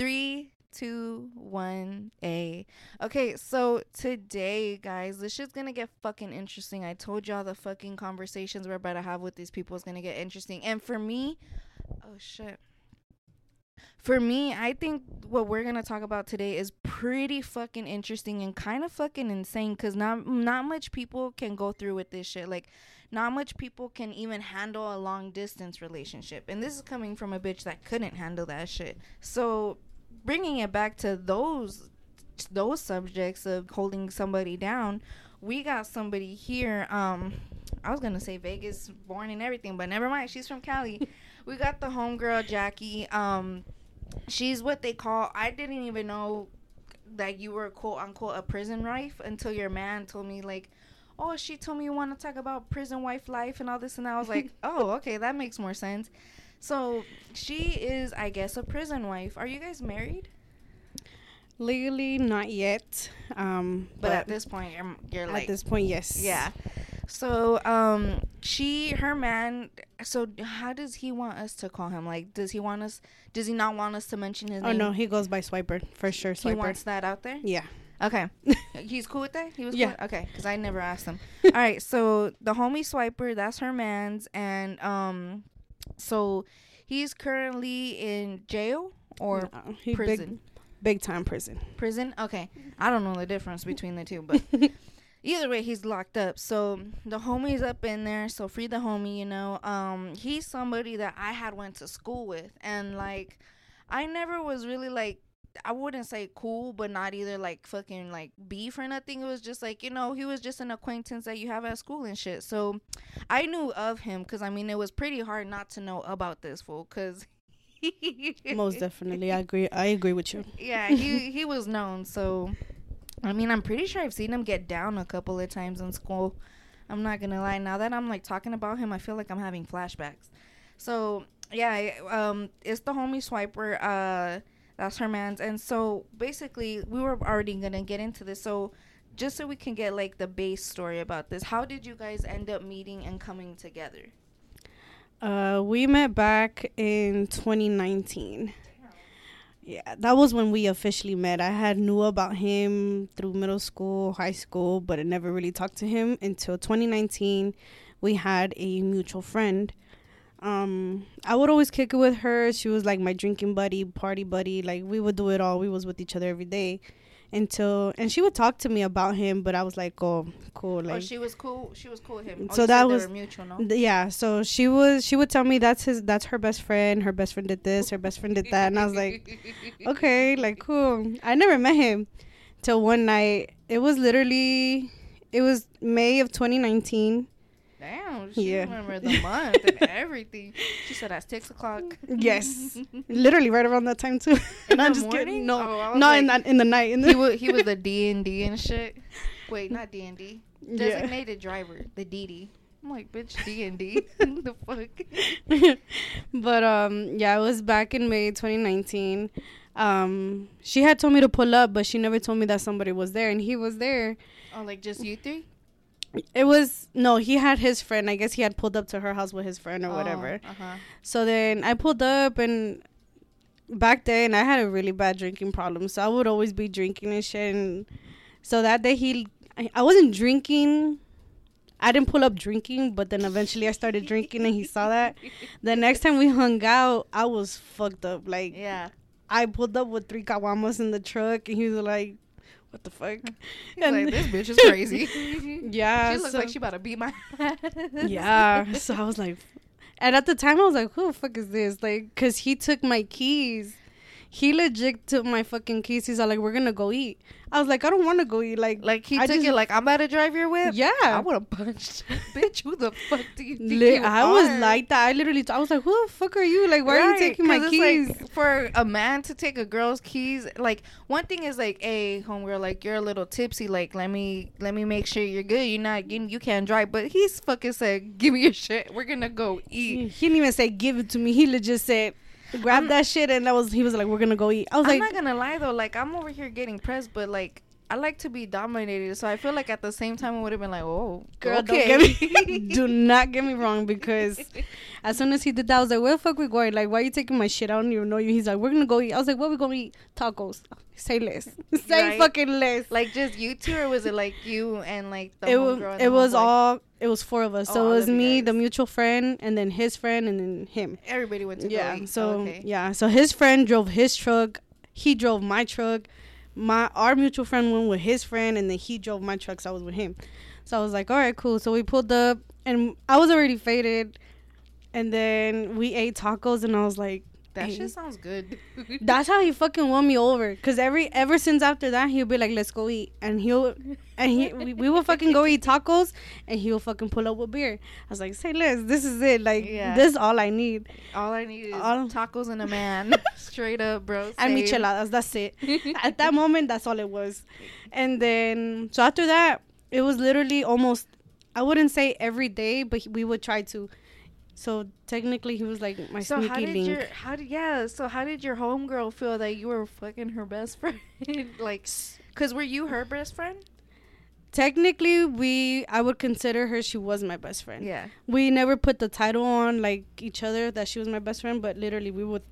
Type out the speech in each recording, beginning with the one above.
Three, two, one, A. Okay, so today, guys, this shit's gonna get fucking interesting. I told y'all the fucking conversations we're about to have with these people is gonna get interesting. And for me, oh shit. For me, I think what we're gonna talk about today is pretty fucking interesting and kind of fucking insane because not not much people can go through with this shit. Like, not much people can even handle a long distance relationship, and this is coming from a bitch that couldn't handle that shit. So, bringing it back to those those subjects of holding somebody down, we got somebody here. Um, I was gonna say Vegas born and everything, but never mind. She's from Cali. we got the homegirl Jackie. Um, she's what they call. I didn't even know that you were quote unquote a prison wife until your man told me like. Oh, she told me you want to talk about prison wife life and all this and that. I was like, oh, okay, that makes more sense. So she is, I guess, a prison wife. Are you guys married? Legally, not yet. Um, but, but at this point, you're, you're at like this point, yes. Yeah. So um, she, her man. So how does he want us to call him? Like, does he want us? Does he not want us to mention his name? oh, name? no, he goes by Swiper for sure. Swiper. He wants that out there. Yeah. Okay. He's cool with that? He was Yeah. cool? Okay, because I never asked him. All right, so the homie Swiper, that's her man's. And um, so he's currently in jail or No, he prison? big, big time prison. Prison? Okay. I don't know the difference between the two, but either way, he's locked up. So the homie's up in there. So free the homie, you know. Um, he's somebody that I had went to school with, and like, I never was really like. I wouldn't say cool, but not either like fucking like beef or nothing. It was just like you know he was just an acquaintance that you have at school and shit. So I knew of him because I mean it was pretty hard not to know about this fool because Most definitely, I agree. I agree with you. yeah, he he was known. So, I mean, I'm pretty sure I've seen him get down a couple of times in school. I'm not gonna lie. Now that I'm like talking about him, I feel like I'm having flashbacks. So yeah, um, it's the homie swiper. Uh, that's her man's. And so basically, we were already gonna get into this. So just so we can get like the base story about this, how did you guys end up meeting and coming together? Uh, we met back in 2019. Yeah, that was when we officially met. I had knew about him through middle school, high school, but I never really talked to him until 2019. We had a mutual friend. Um, I would always kick it with her. She was like my drinking buddy, party buddy. Like we would do it all. We was with each other every day until and she would talk to me about him, but I was like, "Oh, cool." Like oh, she was cool. She was cool with him. Oh, So that was- mutual, no? Th- yeah so she was she would tell me that's his that's her best friend her best friend did this her best friend did that and i was like okay like cool i never met him till one night it was literally it was may of 2019 Damn, she Yeah. remember the month and everything. She said at six o'clock. yes literally right around that time too In No, I'm the just kidding morning? no Oh, not in like- that in the night in he the was he was the D and D and shit. Wait, not D and D. yeah. Designated driver, the DD. I'm like, bitch, D and D. The fuck. but um yeah it was back in may 2019 um she had told me to pull up but she never told me that somebody was there and he was there Oh, like just you three? It was no, he had his friend. I guess he had pulled up to her house with his friend or whatever. Uh huh. So then I pulled up and back then I had a really bad drinking problem. So I would always be drinking and shit and so that day he I, I wasn't drinking I didn't pull up drinking, but then eventually I started drinking and he saw that. The next time we hung out, I was fucked up. Like Yeah. I pulled up with three caguamas in the truck and he was like, What the fuck? He's like, this bitch is crazy. Yeah. she looks so- like she about to beat my ass. yeah so i was like and at the time i was like who the fuck is this like because he took my keys he legit took my fucking keys he's like we're gonna go eat i was like i don't want to go eat like Like he I took just- it like I'm about to drive your whip. yeah I would have punched. bitch, who the fuck do you think Li- you I was like that. I literally, I was like, "Who the fuck are you? Like, why are you Right, taking my keys?" Like, for a man to take a girl's keys, like one thing is like, hey, homegirl, like you're a little tipsy. Like, let me let me make sure you're good. You're not you, you can't drive. But he's fucking said, give me your shit. We're gonna go eat. he didn't even say give it to me. He legit said, "Grab I'm- that shit," and that was he was like, "We're gonna go eat." I was I'm like, not gonna lie though. Like I'm over here getting pressed, but like I like to be dominated, so I feel like at the same time it would have been like, oh, Girl, okay. don't get me. do not get me wrong because as soon as he did that, I was like, "Where the fuck we going? Like, why are you taking my shit? I don't even know you." He's like, "We're gonna go eat." I was like, "What we gonna eat? Tacos." Say less. Say Right. fucking less. like just you two, or was it like you and like the it was. and It was all. It was four of us. Oh, so it was me, guys. the mutual friend, and then his friend, and then him. Everybody went to Yeah. eat. So oh, okay. yeah. So his friend drove his truck. He drove my truck. My our mutual friend went with his friend, and then he drove my truck. So I was with him. So I was like, all right, cool. So we pulled up, and I was already faded. And then we ate tacos, and I was like, that Hey. shit sounds good. that's how he fucking won me over. Cause every ever since after that, he'll be like, let's go eat, and he'll and he we, we will fucking go eat tacos, and he'll fucking pull up with beer. I was like, say less, this is it. Like Yeah. this is all I need. All I need is All- tacos and a man. Straight up, bro. and Same. micheladas. That's it. At that moment, that's all it was. And then, so after that, it was literally almost, I wouldn't say every day, but we would try to. So technically, he was like my So sneaky how did link. your how did yeah? So how did your homegirl feel that you were fucking her best friend? like, cause were you her best friend? Technically, we I would consider her. She was my best friend. Yeah. We never put the title on like each other that she was my best friend, but literally we would.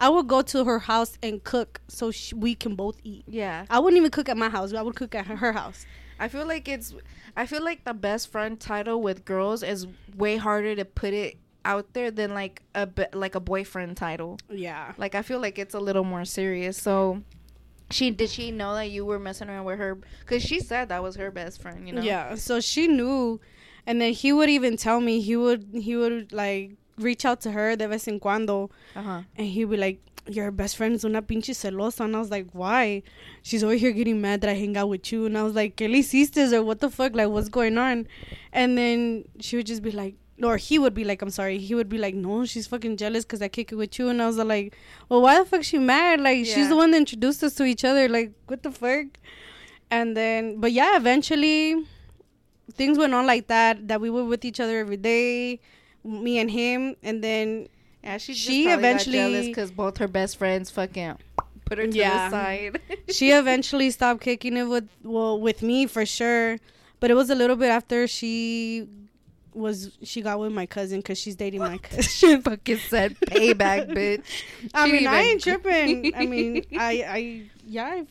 I would go to her house and cook so sh we can both eat. Yeah. I wouldn't even cook at my house. I would cook at her, her house. I feel like it's I feel like the best friend title with girls is way harder to put it out there than like a like a boyfriend title. Yeah. Like I feel like it's a little more serious. So she did she know that you were messing around with her cuz she said that was her best friend, you know. Yeah, so she knew, and then he would even tell me he would he would like reach out to her de vez en cuando, Uh-huh. and he'd be like, "Your best friend is una pinche celosa," and I was like, "Why?" She's over here getting mad that I hang out with you, and I was like, "¿Qué le hiciste?" or "What the fuck? Like, what's going on?" And then she would just be like. Or he would be like, I'm sorry. He would be like, no, she's fucking jealous because I kick it with you. And I was like, well, why the fuck she mad? Like, she's the one that introduced us to each other. Like, what the fuck? And then, but yeah, eventually things went on like that, that we were with each other every day, me and him. And then, Yeah, she She eventually- cuz both her best friends fucking put her to Yeah. the side. she eventually stopped kicking it with, well, with me for sure. But it was a little bit after she was, she got with my cousin because she's dating my cousin. she fucking said payback, bitch. I She mean, I ain't tripping. I mean, I, I, yeah, I,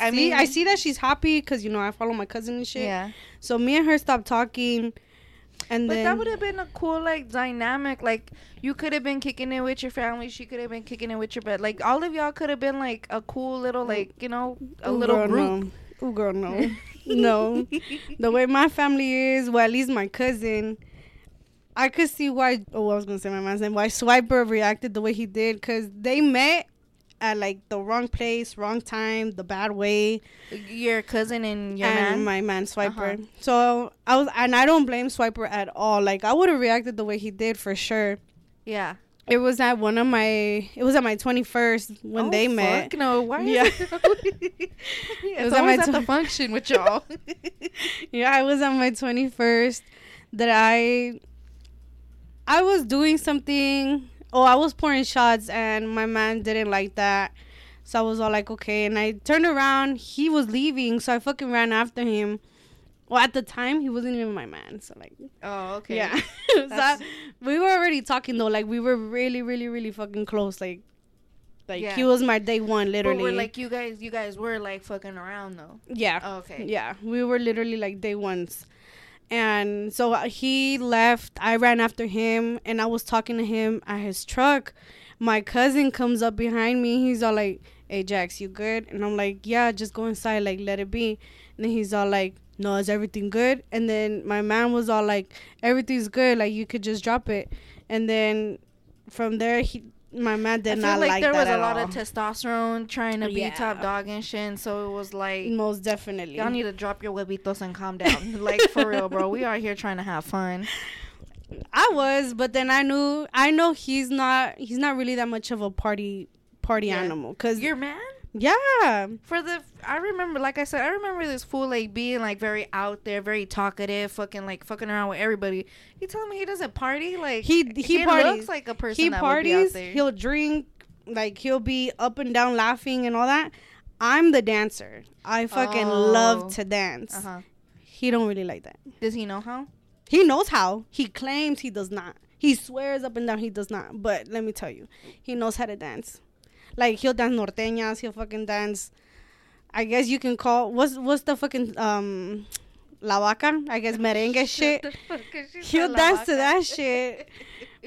I mean, I see that she's happy because you know I follow my cousin and shit. Yeah. So me and her stopped talking, and But then that would have been a cool like dynamic. Like you could have been kicking it with your family. She could have been kicking it with your but like all of y'all could have been like a cool little like you know a Ooh, little girl, group. No. Ooh, girl, no, no. The way my family is, well, at least my cousin, I could see why. Oh, I was gonna say my man's name. Why Swiper reacted the way he did because they met at like the wrong place, wrong time, the bad way, Your cousin and your and man. my man Swiper. Uh-huh. So I was, and I don't blame Swiper at all. Like I would have reacted the way he did for sure. yeah. It was at one of my. It was at my twenty first when Oh, they fuck met. No, why? Yeah. It, It was at my at the function with y'all. yeah, I was on my 21st that I I was doing something. Oh, I was pouring shots and my man didn't like that. So I was all like, okay. And I turned around. He was leaving. So I fucking ran after him. Well, at the time, he wasn't even my man. So, like, oh, okay. yeah. so That's- we were already talking, though. Like, we were really, really, really fucking close. Like, like Yeah. he was my day one, But literally. we're like you guys, you guys were like fucking around though. yeah. Oh, okay. Yeah, we were literally like day ones. And so uh, he left. I ran after him and I was talking to him at his truck. My cousin comes up behind me. He's all like, Hey, Jax, you good? And I'm like, Yeah, just go inside. Like, let it be. And then he's all like, No, is everything good? And then my man was all like, Everything's good. Like, you could just drop it. And then from there, he. My man did I feel not like, like, there that was a lot all. of testosterone trying to be Yeah. top dog and shit. And so it was like Most definitely. y'all need to drop your huevitos and calm down. like for real, bro. We are here trying to have fun. I was, but then I knew I know he's not he's not really that much of a party party Yeah. animal cuz Your man yeah. for the I remember like I said I remember this fool like being like very out there, very talkative, fucking like fucking around with everybody. He told me he doesn't party like He he, looks parties. like a person he that would be out parties, there. he'll drink, like he'll be up and down laughing and all that. I'm the dancer. I fucking Oh. love to dance. Uh huh. He don't really like that. Does he know how? He knows how. He claims he does not. He swears up and down he does not. But let me tell you, he knows how to dance. Like he'll dance norteñas. He'll fucking dance. I guess you can call what's what's the fucking um la vaca. I guess merengue shit. He'll dance to that shit.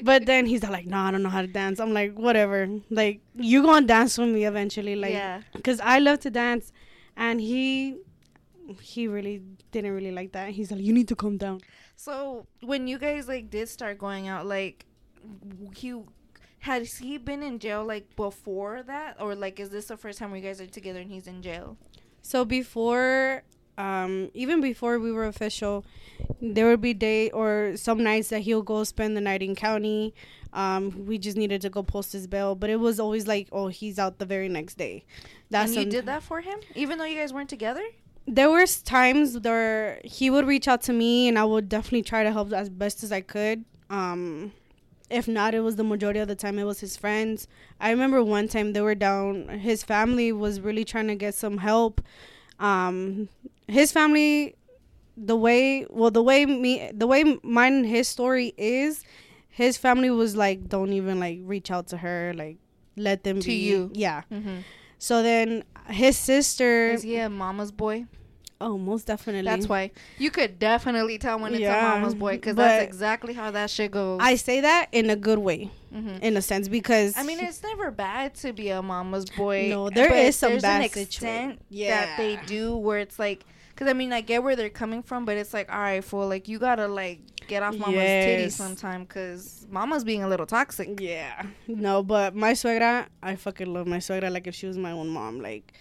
But then he's like, no, I don't know how to dance. I'm like, whatever. Like you gonna dance with me eventually. Like, yeah. because I love to dance, and he he really didn't really like that. He's like, you need to calm down. So when you guys like did start going out, like he has he been in jail like before that, or like is this the first time you guys are together and he's in jail? So before, um, even before we were official, there would be day or some nights that he'll go spend the night in county. Um, we just needed to go post his bail, but it was always like, oh, he's out the very next day. That's and you did that for him, even though you guys weren't together. there was times where he would reach out to me and I would definitely try to help as best as I could. Um, if not, it was the majority of the time it was his friends. I remember one time they were down. His family was really trying to get some help. Um, his family, the way well the way me the way mine his story is, his family was like, don't even like reach out to her, like let them To be. you. yeah. Mm-hmm. So then his sister. Is he a mama's boy? Oh, most definitely. That's why you could definitely tell when it's Yeah, a mama's boy because that's exactly how that shit goes. I say that in a good way, Mhm. in a sense, because I mean, it's never bad to be a mama's boy. No, there is some there's bad an extent Yeah. that they do where it's like, because I mean, I get where they're coming from, but it's like, all right, fool, like you gotta like get off mama's titties Yes. sometime because mama's being a little toxic. yeah, no, but my suegra, I fucking love my suegra like if she was my own mom. Like,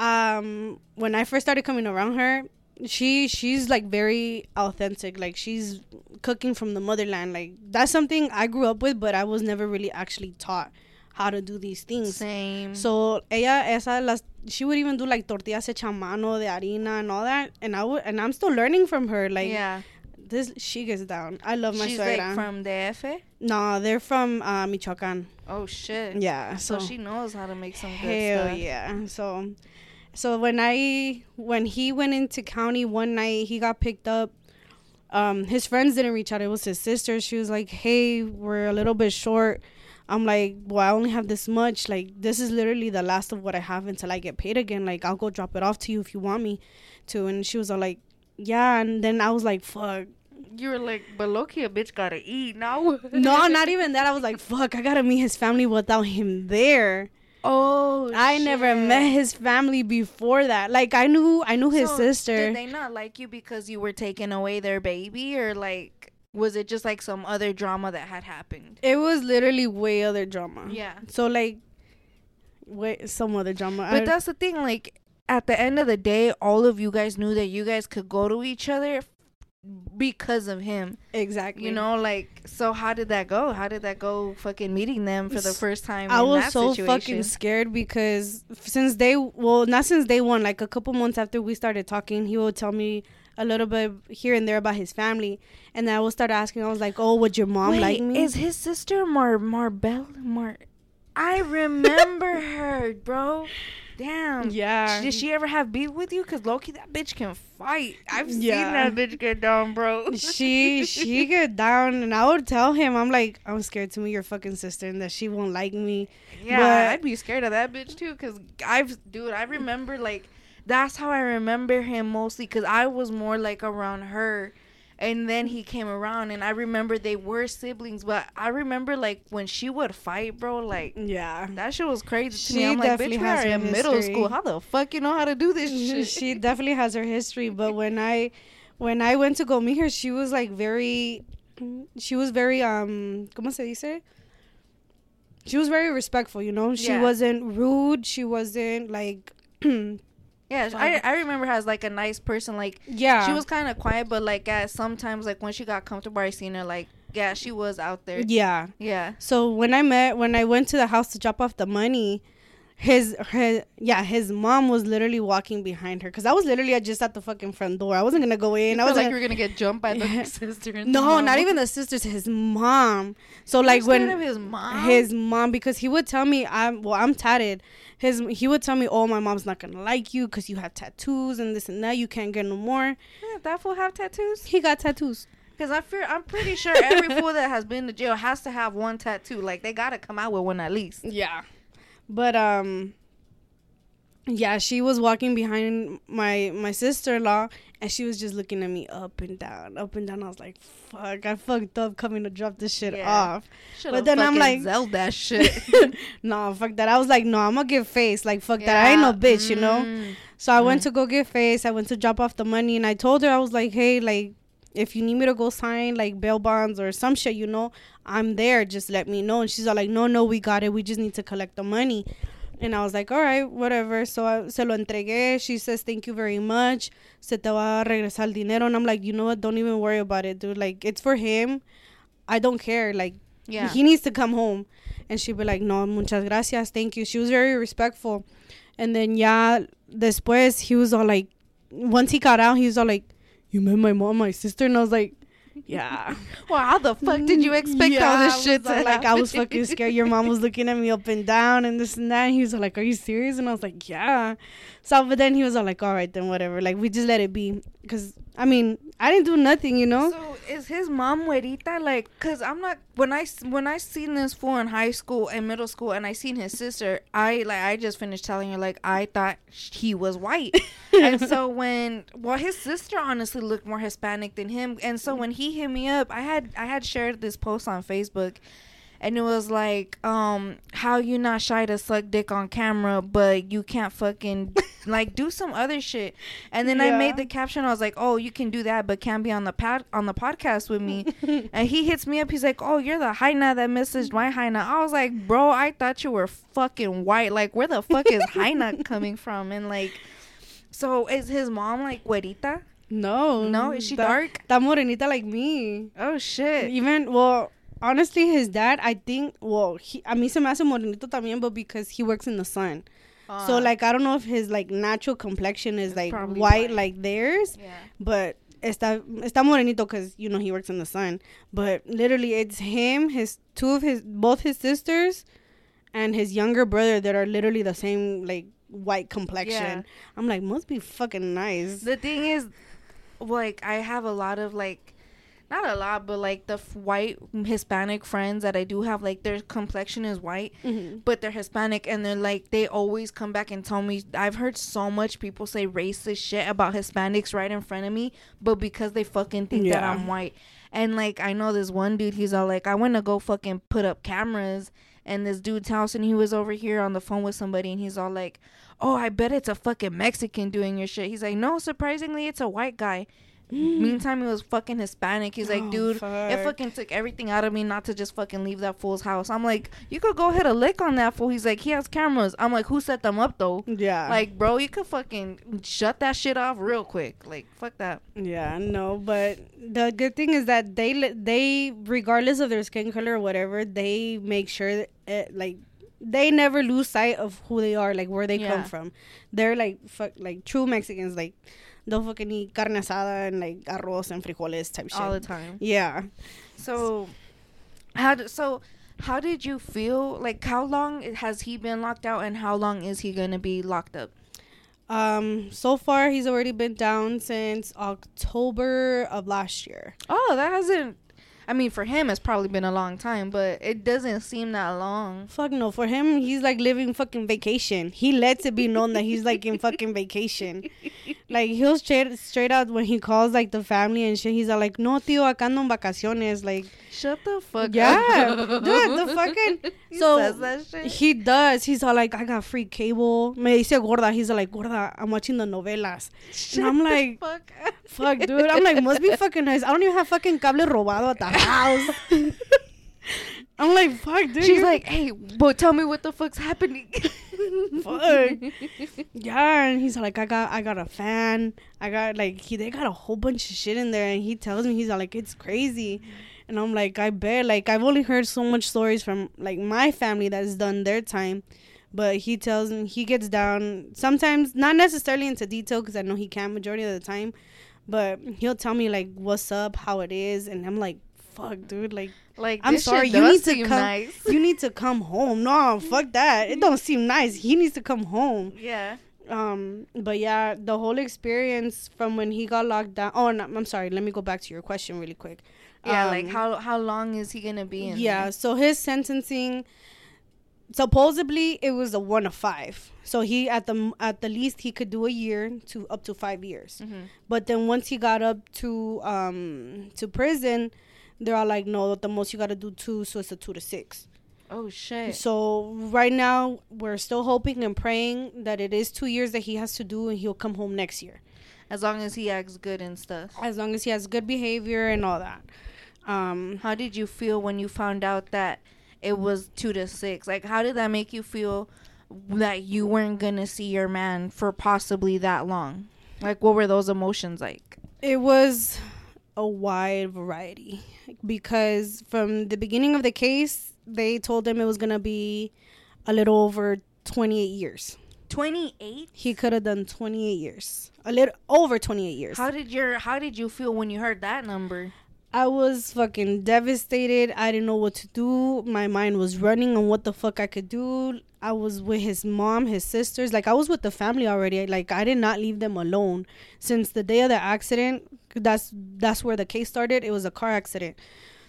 um, when I first started coming around her, she she's like very authentic. Like she's cooking from the motherland. Like that's something I grew up with, but I was never really actually taught how to do these things. Same. So ella esa las she would even do like tortillas hecha a mano de harina and all that, and I would and I'm still learning from her. Like yeah, this, she gets down. I love my she's suegra. like from the F. no, they're from uh, Michoacan. Oh shit. Yeah, So, so, she knows how to make some good hell stuff. yeah. So so when I when he went into county one night, he got picked up. Um, his friends didn't reach out. It was his sister. She was like, "Hey, we're a little bit short." I'm like, "Well, I only have this much. Like, this is literally the last of what I have until I get paid again. Like, I'll go drop it off to you if you want me to." And she was all like, "Yeah." And then I was like, "Fuck." You were like, but lowkey, a bitch gotta eat now. No, not even that. I was like, "Fuck." I gotta meet his family without him there. Oh, I never met his family before that. Like I knew I knew his So, sister. Did they not like you because you were taking away their baby, or like was it just like some other drama that had happened? it was literally way other drama. Yeah, So like wait some other drama. but I- that's the thing. Like at the end of the day, all of you guys knew that you guys could go to each other because of him. exactly. You know, like so. How did that go? How did that go? Fucking meeting them for the first time. I was so situation? fucking scared because since day well not since day one like a couple months after we started talking he would tell me a little bit here and there about his family and then I would start asking I was like oh would your mom Wait, like me is his sister Mar Marbell Mar? I remember her, bro. Damn. yeah Did she ever have beef with you? Cause lowkey, that bitch can fight. I've seen that bitch get down, bro. She she get down, and I would tell him, I'm like I'm scared to meet your fucking sister and that she won't like me yeah, but- I'd be scared of that bitch too. Cause I've, dude, I remember like that's how I remember him mostly. Cause I was more like around her, and then he came around, and I remember they were siblings. But I remember like when she would fight, bro, like. yeah That shit was crazy to She me. I'm like, bitch, we has are in middle school. How the fuck you know how to do this shit? she definitely has her history but when i when i went to go meet her she was like very she was very um como se dice she was very respectful you know she Yeah. wasn't rude she wasn't like yeah, I, I remember her as like a nice person. Like yeah she was kind of quiet, but like at sometimes like when she got comfortable, I seen her like yeah, she was out there. yeah Yeah. so when i met when i went to the house to drop off the money his her yeah his mom was literally walking behind her because I was literally just at the fucking front door. I wasn't gonna go in. I was like you were gonna get jumped by the Yeah. sister. And no, mom. not even the sisters. His mom. So You're like when of his mom. his mom because he would tell me I'm well I'm tatted. His he would tell me oh my mom's not gonna like you because you have tattoos and this and that you can't get no more. Yeah, that fool have tattoos. He got tattoos. Because I fear, I'm pretty sure every fool that has been to jail has to have one tattoo. Like they gotta come out with one at least. Yeah. But um yeah, she was walking behind my my sister-in-law and she was just looking at me up and down, up and down. I was like, "Fuck, I fucked up coming to drop this shit Yeah. off." Should've then I'm like- Zelled that shit. no, fuck that. I was like, "No, I'm going to give face. Like fuck that. I ain't no bitch, you know?" Mm. So I went Mm. to go get face. I went to drop off the money and I told her I was like, "Hey, like if you need me to go sign like bail bonds or some shit, you know, I'm there. Just let me know." And she's all like, "No, no, we got it. We just need to collect the money." And I was like, "All right, whatever." So I se lo entregué. She says, "Thank you very much. Se te va a regresar el dinero." And I'm like, "You know what? Don't even worry about it, dude. Like it's for him. I don't care. Like Yeah. he needs to come home." And she'd be like, "No, muchas gracias. Thank you." She was very respectful. And then yeah, después he was all like, once he got out, he was all like, "You met my mom, my sister," and I was like, "Yeah." well, how the fuck did you expect all Yeah, this I shit was all like I was fucking scared. Your mom was looking at me up and down and this and that. And he was like, "Are you serious?" And I was like, "Yeah." So, but then he was all like, "All right, then whatever." Like we just let it be, cause I mean I didn't do nothing, you know. So is his mom Juerita like? Cause I'm not when I when I seen this fool in high school and middle school, and I seen his sister. I like I just finished telling her like I thought he was white, and so when well his sister honestly looked more Hispanic than him, and so when he hit me up, I had I had shared this post on Facebook. And it was like, um, how you not shy to suck dick on camera, but you can't fucking like do some other shit. And then I made the caption. I was like, "Oh, you can do that, but can't be on the pad on the podcast with me." and he hits me up. He's like, "Oh, you're the Haina that messaged my Haina." I was like, "Bro, I thought you were fucking white. Like, where the fuck is Haina coming from?" And like, so is his mom like güerita? no, No, is she that- dark? That morenita like me. Oh shit. Even well, honestly, his dad, I think, well, he, a mí se me hace morenito también, but because he works in the sun. so Uh, like, I don't know if his like natural complexion is like white, white. like theirs, yeah. but está está morenito because you know he works in the sun. But literally, it's him, his two of his, both his sisters, and his younger brother that are literally the same like white complexion. Yeah. I'm like, must be fucking nice. The thing is, like, I have a lot of like, not a lot, but like the f- white Hispanic friends that I do have, like their complexion is white, Mhm. but they're Hispanic, and they're like they always come back and tell me. I've heard so much people say racist shit about Hispanics right in front of me, but because they fucking think that I'm white. And like I know this one dude, he's all like, I want to go fucking put up cameras in this dude's house, and he was over here on the phone with somebody, and he's all like, Oh, I bet it's a fucking Mexican doing your shit. He's like, No, surprisingly, it's a white guy. Mm-hmm. Meantime, he was fucking Hispanic. He's like, Oh, dude, it fucking took everything out of me not to just fucking leave that fool's house. I'm like, you could go hit a lick on that fool. He's like, he has cameras. I'm like, who set them up though? Yeah. Like, bro, you could fucking shut that shit off real quick. Like, fuck that. Yeah, no, but the good thing is that they they regardless of their skin color or whatever, they make sure that it, like they never lose sight of who they are, like where they Yeah. come from. They're like fuck like true Mexicans, like they'll fucking eat carne asada and like arroz and frijoles type shit. All the time. yeah. So, how did, so how did you feel? Like, how long has he been locked out, and how long is he gonna be locked up? Um so far he's already been down since October of last year. Oh, that hasn't. I mean, for him, it's probably been a long time, but it doesn't seem that long. Fuck no, for him he's like living fucking vacation. He lets it be known that he's like in fucking vacation. Like he'll straight straight out when he calls like the family and shit. He's all like, "No, tío, acá ando en vacaciones." Like, Shut the fuck yeah, up. dude, the fucking He so says that shit. he does. He's all like, "I got free cable." Me dice gorda. He's all like, "Gorda, I'm watching the novelas." Shut I'm the like, fuck, Fuck, dude. I'm like, must be fucking nice. I don't even have fucking cable robado at the house. I'm like, fuck, dude. She's like, hey, but tell me what the fuck's happening. Fuck. yeah, and he's like, I got, I got a fan. I got like, he they got a whole bunch of shit in there, and he tells me he's like, it's crazy, and I'm like, I bet. Like, I've only heard so much stories from like my family that's done their time, but he tells me he gets down sometimes not necessarily into detail because i know he can majority of the time but he'll tell me like what's up how it is and i'm like fuck dude like Like i'm sorry you need to come nice. you need to come home no fuck that it don't seem nice he needs to come home yeah. um but yeah the whole experience from when he got locked down oh no, i'm sorry let me go back to your question really quick Yeah, like Um, how how long is he gonna be in? yeah there? so his sentencing supposedly it was a one of five so he at the at the least he could do a year to up to five years Mhm. but then once he got up to um to prison they're all like no the most you got to do two so it's a two to six Oh shit. so right now we're still hoping and praying that it is two years that he has to do and he'll come home next year As long as he acts good and stuff. as long as he has good behavior and all that um How did you feel when you found out that it was two to six? Like, how did that make you feel that you weren't gonna see your man for possibly that long? Like, what were those emotions like? It was a wide variety because from the beginning of the case, they told him it was going to be a little over 28 years. Twenty eight. He could have done 28 years. A little over 28 years. How did your How did you feel when you heard that number? I was fucking devastated. I didn't know what to do. My mind was running on what the fuck I could do. I was with his mom, his sisters. Like I was with the family already. Like I did not leave them alone since the day of the accident. That's that's where the case started. It was a car accident.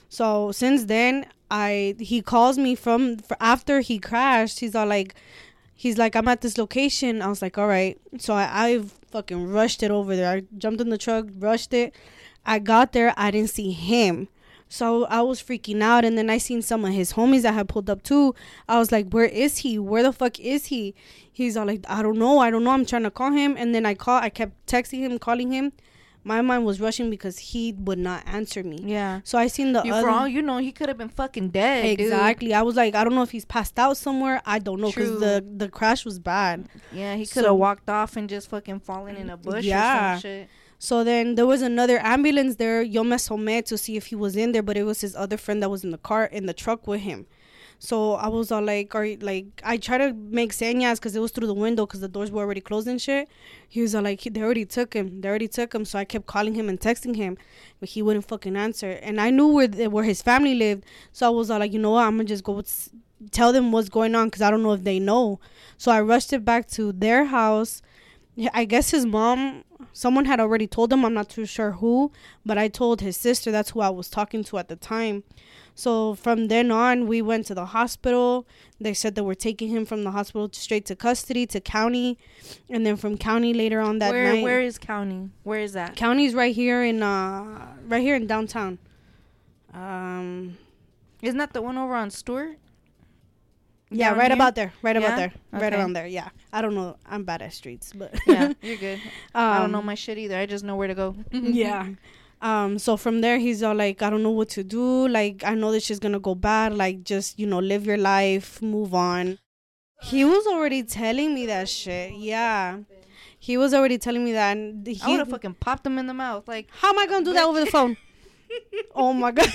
So since then, I he calls me from after he crashed. He's all like, he's like, I'm at this location. I was like, all right. So I, I fucking rushed it over there. I jumped in the truck, rushed it. I got there, I didn't see him. So I was freaking out and then I seen some of his homies that had pulled up too. I was like, Where is he? Where the fuck is he? He's all like, I don't know, I don't know. I'm trying to call him and then I call I kept texting him, calling him. My mind was rushing because he would not answer me. Yeah. So I seen the You, other for all you know, he could have been fucking dead. dude. Exactly. I was like, I don't know if he's passed out somewhere. I don't know because the the crash was bad. Yeah, he could have walked off and just fucking fallen in a bush or Yeah. some shit. So then there was another ambulance there. Yo me asomé to see if he was in there, but it was his other friend that was in the car in the truck with him. So I was all like, are like I try to make señas because it was through the window because the doors were already closed and shit. He was all like, they already took him. They already took him. So I kept calling him and texting him, but he wouldn't fucking answer. And I knew where the, where his family lived, so I was all like, you know what, I'm gonna just go tell them what's going on because I don't know if they know. So I rushed it back to their house. Yeah, I guess his mom, someone had already told him. I'm not too sure who, but I told his sister. That's who I was talking to at the time. So from then on, we went to the hospital. They said that we're taking him from the hospital straight to custody to county, and then from county later on that where night. Where is county? Where is that? County's right here in uh right here in downtown. Um Isn't that the one over on Stewart? Yeah, right here? about there. Right about Yeah? there. Right around there. Yeah. I don't know. I'm bad at streets, but Yeah, you're good. I don't know Um, my shit either. I just know where to go. yeah. Um, so from there he's all like, I don't know what to do. Like, I know this shit's gonna go bad. Like, just, you know, live your life, move on. He was already telling me that shit. Yeah. He was already telling me that. And he, I would have fucking popped him in the mouth. Like, how am I gonna do that over the phone? oh my god.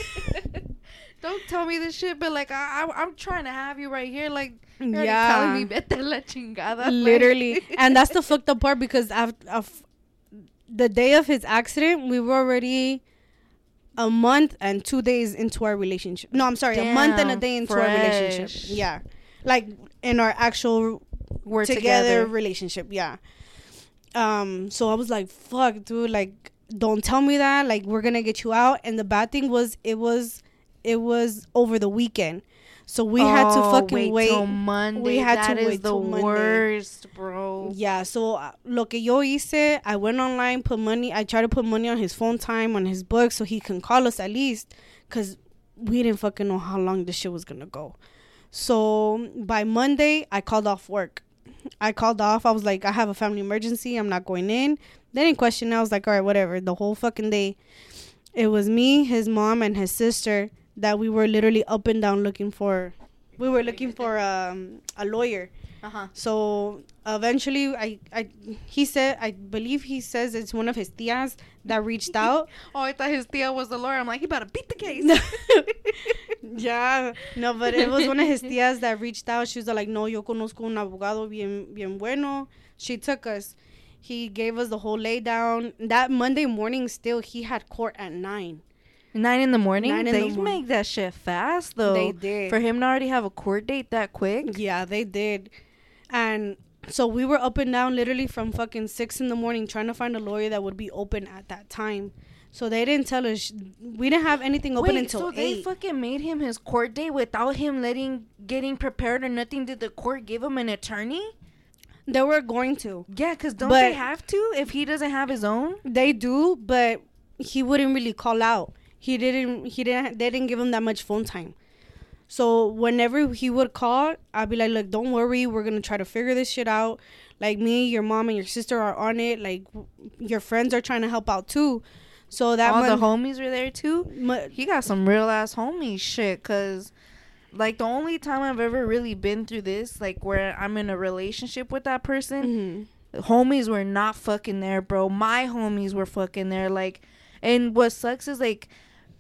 Don't tell me this shit, but like, I, I I'm trying to have you right here. Like, yeah. telling me vete la chingada. Literally. and that's the fucked up part because after, af the day of his accident, we were already a month and two days into our relationship. No, I'm sorry, a month and a day into our relationship. Yeah. Like in our actual we're together, together. relationship. Yeah. Um, so I was like, fuck, dude, like don't tell me that. Like we're gonna get you out. And the bad thing was it was it was over the weekend. So we had to Oh, fucking wait. till Monday. We had to That is wait the till Monday. worst, bro. Yeah, so uh, lo que yo hice, I went online, put money. I tried to put money on his phone time, on his book, so he can call us at least, cause we didn't fucking know how long this shit was gonna go. So by Monday, I called off work. I called off. I was like, I have a family emergency. I'm not going in. They didn't question. I was like, all right, whatever. The whole fucking day, it was me, his mom, and his sister that we were literally up and down looking for. We were looking for um, a lawyer. Uh huh. So eventually, I, I, he said, I believe he says it's one of his tias that reached out. Oh, I thought his tia was the lawyer. I'm like, he better beat the case. Yeah, no, but it was one of his tias that reached out. She was like, "No, yo conozco un abogado bien bien bueno." She took us. He gave us the whole lay down. That Monday morning, still he had court at nine. Nine in the morning. Nine in they the morning. make that shit fast though. They did. for him to already have a court date that quick. Yeah, they did. And so we were up and down literally from fucking six in the morning trying to find a lawyer that would be open at that time. So they didn't tell us. We didn't have anything open Wait, until so they fucking made him his court date without him letting getting prepared or nothing? Did the court give him an attorney? they were going to. Yeah, because don't But- they have to if he doesn't have his own? They do, but he wouldn't really call out. He didn't. He didn't. They didn't give him that much phone time. So whenever he would call, I'd be like, "Look, don't worry. We're gonna try to figure this shit out. Like me, your mom, and your sister are on it. Like your friends are trying to help out too. So that All the homies were there too. mo- He got some real ass homie shit. Cause like the only time I've ever really been through this, like where I'm in a relationship with that person, Mhm. homies were not fucking there, bro. My homies were fucking there. Like, and what sucks is like,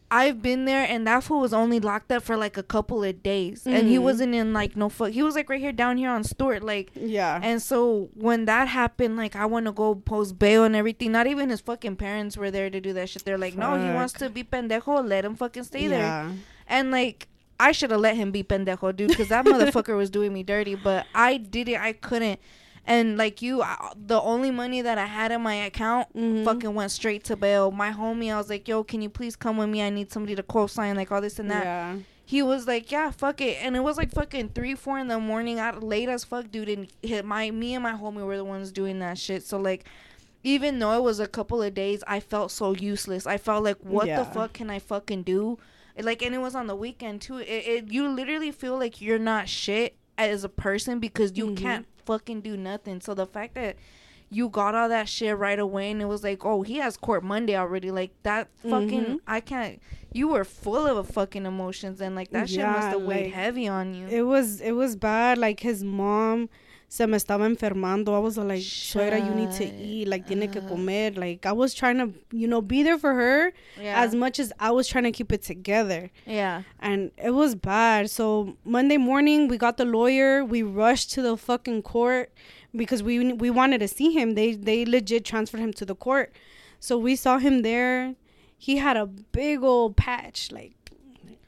I've been there, and that fool was only locked up for like a couple of days, and he Mhm. wasn't in like no fuck. He was like right here down here on Stewart, like. Yeah. And so when that happened, like I want to go post bail and everything. Not even his fucking parents were there to do that shit. They're like, no, he wants to be pendejo. Let him fucking stay there. And like I should have let him be pendejo, dude, because that motherfucker was doing me dirty. But I did it. I couldn't. And like you, I, the only money that I had in my account Mhm. fucking went straight to bail. My homie, I was like, yo, can you please come with me? I need somebody to co-sign, like all this and that. Yeah. He was like, yeah, fuck it. And it was like fucking three, four in the morning, out late as fuck, dude. And hit my me and my homie were the ones doing that shit. So like. Even though it was a couple of days, I felt so useless. I felt like, what Yeah. the fuck can I fucking do? like and it was on the weekend too it, it you literally feel like you're not shit as a person because you Mhm. can't fucking do nothing so the fact that you got all that shit right away and it was like oh he has court monday already like that fucking Mhm. i can't you were full of fucking emotions and like that shit must have weighed heavy on you It was it was bad. Like his mom se me estaba enfermando. I was like, suegra, you need to eat. Like, tiene que comer. Like, I was trying to, you know, be there for her yeah as much as I was trying to keep it together. yeah And it was bad. So Monday morning, we got the lawyer. We rushed to the fucking court because we we wanted to see him. They they legit transferred him to the court. So we saw him there. He had a big old patch like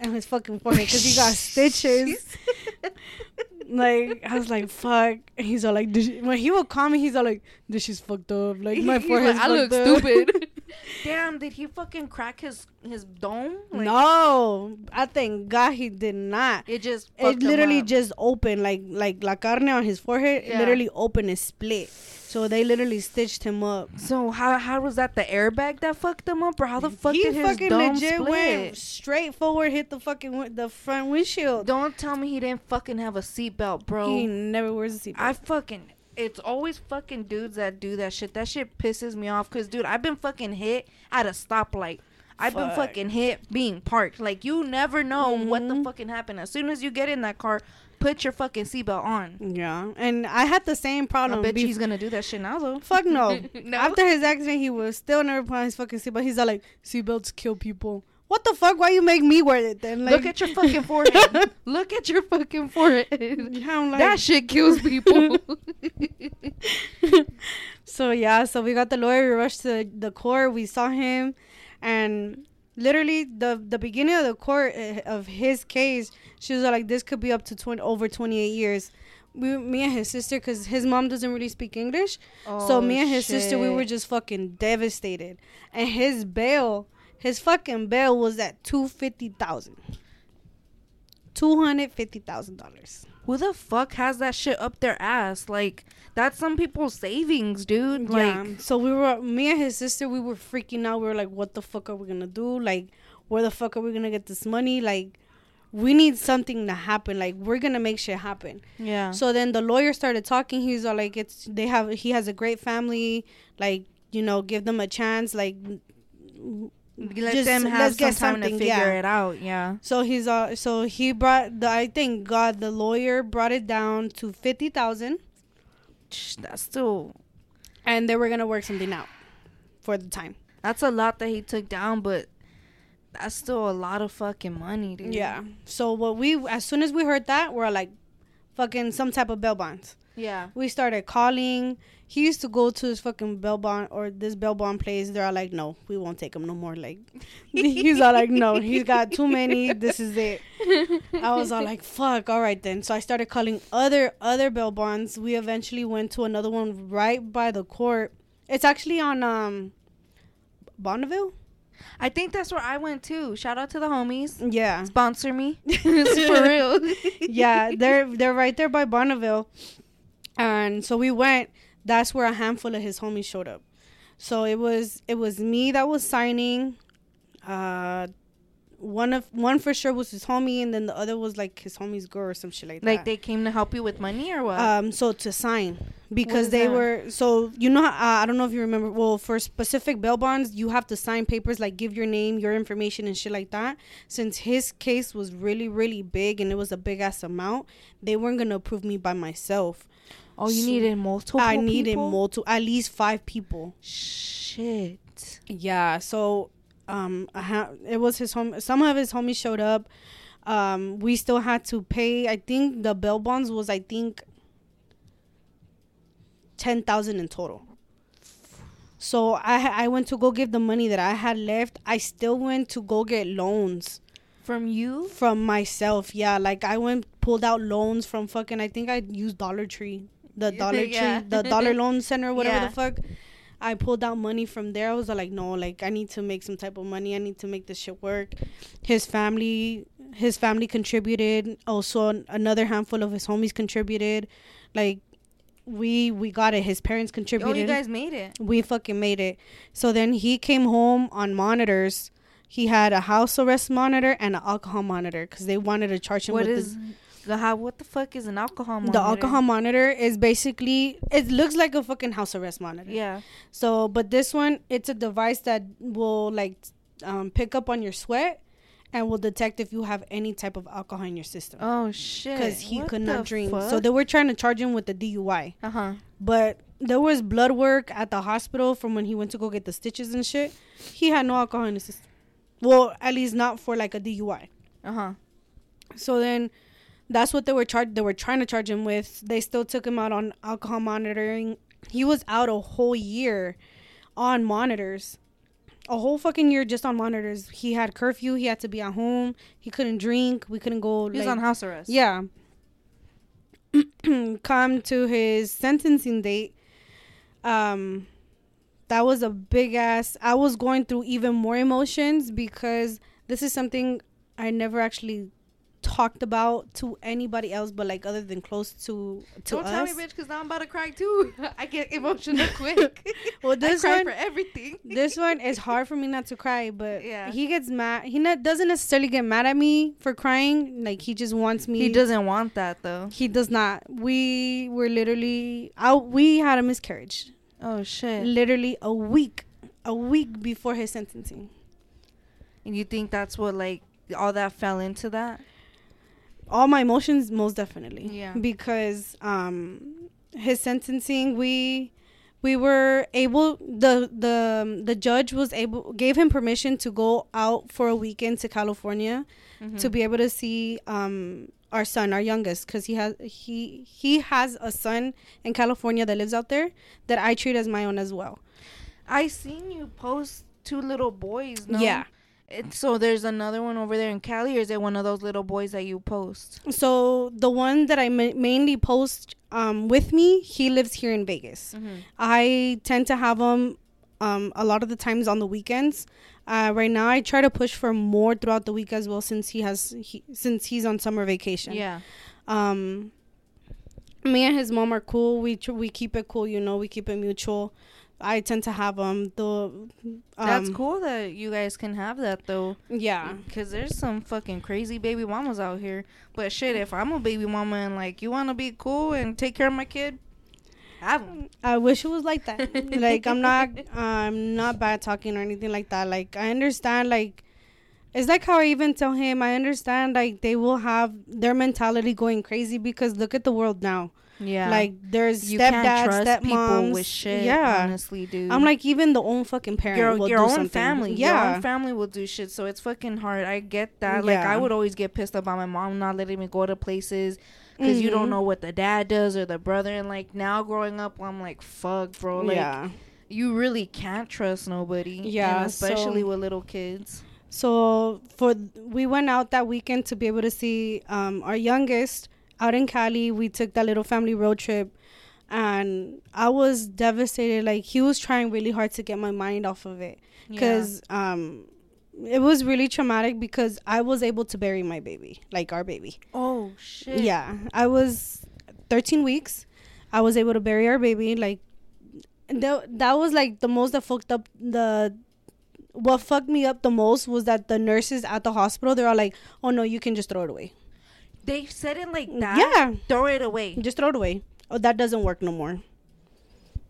on his fucking forehead because he got stitches. like I was like, fuck. And he's all like, "This when he would call me, he's all like, this shit's fucked up. Like my He's forehead's like, I look up." stupid damn did he fucking crack his his dome Like, no, I thank God he did not. it just it literally just opened like like la carne on his forehead Yeah. literally opened and split so they literally stitched him up So how how was that the airbag that fucked him up, or how the fuck he did his fucking dome legit split? went straight forward hit the fucking wi- the front windshield Don't tell me he didn't fucking have a seatbelt, bro. he never wears a seatbelt I fucking. It's always fucking dudes that do that shit. That shit pisses me off. Cause dude, I've been fucking hit at a stoplight. I've been fucking hit being parked. Like you never know what the Mhm. fucking happened. As soon as you get in that car, put your fucking seatbelt on. yeah and i had the same I problem bet bef- he's gonna do that shit now though. fuck no. No? after his accident he was still never put on his fucking seatbelt he's all like seatbelts kill people what the fuck why you make me wear it then like Look at your fucking forehead. Look at your fucking forehead. Yeah, I'm like, that shit kills people. so yeah, so we got the lawyer. We rushed to the court. We saw him, and literally the the beginning of the court uh, of his case, she was like, "This could be up to twenty over twenty eight years." We, me and his sister, because his mom doesn't really speak English, so Oh, me and his sister, we were just fucking devastated. And his bail, his fucking bail was at two fifty thousand. Two hundred fifty thousand dollars. Who the fuck has that shit up their ass? Like that's some people's savings, dude. yeah. So we were me and his sister. We were freaking out. We were like, "What the fuck are we gonna do? Like, where the fuck are we gonna get this money? Like, we need something to happen. Like, we're gonna make shit happen." yeah. So then the lawyer started talking. He's all like, "It's they have he has a great family. Like, you know, give them a chance. Like." let just- them have let's get some time to figure yeah. it out. Yeah. So he's uh so he brought the I think God the lawyer brought it down to fifty thousand That's still and they were gonna work something out for the time. that's a lot that he took down, but That's still a lot of fucking money, dude. Yeah. So what we as soon as we heard that, we're like, fucking some type of bail bonds. Yeah. We started calling. He used to go to his fucking bail bond or this bail bond place. They're all like, no, we won't take him no more. Like, he's all like, no, he's got too many. This is it. I was all like, fuck. All right then. So I started calling other other bail bonds. We eventually went to another one right by the court. It's actually on um Bonneville. I think that's where I went too. Shout out to the homies. Yeah. Sponsor me. For real. yeah, they're they're right there by Bonneville. And so we went. That's where a handful of his homies showed up. So it was it was me that was signing. Uh one of one for sure was his homie and then the other was like his homie's girl or some shit like, like that. Like they came to help you with money or what? um so to sign because they that? were so you know uh, I don't know if you remember well for specific bail bonds you have to sign papers like give your name your information and shit like that since his case was really really big and it was a big ass amount they weren't gonna approve me by myself oh, you so needed multiple. I needed people? multiple at least five people Shit. yeah so um ha- it was his home some of his homies showed up um we still had to pay i think the bail bonds was i think 10000 in total so i i went to go give the money that i had left i still went to go get loans From you? from myself yeah like i went pulled out loans from fucking i think i used dollar tree the dollar Yeah. tree the dollar loan center whatever Yeah. the fuck i pulled out money from there i was like no like i need to make some type of money i need to make this shit work his family his family contributed also an- another handful of his homies contributed like we we got it his parents contributed. Oh, you guys made it. we fucking made it. So then he came home on monitors. He had a house arrest monitor and an alcohol monitor because they wanted to charge him What with is how? What the fuck is an alcohol monitor? the alcohol monitor is basically it looks like a fucking house arrest monitor. Yeah. So, but this one, it's a device that will like um, pick up on your sweat and will detect if you have any type of alcohol in your system. Oh shit. Because he What could not drink. So they were trying to charge him with the DUI. Uh huh. But there was blood work at the hospital from when he went to go get the stitches and shit. He had no alcohol in his system. Well, at least not for like a DUI. Uh huh. So then that's what they were charged they were trying to charge him with. They still took him out on alcohol monitoring. He was out a whole year on monitors. A whole fucking year just on monitors. He had curfew, he had to be at home, he couldn't drink, we couldn't go He was like- on house arrest. yeah. Come to his sentencing date. Um that was a big ass I was going through even more emotions because this is something I never actually talked about to anybody else but like other than close to to Don't us. tell me, bitch, because now I'm about to cry too. I get emotional quick. Well, I this cry one for everything. this one is hard for me not to cry, but Yeah. he gets mad. He not, doesn't necessarily get mad at me for crying. Like he just wants me. He doesn't want that though. He does not. We were literally out. We had a miscarriage. Oh shit. Literally a week, a week before his sentencing. And you think that's what like all that fell into that? All my emotions, most definitely. Yeah. Because um, his sentencing, we we were able the the the judge was able gave him permission to go out for a weekend to California Mm-hmm. to be able to see um our son, our youngest, because he has he he has a son in California that lives out there that I treat as my own as well. I seen you post two little boys. No? Yeah. And so there's another one over there in Cali, or is it one of those little boys that you post? So the one that I ma- mainly post um with me, he lives here in Vegas. Mm-hmm. I tend to have him um a lot of the times on the weekends. Uh, right now, I try to push for more throughout the week as well, since he has he, since he's on summer vacation. Yeah. Um, me and his mom are cool. We tr- we keep it cool, you know. We keep it mutual. I tend to have them. the um, That's cool that you guys can have that though. Yeah, Because there's some fucking crazy baby mamas out here. But shit, if I'm a baby mama and like you want to be cool and take care of my kid, have 'em. I wish it was like that. like I'm not I'm not bad talking or anything like that. Like I understand like it's like how I even tell him I understand like they will have their mentality going crazy because look at the world now. Yeah. Like there's you can't stepdads, trust people with shit. yeah. Honestly, dude. I'm like even the own fucking parent your, will your do own something. family. Yeah. Your own family will do shit. So it's fucking hard. I get that. Like Yeah. I would always get pissed about my mom not letting me go to places because you don't Mhm. know what the dad does or the brother. And like now growing up, I'm like, fuck, bro. Like yeah. you really can't trust nobody. Yeah, especially so- with little kids. So for we went out that weekend to be able to see um, our youngest out in Cali. We took that little family road trip, and I was devastated. Like he was trying really hard to get my mind off of it because um, it was really traumatic. Because I was able to bury my baby, like our baby. oh shit. Yeah, I was 13 weeks. I was able to bury our baby. Like that, that was like the most that fucked up the. What fucked me up the most was that the nurses at the hospital they're all like, "Oh no, you can just throw it away." They said it like that. Yeah, Throw it away. just throw it away. Oh, that doesn't work no more.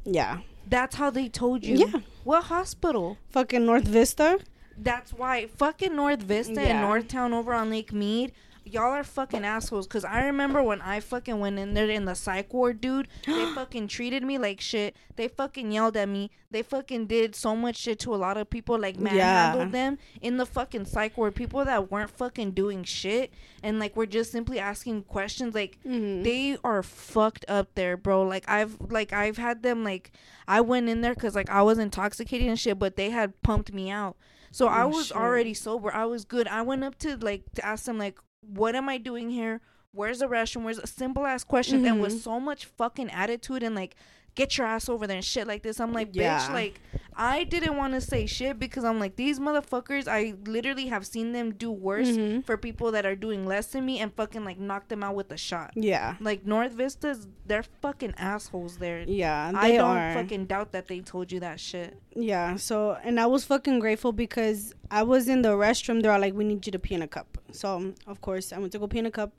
Yeah, That's how they told you. Yeah. What hospital? fucking North Vista. That's why fucking North Vista Yeah. and Northtown over on Lake Mead, y'all are fucking assholes. Cause I remember when I fucking went in there in the psych ward, dude, they fucking treated me like shit. They fucking yelled at me. They fucking did so much shit to a lot of people, like manhandled Yeah. them in the fucking psych ward. People that weren't fucking doing shit and like were just simply asking questions. Like Mhm. they are fucked up there, bro. Like I've like I've had them like I went in there because like I was intoxicated and shit, but they had pumped me out. So I Oh, was shit. already sober. I was good. I went up to like to ask them like, what am I doing here? Where's the restroom? Where's a simple ass questions and mm-hmm. with so much fucking attitude and like get your ass over there and shit like this. I'm like, bitch, like I didn't want to say shit because I'm like these motherfuckers. I literally have seen them do worse Mhm. for people that are doing less than me and fucking like knock them out with a shot. Yeah, Like North Vistas, they're fucking assholes there. yeah, I don't are. fucking doubt that they told you that shit. Yeah, so and I was fucking grateful because I was in the restroom. They're all like, "We need you to pee in a cup." So of course I went to go pee in a cup.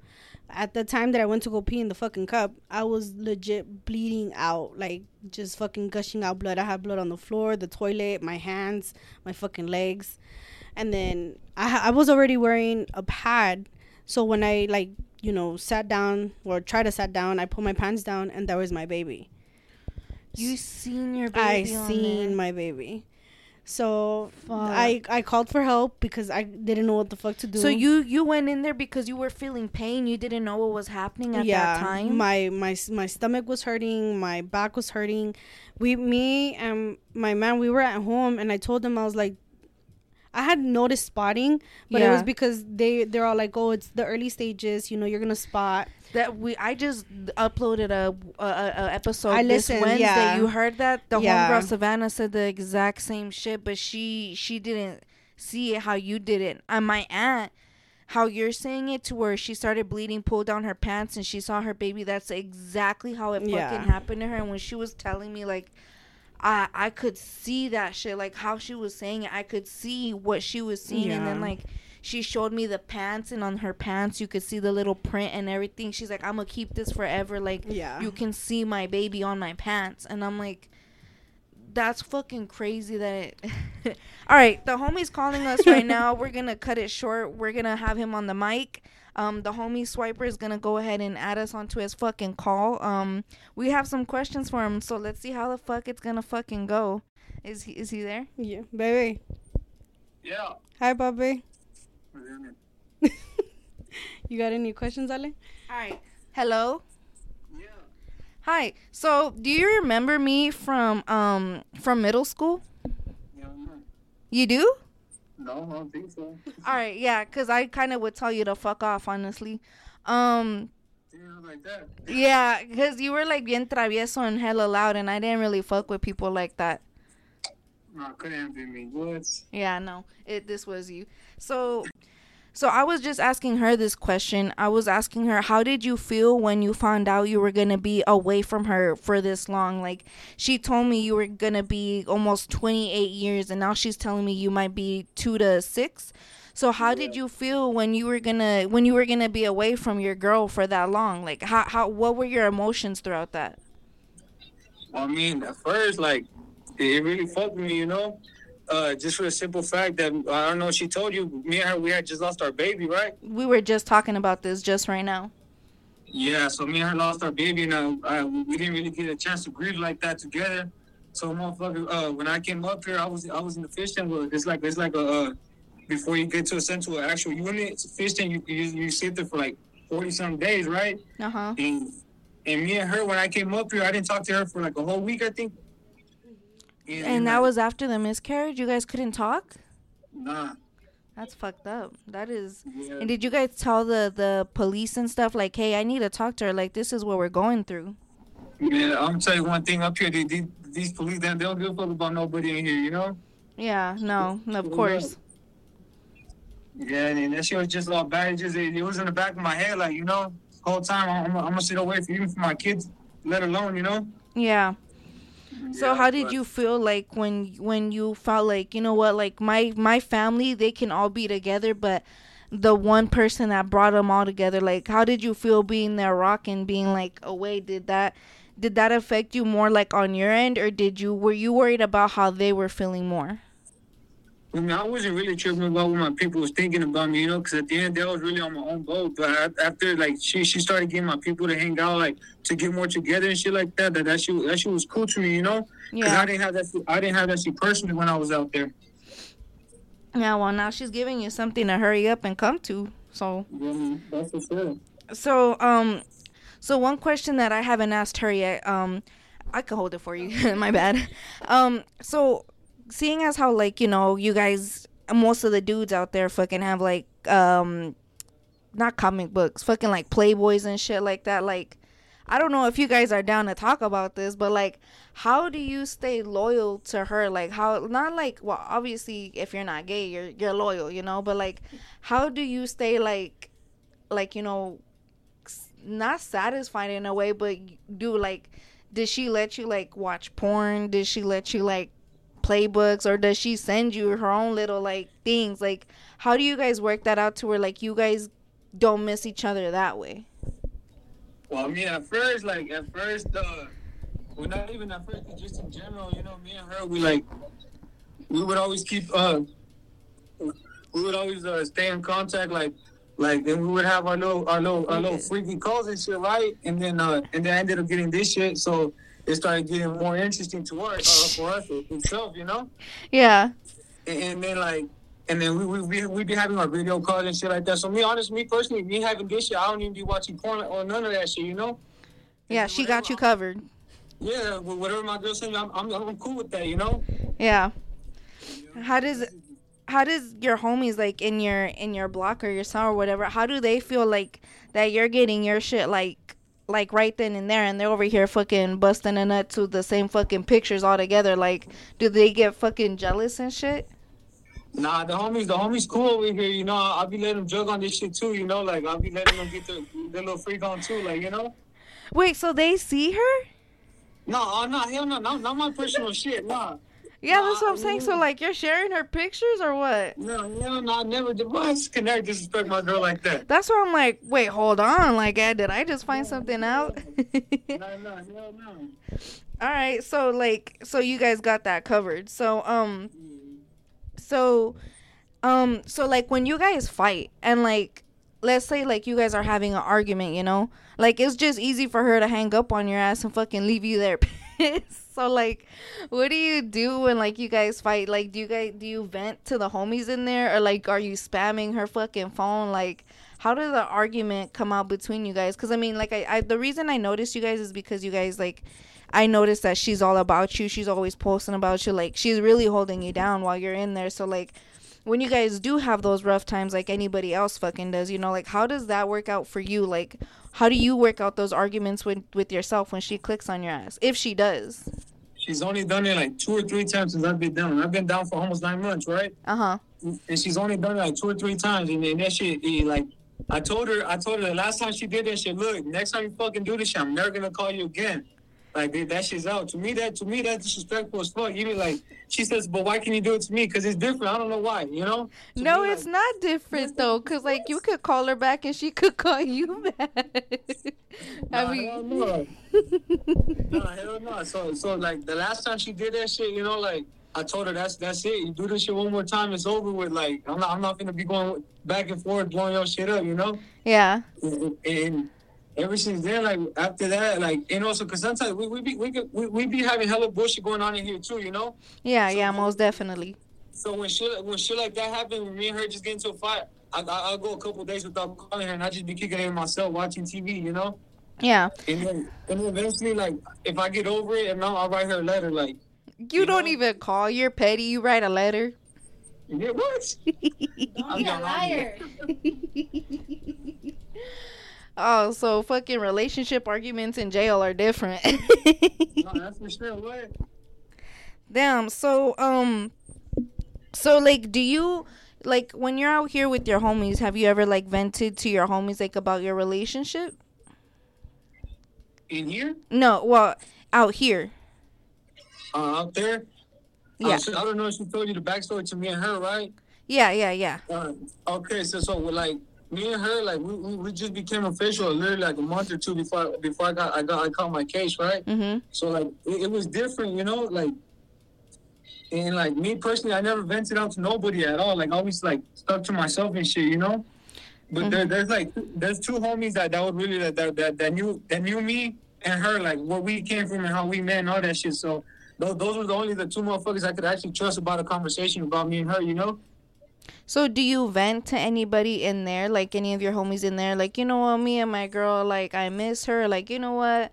At the time that I went to go pee in the fucking cup, I was legit bleeding out, like just fucking gushing out blood. I had blood on the floor, the toilet, my hands, my fucking legs, and then I I was already wearing a pad. So when I like you know sat down or tried to sat down, I pulled my pants down, and there was my baby. You seen your I baby on seen there. my baby. So Fuck. I I called for help because I didn't know what the fuck to do. So you you went in there because you were feeling pain. You didn't know what was happening at that time. My my my stomach was hurting, my back was hurting. We me and my man we were at home and I told him I was like I had noticed spotting, but it was because they they're all like, "Oh, it's the early stages. You know, you're gonna spot." that we I just uploaded a a, a episode I this listened, Wednesday. yeah. You heard that the Yeah. homegirl Savannah said the exact same shit, but she she didn't see it how you did it. And my aunt, how you're saying it to where she started bleeding, pulled down her pants, and she saw her baby. That's exactly how it fucking Yeah. happened to her. And when she was telling me like. I I could see that shit like how she was saying it. I could see what she was seeing, and then like she showed me the pants, and on her pants you could see the little print and everything. She's like, "I'm gonna keep this forever." Like Yeah. you can see my baby on my pants, and I'm like, "That's fucking crazy." That it. All right, the homie's calling us right now. We're gonna cut it short. We're gonna have him on the mic. Um, the homie swiper is gonna go ahead and add us onto his fucking call. Um, we have some questions for him, so let's see how the fuck it's gonna fucking go. Is he is he there? Yeah, baby. Yeah. Hi, Bobby. You got any questions, Ale? All right. Hello. Yeah. Hi. So, do you remember me from um from middle school? Yeah, no. You do? No, I don't think so. All right. Yeah, cuz I kind of would tell you to fuck off, honestly. Um Yeah, like that. yeah, cuz you were like bien travieso and hella loud and I didn't really fuck with people like that. No, couldn't be me. What? Yeah, no. It this was you. So so I was just asking her this question. I was asking her how did you feel when you found out you were going to be away from her for this long? Like she told me you were going to be almost 28 years and now she's telling me you might be 2 to 6. So how did you feel when you were to when you were to be away from your girl for that long? Like how how what were your emotions throughout that? I mean, at first, like, it really fucked me, you know? Uh, just for the simple fact that, I don't know she told you, me and her, we had just lost our baby, right? We were just talking about this just right now. Yeah, so me and her lost our baby, and uh, uh, we didn't really get a chance to grieve like that together. So, motherfucker, uh, when I came up here, I was I was in the fish tank. It's like it's like a uh, before you get to a central actual unit, fish tank. You, you you sit there for like forty some days, right? Uh huh. And and me and her, when I came up here, I didn't talk to her for like a whole week, I think. And that was after the miscarriage. You guys couldn't talk. nah. That's fucked up. That is. Yeah. And did you guys tell the the police and stuff like, hey, I need to talk to her. Like this is what we're going through. Yeah, I'm gonna tell you one thing up here. These, these, these police, they, they don't give a fuck about nobody in here, you know? Yeah. No. Of course. Yeah, and that shit was just all bad. It just it, it was in the back of my head, like you know, whole time I'm, I'm, I'm gonna sit away from even for my kids, let alone you know. Yeah. Mm-hmm. So Yeah, how did but- you feel like when when you felt like you know what like my my family they can all be together but the one person that brought them all together like how did you feel being there and being like oh, away did that did that affect you more like on your end or did you were you worried about how they were feeling more I mean, I wasn't really tripping about what my people was thinking about me, you know, because at the end, they was really on my own boat. But after, like, she she started getting my people to hang out, like, to get more together and shit like that. That that shit, that shit was cool to me, you know, because yeah I didn't have that. shit- I didn't have that shit personally when I was out there. yeah well now she's giving you something to hurry up and come to so Yeah, that's for sure. So, um, so one question that I haven't asked her yet, um, I could hold it for you. My bad. Um, so seeing as how like you know you guys, most of the dudes out there fucking have like um, not comic books, fucking like Playboys and shit like that. Like, I don't know if you guys are down to talk about this, but like, how do you stay loyal to her? Like, how not like well, obviously if you're not gay, you're you're loyal, you know, but like, how do you stay like, like you know not satisfied in a way, but do like, did she let you like watch porn? Did she let you like play books, or does she send you her own little like things? Like, how do you guys work that out to where like you guys don't miss each other that way? Well, I mean, at first, like at first, uh, well, not even at first, just in general, you know, me and her, we like, we would always keep, uh, we would always uh, stay in contact, like, like then we would have our little, our little, our little freaky calls and shit, right? And then, uh, and then I ended up getting this shit, so it started getting more interesting to us, uh, for us itself, you know. Yeah, And, and then like, and then we we we we be having our video calls and shit like that. So me, honest, me personally, me having this shit, I don't even be watching porn or none of that shit, you know. yeah, she got you covered. Yeah, wh- whatever my girl me, I'm, I'm I'm cool with that, you know. Yeah. How does how does your homies like in your in your block or your son or whatever? How do they feel like that you're getting your shit like like right then and there, and they're over here fucking busting a nut to the same fucking pictures all together? Like, do they get fucking jealous and shit? Nah, the homies, the homies cool over here, you know. I'll be letting them jug on this shit too, you know. Like I'll be letting them get their, their little freak on too, like you know. Wait, so they see her? No, oh, no, hell no, not, not my personal shit, nah. Yeah, that's what I'm saying. So like, you're sharing her pictures or what? No, no, no, I never did. Why can never disrespect my girl like that? That's why I'm like, wait, hold on. Like, did I just find something out? No, no, hell no. All right, so like, so you guys got that covered. So um, so um, so like when you guys fight and like, let's say like you guys are having an argument, you know, like it's just easy for her to hang up on your ass and fucking leave you there pissed. So like, what do you do when like you guys fight? Like, do you guys do you vent to the homies in there or like are you spamming her fucking phone? Like, how did the argument come out between you guys? Because I mean, like, I, I the reason I noticed you guys is because you guys like. I noticed that she's all about you. She's always posting about you. Like she's really holding you down while you're in there. So like when you guys do have those rough times like anybody else fucking does, you know, like how does that work out for you? Like how do you work out those arguments with with yourself when she clicks on your ass? If she does. She's only done it like two or three times since I've been down. I've been down for almost nine months, right? Uh-huh. and she's only done it like two or three times, and then that shit, eh, like, I told her, I told her the last time she did that shit, look, next time you fucking do this shit, I'm never gonna call you again. Like dude, that shit's out. To me, that to me that's disrespectful as fuck. Even like she says, but why can you do it to me? Because it's different. I don't know why. You know? To No, me, it's like, not different though, cause like you could call her back and she could call you back. I Nah, mean, no. Nah, hell no. So, so like the last time she did that shit, you know, like I told her that's that's it. You do this shit one more time, it's over with. Like I'm not I'm not gonna be going back and forth blowing your shit up. You know? yeah, and ever since then, like after that, like and also because sometimes we we be we, could, we we be having hella bullshit going on in here too, you know. Yeah, So- yeah, most definitely. So when shit when shit like that happened, when me and her just get into a fight, I, I I'll go a couple days without calling her, and I just be kicking it myself, watching TV, you know. Yeah. And then and then eventually, like if I get over it, and now I'll write her a letter, like, You don't know? even call. You're petty. You write a letter. yeah, what? Don't be a liar. Oh, so fucking relationship arguments in jail are different. no, that's for sure. What? Damn. So, um, so like, do you like when you're out here with your homies? Have you ever like vented to your homies like about your relationship? In here? No, well, out here. Uh, out there? Yeah. Uh, so I don't know if she told you the backstory to me and her, right? Yeah, yeah, yeah. Uh, okay, so so with, like me and her, like we, we, we just became official literally like a month or two before before I got I got I caught my case, right? Mhm. So like it, it was different, you know, like and like me personally, I never vented out to nobody at all. Like I always like stuck to myself and shit, you know. But there, there's like there's two homies that that would really that, that that that knew that knew me and her like where we came from and how we met and all that shit. So those those were the only the two motherfuckers I could actually trust about a conversation about me and her, you know. So, do you vent to anybody in there, like any of your homies in there, like you know what, me and my girl, like I miss her, like you know what,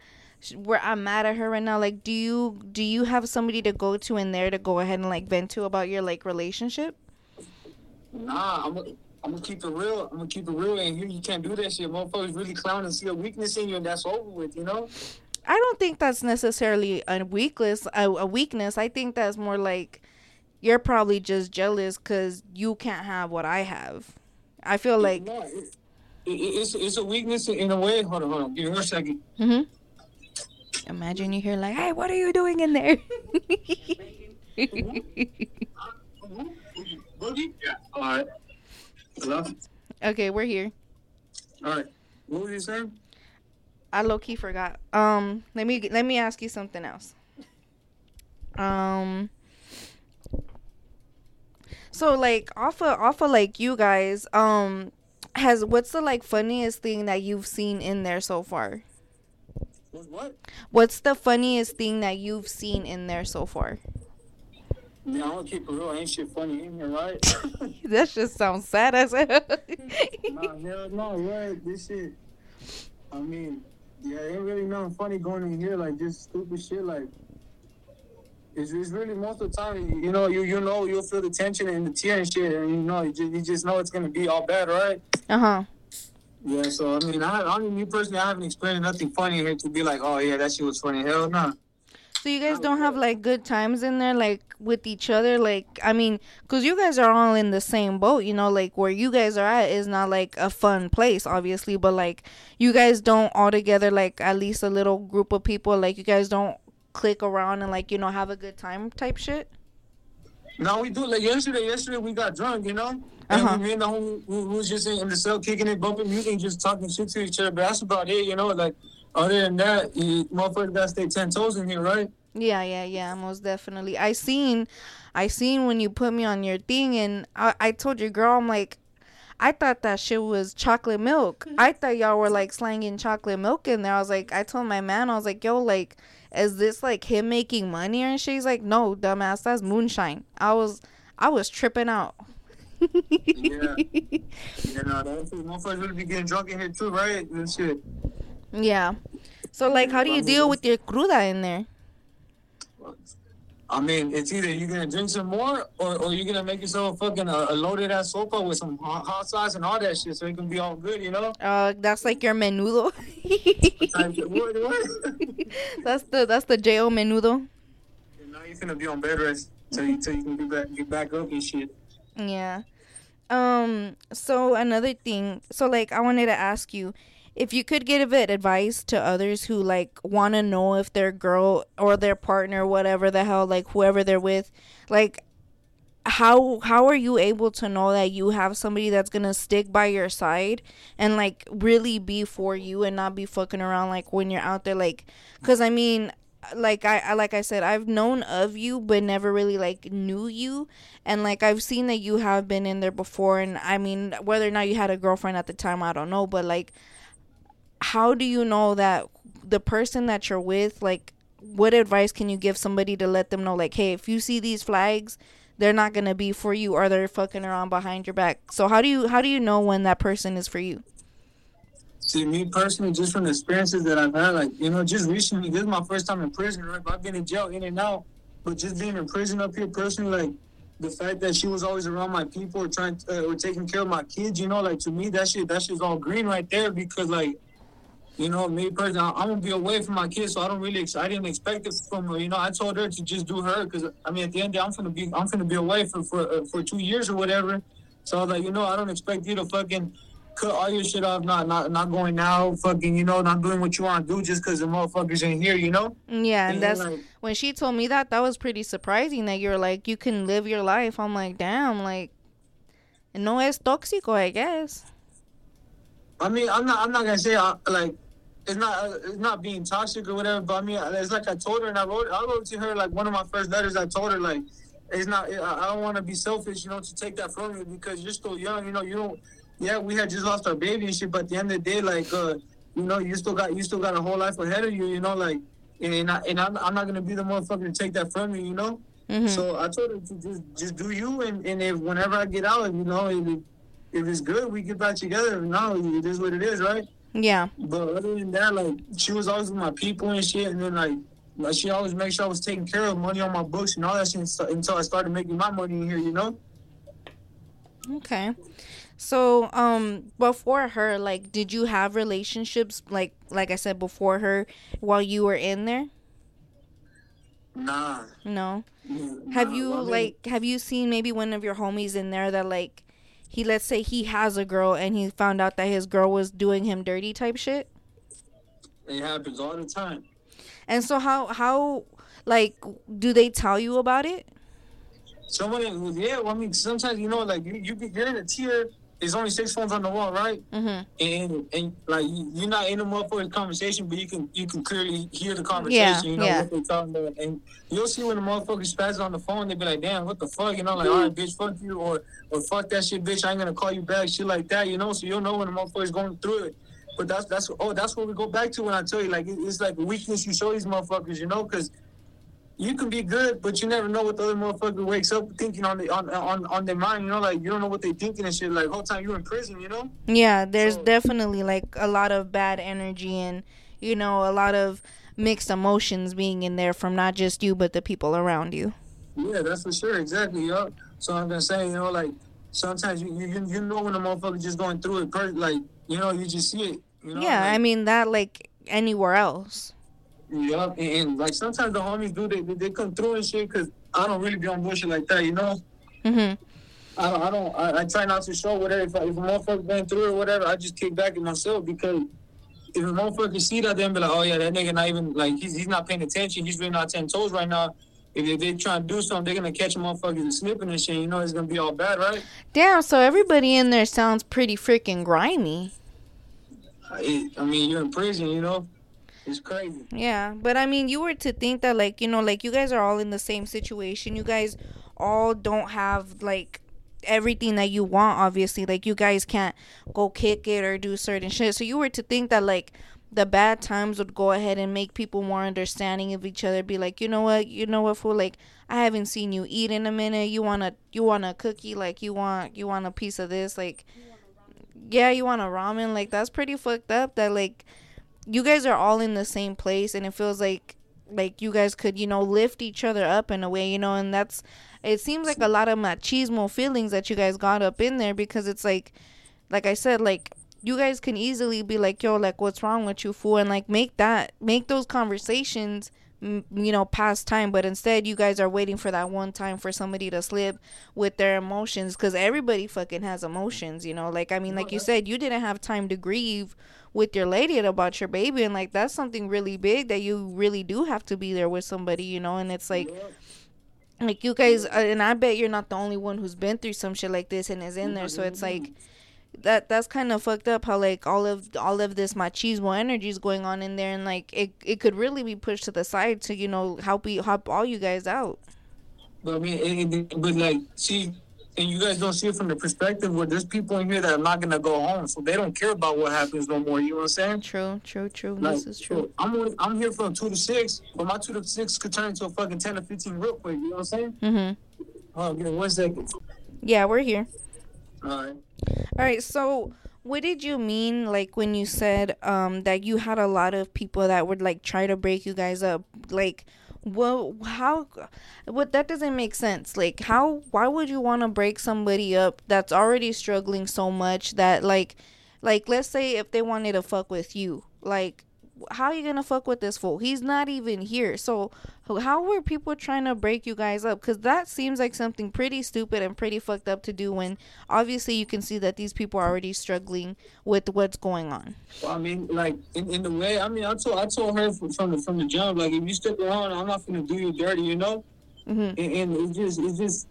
where I'm mad at her right now. Like, do you do you have somebody to go to in there to go ahead and like vent to about your like relationship? Nah, I'm gonna I'm gonna keep it real. I'm gonna keep it real, and here you can't do that shit. Motherfuckers really clown and see a weakness in you, and that's over with, you know. I don't think that's necessarily a weakness. A, a weakness. I think that's more like you're probably just jealous because you can't have what I have. I feel like. No, it, it, it's it's a weakness in a way. Hold on, hold on. Give me one second. hmm Imagine you hear like, "Hey, what are you doing in there?" All right. Hello. okay, we're here. All right. What was you saying? I lowkey forgot. Um, let me let me ask you something else. Um. So like off of off of like you guys, um, has what's the like funniest thing that you've seen in there so far? What? What? What's the funniest thing that you've seen in there so far? Yeah, I'm gonna keep it real. Ain't shit funny in here, right? that just sounds sad as hell. nah, hell no. What? This shit. I mean, yeah, ain't really nothing funny going in here. Like just stupid shit. Like. It's, it's really most of the time, you know, you you know, you'll feel the tension and the tear and shit, and you know, you just, you just know it's gonna be all bad, right? uh huh. Yeah, so I mean, I, I mean, me personally, I haven't experienced nothing funny here to be like, oh yeah, that shit was funny. Hell no. So you guys don't have like good times in there, like with each other. Like I mean, cause you guys are all in the same boat, you know. Like where you guys are at is not like a fun place, obviously, but like you guys don't all together, like at least a little group of people. Like you guys don't click around and like you know have a good time type shit. No, we do. Like yesterday, yesterday we got drunk, you know. Uh-huh. And me and the homie, we, we was just in, in the cell, kicking it, bumping music, and just talking shit to each other. But that's about it, you know. Like other than that, you motherfuckers gotta stay ten toes in here, right? Yeah, yeah, yeah, most definitely. I seen, I seen when you put me on your thing, and I, I told your girl, I'm like, I thought that shit was chocolate milk. I thought y'all were like slanging chocolate milk in there. I was like, I told my man, I was like, yo, like, is this like him making money and shit? He's like, no, dumbass, that's moonshine. I was, I was tripping out. Yeah. You know, that's motherfuckers really be getting drunk in here too, right? And shit. Yeah. So like, how do you deal with your cruda in there? I mean, it's either you're gonna drink some more, or, or you're gonna make yourself fucking a, a loaded ass sopa with some hot, hot sauce and all that shit, so it can be all good, you know. Uh, that's like your menudo. What, what? that's the that's the Jo menudo. And now you're gonna be on bed rest till you till you can get back get back up and shit. Yeah. Um so another thing, so like I wanted to ask you if you could give it advice to others who like want to know if their girl or their partner whatever the hell like whoever they're with like how how are you able to know that you have somebody that's to stick by your side and like really be for you and not be fucking around like when you're out there? Like cuz I mean like I, I like I said I've known of you but never really like knew you. And like I've seen that you have been in there before. And I mean whether or not you had a girlfriend at the time I don't know. But like how do you know that the person that you're with like what advice can you give somebody to let them know like hey if you see these flags they're not gonna be for you or they're fucking around behind your back so how do you how do you know when that person is for you See, me personally, just from the experiences that I've had, like, you know, just recently, this is my first time in prison, right? I've been in jail in and out, but just being in prison up here personally, like, the fact that she was always around my people or trying to, uh, or taking care of my kids, you know, like, to me, that shit, that shit's all green right there because, like, you know, me personally, I- I'm gonna be away from my kids, so I don't really, ex- I didn't expect it from her. You know, I told her to just do her because, I mean, at the end of the day, I'm gonna be, I'm gonna be away for for uh, for two years or whatever. So I was like, you know, I don't expect you to fucking cut all your shit off, not not not going now, fucking, you know, not doing what you want to do just because the motherfuckers ain't here, you know. yeah and And, that's like, when she told me that that was pretty surprising that you're like you can live your life i'm like damn like no es tóxico i guess I mean, I'm not I'm not gonna say uh, like. It's not it's not being toxic or whatever, but I mean, it's like I told her, and I wrote I wrote to her like one of my first letters. I told her like, it's not I don't want to be selfish, you know, to take that from you because you're still young, you know. You don't. Yeah, we had just lost our baby and shit, but at the end of the day, like, uh, you know, you still got you still got a whole life ahead of you, you know, like, and I, and I'm, I'm not gonna be the motherfucker to take that from you, you know. hmm So I told her to just just do you, and, and if whenever I get out, you know, if, if it's good, we get back together. Not, it is what it is, right? Yeah But other than that, like she was always with my people and shit, and then like like she always make sure I was taking care of money on my books and all that shit until- I started making my money in here, you know. Okay. So, um, before her, like, did you have relationships, like, like I said before her, while you were in there? Nah. No. Have you like, have you seen maybe one of your homies in there that like, he let's say he has a girl and he found out that his girl was doing him dirty type shit? It happens all the time. And so how how like do they tell you about it? Someone, yeah. Well, I mean, sometimes you know, like you, you be- in a tier. There's only six phones on the wall, right? Mm-hmm. and and like you- you're not in the motherfucking conversation, but you can you can clearly hear the conversation. Yeah, you know yeah. what they're talking about, and you'll see when the motherfucker spazzes on the phone, they be like, "Damn, what the fuck?" You know, like, "All right, bitch, fuck you," or or "Fuck that shit, bitch, I ain't gonna call you back," shit like that. You know, so you'll know when the motherfucker's going through it. But that's that's oh that's what we go back to when I tell you like it- it's like weakness you show these motherfuckers, you know, because. You can be good, but you never know what the other motherfucker wakes up thinking on the on on on their mind. You know, like you don't know what they're thinking and shit. Like whole time you're in prison, you know. Yeah, there's So- definitely like a lot of bad energy and you know a lot of mixed emotions being in there from not just you but the people around you. Yeah, that's for sure. Exactly, yo. So I'm gonna say, you know, like sometimes you you, you know when a motherfucker just going through it, per- like you know, you just see it. You know, yeah, I mean that like anywhere else. Yeah, and, and, like sometimes the homies do they they, come through and shit because I don't really be on bullshit like that, you know. Mhm. I don't, I don't, I, I try not to show whatever. If, I, if a motherfucker going through or whatever, I just kick back at myself because if a motherfucker see that, then be like, oh yeah, that nigga not even like he's he's not paying attention. He's really not ten toes right now. If they, they trying to do something, they're gonna catch a motherfucker slipping and shit. You know, it's gonna be all bad, right? Damn, so everybody in there sounds pretty freaking grimy. I, I mean, you're in prison, you know. It's crazy. Yeah, but I mean, you were to think that like, you know, like you guys are all in the same situation. You guys all don't have like everything that you want obviously. Like you guys can't go kick it or do certain shit. So you were to think that like the bad times would go ahead and make people more understanding of each other. Be like, you know what, you know what, fool. Like I haven't seen you eat in a minute. You want a you want a cookie? Like you want you want a piece of this? Like yeah, you want a ramen? Like that's pretty fucked up. That like you guys are all in the same place, and it feels like like you guys could you know lift each other up in a way, you know, and that's it seems like a lot of machismo feelings that you guys got up in there because it's like like I said like you guys can easily be like, yo, like, what's wrong with you, fool? And like, make that, make those conversations, you know, past time. But instead, you guys are waiting for that one time for somebody to slip with their emotions because everybody fucking has emotions, you know. Like, I mean, like you said, you didn't have time to grieve with your lady about your baby, and like, that's something really big that you really do have to be there with somebody, you know. And it's like, like you guys, uh, and I bet you're not the only one who's been through some shit like this and is in there. So it's like that that's kind of fucked up how like all of all of this machismo energy is going on in there and like it it could really be pushed to the side to you know help you help all you guys out But I mean, it, it, but like, see, and you guys don't see it from the perspective where there's people in here that are not gonna go home, so they don't care about what happens no more. You know what I'm saying? True, true, true. Like, this is true. I'm only, I'm here from two to six, but my two to six could turn into a fucking ten to fifteen real quick. You know what I'm saying? Mm-hmm. Oh, give me one second. Yeah, we're here. All right. All right, so what did you mean like when you said um that you had a lot of people that would like try to break you guys up? Like well how what that doesn't make sense. Like how why would you want to break somebody up that's already struggling so much that like like let's say if they wanted to fuck with you, like how are you gonna fuck with this fool? He's not even here. So how were people trying to break you guys up? Because that seems like something pretty stupid and pretty fucked up to do. When obviously you can see that these people are already struggling with what's going on. Well, I mean, like in, in the way, I mean, I told I told her from, from the from the jump, like if you stick around, I'm not gonna do you dirty, you know. Mm-hmm. And, and it's just it's just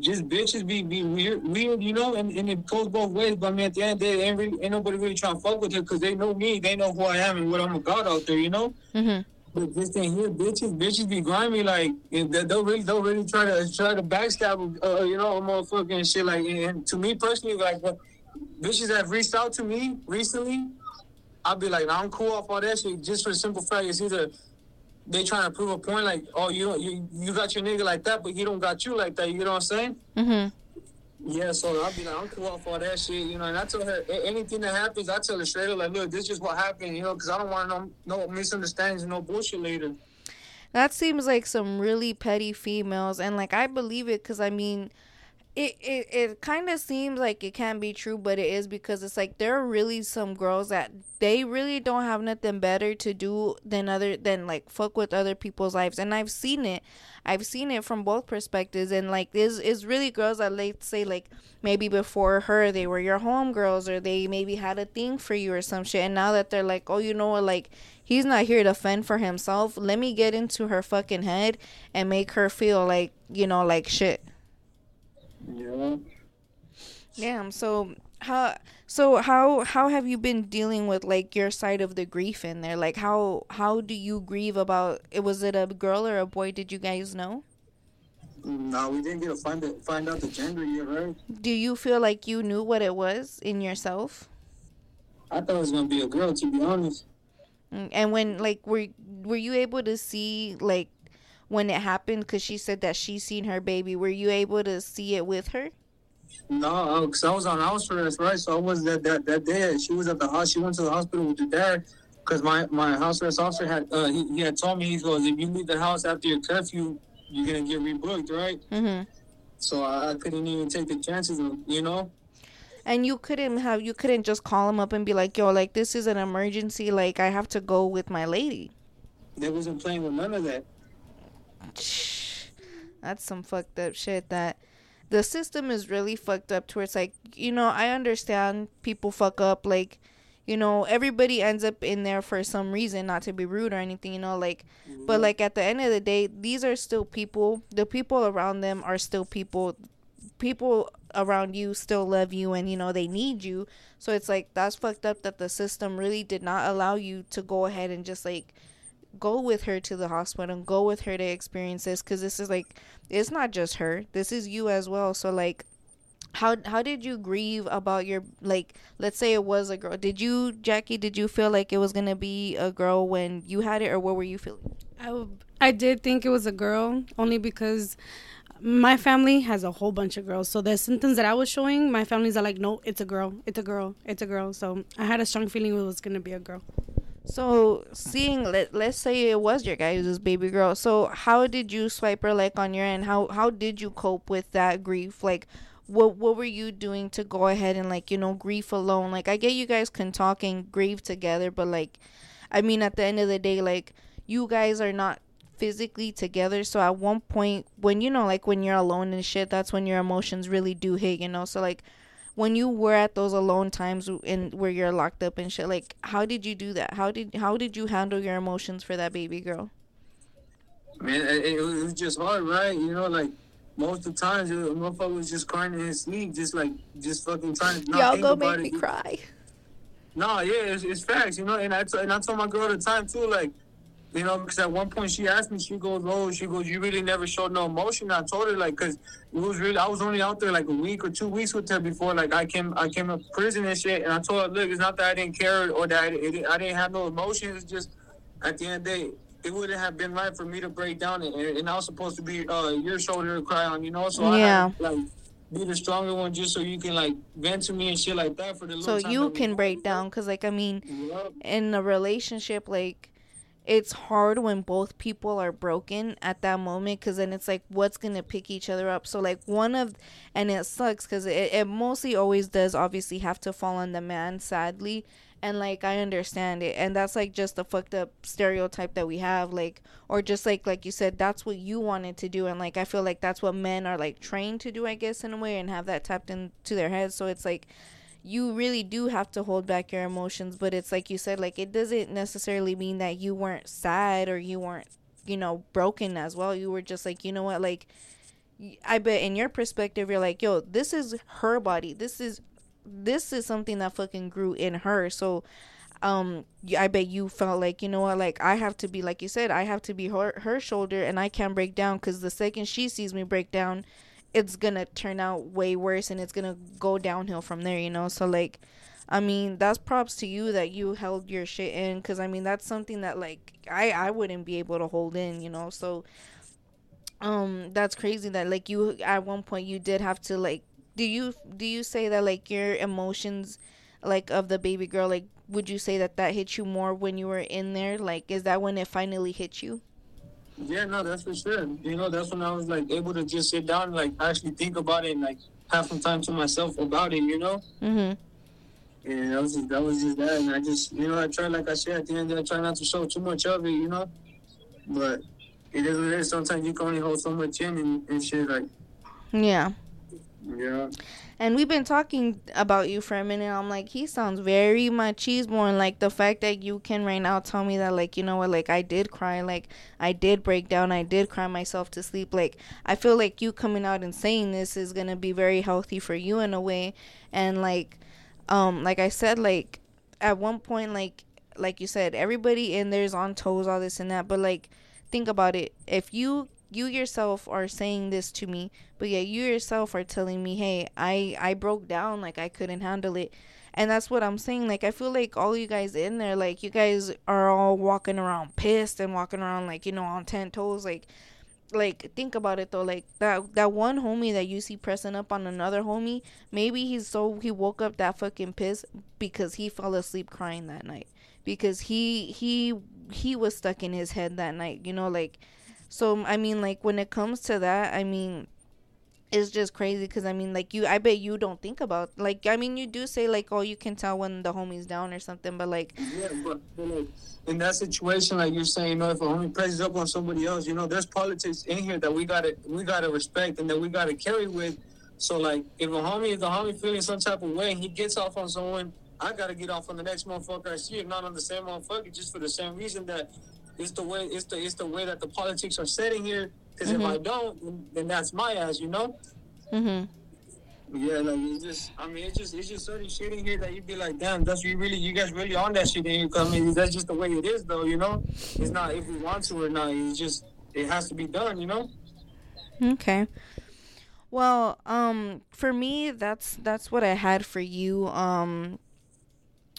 just bitches be be weird, weird, you know, and, and it goes both ways. But I mean, at the end of the day, ain't, really, ain't nobody really trying to fuck with her because they know me, they know who I am and what I'm about out there, you know. Mm-hmm. But this thing here, bitches, bitches be grimy, like they'll really, they'll really try to try to backstab, uh, you know, a motherfucker and shit. Like, and to me personally, like, what bitches have reached out to me recently, I'll be like, nah, I'm cool off all that shit. Just for the simple fact, it's either they trying to prove a point, like, oh, you you you got your nigga like that, but he don't got you like that. You know what I'm saying? Mm-hmm. Yeah, so I'll be like, I'm cool off all that shit, you know. And I tell her anything that happens, I tell her straight up, like, look, this is what happened, you know, because I don't want no no misunderstandings no bullshit later. That seems like some really petty females, and like I believe it because I mean, it it, it kind of seems like it can be true, but it is because it's like there are really some girls that they really don't have nothing better to do than other than like fuck with other people's lives, and I've seen it. I've seen it from both perspectives, and like is is really girls that let's say like maybe before her they were your homegirls or they maybe had a thing for you or some shit, and now that they're like, oh, you know what, like he's not here to fend for himself. Let me get into her fucking head and make her feel like you know like shit. Yeah. Damn. So how so how how have you been dealing with like your side of the grief in there? Like how how do you grieve about it? Was it a girl or a boy? Did you guys know? No, we didn't get to find it, find out the gender yet, right? Do you feel like you knew what it was in yourself? I thought it was gonna be a girl, to be honest. Mm, And when like were were you able to see like when it happened? Because she said that she seen her baby. Were you able to see it with her? No, because I was on house arrest, right? So I was that that that day. She was at the house. She went to the hospital with her dad. Because my, my house arrest officer had uh, he, he had told me he goes if you leave the house after your curfew you're gonna get rebooked right Mm-hmm. so I, I couldn't even take the chances of you know And you couldn't have you couldn't just call him up and be like, "Yo, like this is an emergency. Like I have to go with my lady." they wasn't playing with none of that That's some fucked up shit that the system is really fucked up to where it's like, you know, I understand people fuck up like you know, everybody ends up in there for some reason, not to be rude or anything, you know, like but mm-hmm. like at the end of the day, these are still people. The people around them are still people. People around you still love you and you know they need you. So it's like that's fucked up that the system really did not allow you to go ahead and just like go with her to the hospital and go with her to experience this because this is like it's not just her this is you as well so like how how did you grieve about your like let's say it was a girl did you jackie did you feel like it was gonna be a girl when you had it or what were you feeling i i did think it was a girl only because my family has a whole bunch of girls. So the symptoms that I was showing, my families are like, no, it's a girl, it's a girl, it's a girl. So I had a strong feeling it was gonna be a girl. So seeing let, let's say it was your guy this baby girl so how did you Swiper like on your end? How how did you cope with that grief? Like what what were you doing to go ahead and like you know grief alone? Like i get you guys can talk and grieve together but like i mean at the end of the day like you guys are not physically together so at one point when you know like when you're alone and shit that's when your emotions really do hit you know? So like when you were at those alone times and where you're locked up and shit like how did you do that how did how did you handle your emotions for that baby girl man it, it, was- just hard right you know like most of the times a motherfucker was just crying in his sleep just like just fucking trying to not y'all think go about make it. me cry No, yeah, it's, it's facts, you know. And I, t- and I told my girl at the time too, like, you know, because at one point she asked me, she goes, "Oh, she goes, you really never showed no emotion." I told her like, cause it was really, I was only out there like a week or two weeks with her before, like I came, I came to prison and shit, and I told her, look, it's not that I didn't care or that I, it, I didn't have no emotions. It's just at the end of the day, it wouldn't have been right for me to break down, and, and I was supposed to be uh, your shoulder to cry on, you know. So Yeah. I had, like be the stronger one, just so you can like vent to me and shit like that for the. so time you can break down because like i mean Yup. in a relationship like it's hard when both people are broken at that moment because then it's like what's gonna pick each other up? So like one of and it sucks because it, it mostly always does obviously have to fall on the man sadly. And like i understand it and that's like just the fucked up stereotype that we have like or just like like you said that's what you wanted to do and like i feel like that's what men are like trained to do i guess in a way and have that tapped into their heads. So it's like you really do have to hold back your emotions but it's like you said like it doesn't necessarily mean that you weren't sad or you weren't you know broken as well. You were just like you know what like i bet in your perspective you're like yo this is her body. This is this is something that fucking grew in her. So um i bet you felt like you know what like i have to be like you said i have to be her her shoulder and i can't break down because the second she sees me break down it's gonna turn out way worse and it's gonna go downhill from there you know? So like i mean that's props to you that you held your shit in because i mean that's something that like i i wouldn't be able to hold in you know? So um that's crazy that like you at one point you did have to like do you do you say that like your emotions like of the baby girl like would you say that that hit you more when you were in there? Like is that when it finally hit you Yeah, no, that's for sure. You know, that's when I was like able to just sit down and like actually think about it and like have some time to myself about it. You know, mm-hmm and that was just, that was just that. And I just, you know, I try like I said at the end, I try not to show too much of it. You know, but it is what it is. Sometimes you can only hold so much in and, and shit. Like, yeah yeah, And we've been talking about you for a minute. I'm like, he sounds very machismo, and like the fact that you can right now tell me that, like, you know what, like I did cry, like I did break down, I did cry myself to sleep. Like I feel like you coming out and saying this is gonna be very healthy for you in a way, and like, um, like I said, like at one point, like like you said, everybody in there's on toes, all this and that, but like think about it, if you you yourself are saying this to me but yet you yourself are telling me hey i i broke down like i couldn't handle it. And that's what i'm saying like i feel like all you guys in there like you guys are all walking around pissed and walking around like you know on 10 toes like like think about it though like that that one homie that you see pressing up on another homie maybe he's so he woke up that fucking pissed because he fell asleep crying that night. Because he he he was stuck in his head that night you know like so I mean, like when it comes to that, I mean, it's just crazy because I mean, like you, I bet you don't think about like I mean, you do say like, oh, you can tell when the homie's down or something, but like, yeah. But, like in that situation, like you're saying, you know, if a homie presses up on somebody else, you know, there's politics in here that we gotta we gotta respect and that we gotta carry with. So like, if a homie, if the homie feeling some type of way, he gets off on someone. I gotta get off on the next motherfucker I see, if not on the same motherfucker, just for the same reason that it's the way it's the it's the way that the politics are setting here. Because if I don't, then, then that's my ass, you know. Mm-hmm. Yeah, like it's just, I mean, it's just, it's just certain shit in here that you'd be like, damn, that's you really, you guys really on that shit. And you, I mean, that's just the way it is, though, you know. It's not if we want to or not. It's just, it has to be done, you know. okay. Well, um, for me, that's that's what I had for you. Um,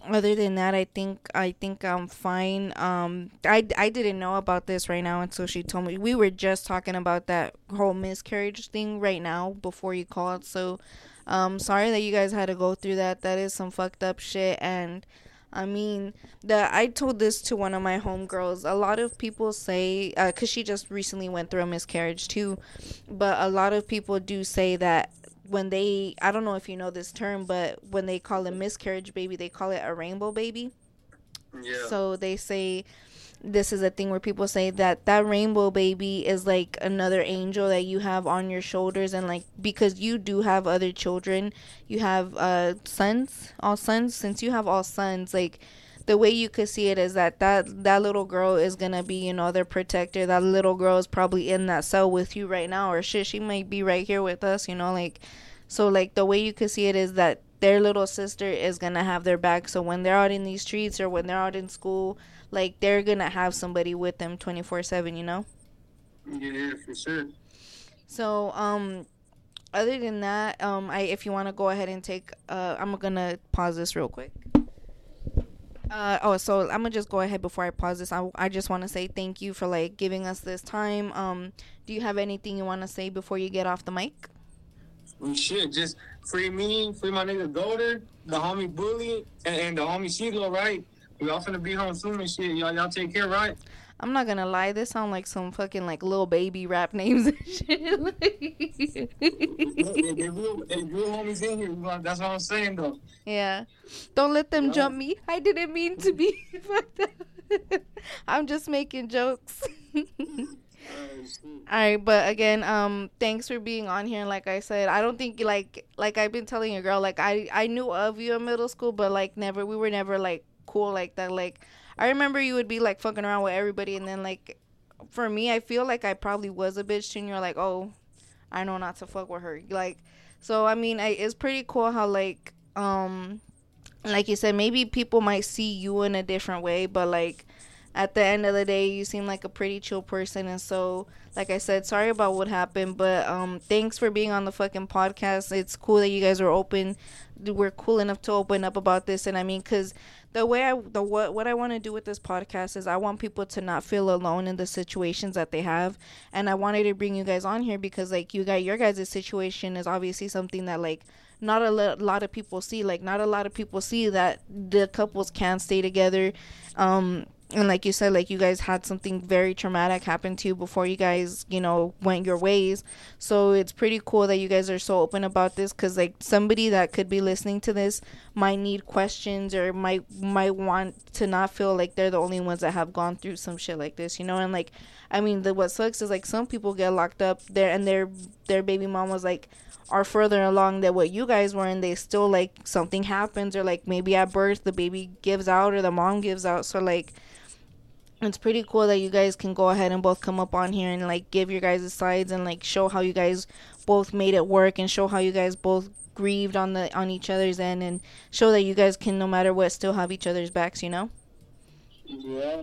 other than that, I think I think I'm fine. Um, I I didn't know about this right now until she told me. We were just talking about that whole miscarriage thing right now before you called. So, um, sorry that you guys had to go through that. That is some fucked up shit. And I mean, the I told this to one of my homegirls. A lot of people say, uh, cause she just recently went through a miscarriage too, but a lot of people do say that when they I don't know if you know this term, but when they call a miscarriage baby, they call it a rainbow baby. Yeah. So they say this is a thing where people say that that rainbow baby is like another angel that you have on your shoulders and like because you do have other children, you have uh sons, all sons since you have all sons like the way you could see it is that that that little girl is gonna be you know their protector that little girl is probably in that cell with you right now or shit she might be right here with us you know like so like the way you could see it is that their little sister is gonna have their back. So when they're out in these streets or when they're out in school, like they're gonna have somebody with them twenty four seven. You know. Yeah, for sure. So um, other than that, um, I if you want to go ahead and take, uh, I'm gonna pause this real quick. Uh, oh, so I'm gonna just go ahead before I pause this. I, I just want to say thank you for like giving us this time. Um, do you have anything you want to say before you get off the mic? Shit, just free me, free my nigga Golder, the homie Bully, and, and the homie Siglo, right? We all finna be home soon and shit. Y'all, y'all take care, right? I'm not gonna lie, this sound like some fucking like little baby rap names and shit. real, real homies in here. That's what I'm saying, though. yeah, don't let them Yeah. jump me. I didn't mean to be. I'm just making jokes. All right, but again, um, thanks for being on here. Like I said, I don't think like like I've been telling your girl, like I I knew of you in middle school, but like never we were never like cool like that. Like I remember you would be like fucking around with everybody, and then like for me, I feel like I probably was a bitch. And you're like, oh, I know not to fuck with her. Like, so I mean, I, it's pretty cool how like um, like you said, maybe people might see you in a different way, but like at the end of the day you seem like a pretty chill person and so like i said sorry about what happened but um thanks for being on the fucking podcast it's cool that you guys are open we're cool enough to open up about this and i mean because the way i the what what i want to do with this podcast is i want people to not feel alone in the situations that they have. And i wanted to bring you guys on here because like you got your guys' situation is obviously something that like not a lot of people see. Like not a lot of people see that the couples can stay together. Um and like you said like you guys had something very traumatic happen to you before you guys you know went your ways. So it's pretty cool that you guys are so open about this because like somebody that could be listening to this might need questions or might might want to not feel like they're the only ones that have gone through some shit like this you know? And like i mean the what sucks is like some people get locked up there and their their baby mom was like are further along than what you guys were and they still like something happens or like maybe at birth the baby gives out or the mom gives out so like it's pretty cool that you guys can go ahead and both come up on here and like give your guys' sides and like show how you guys both made it work and show how you guys both grieved on the on each other's end and show that you guys can no matter what still have each other's backs you know Yeah.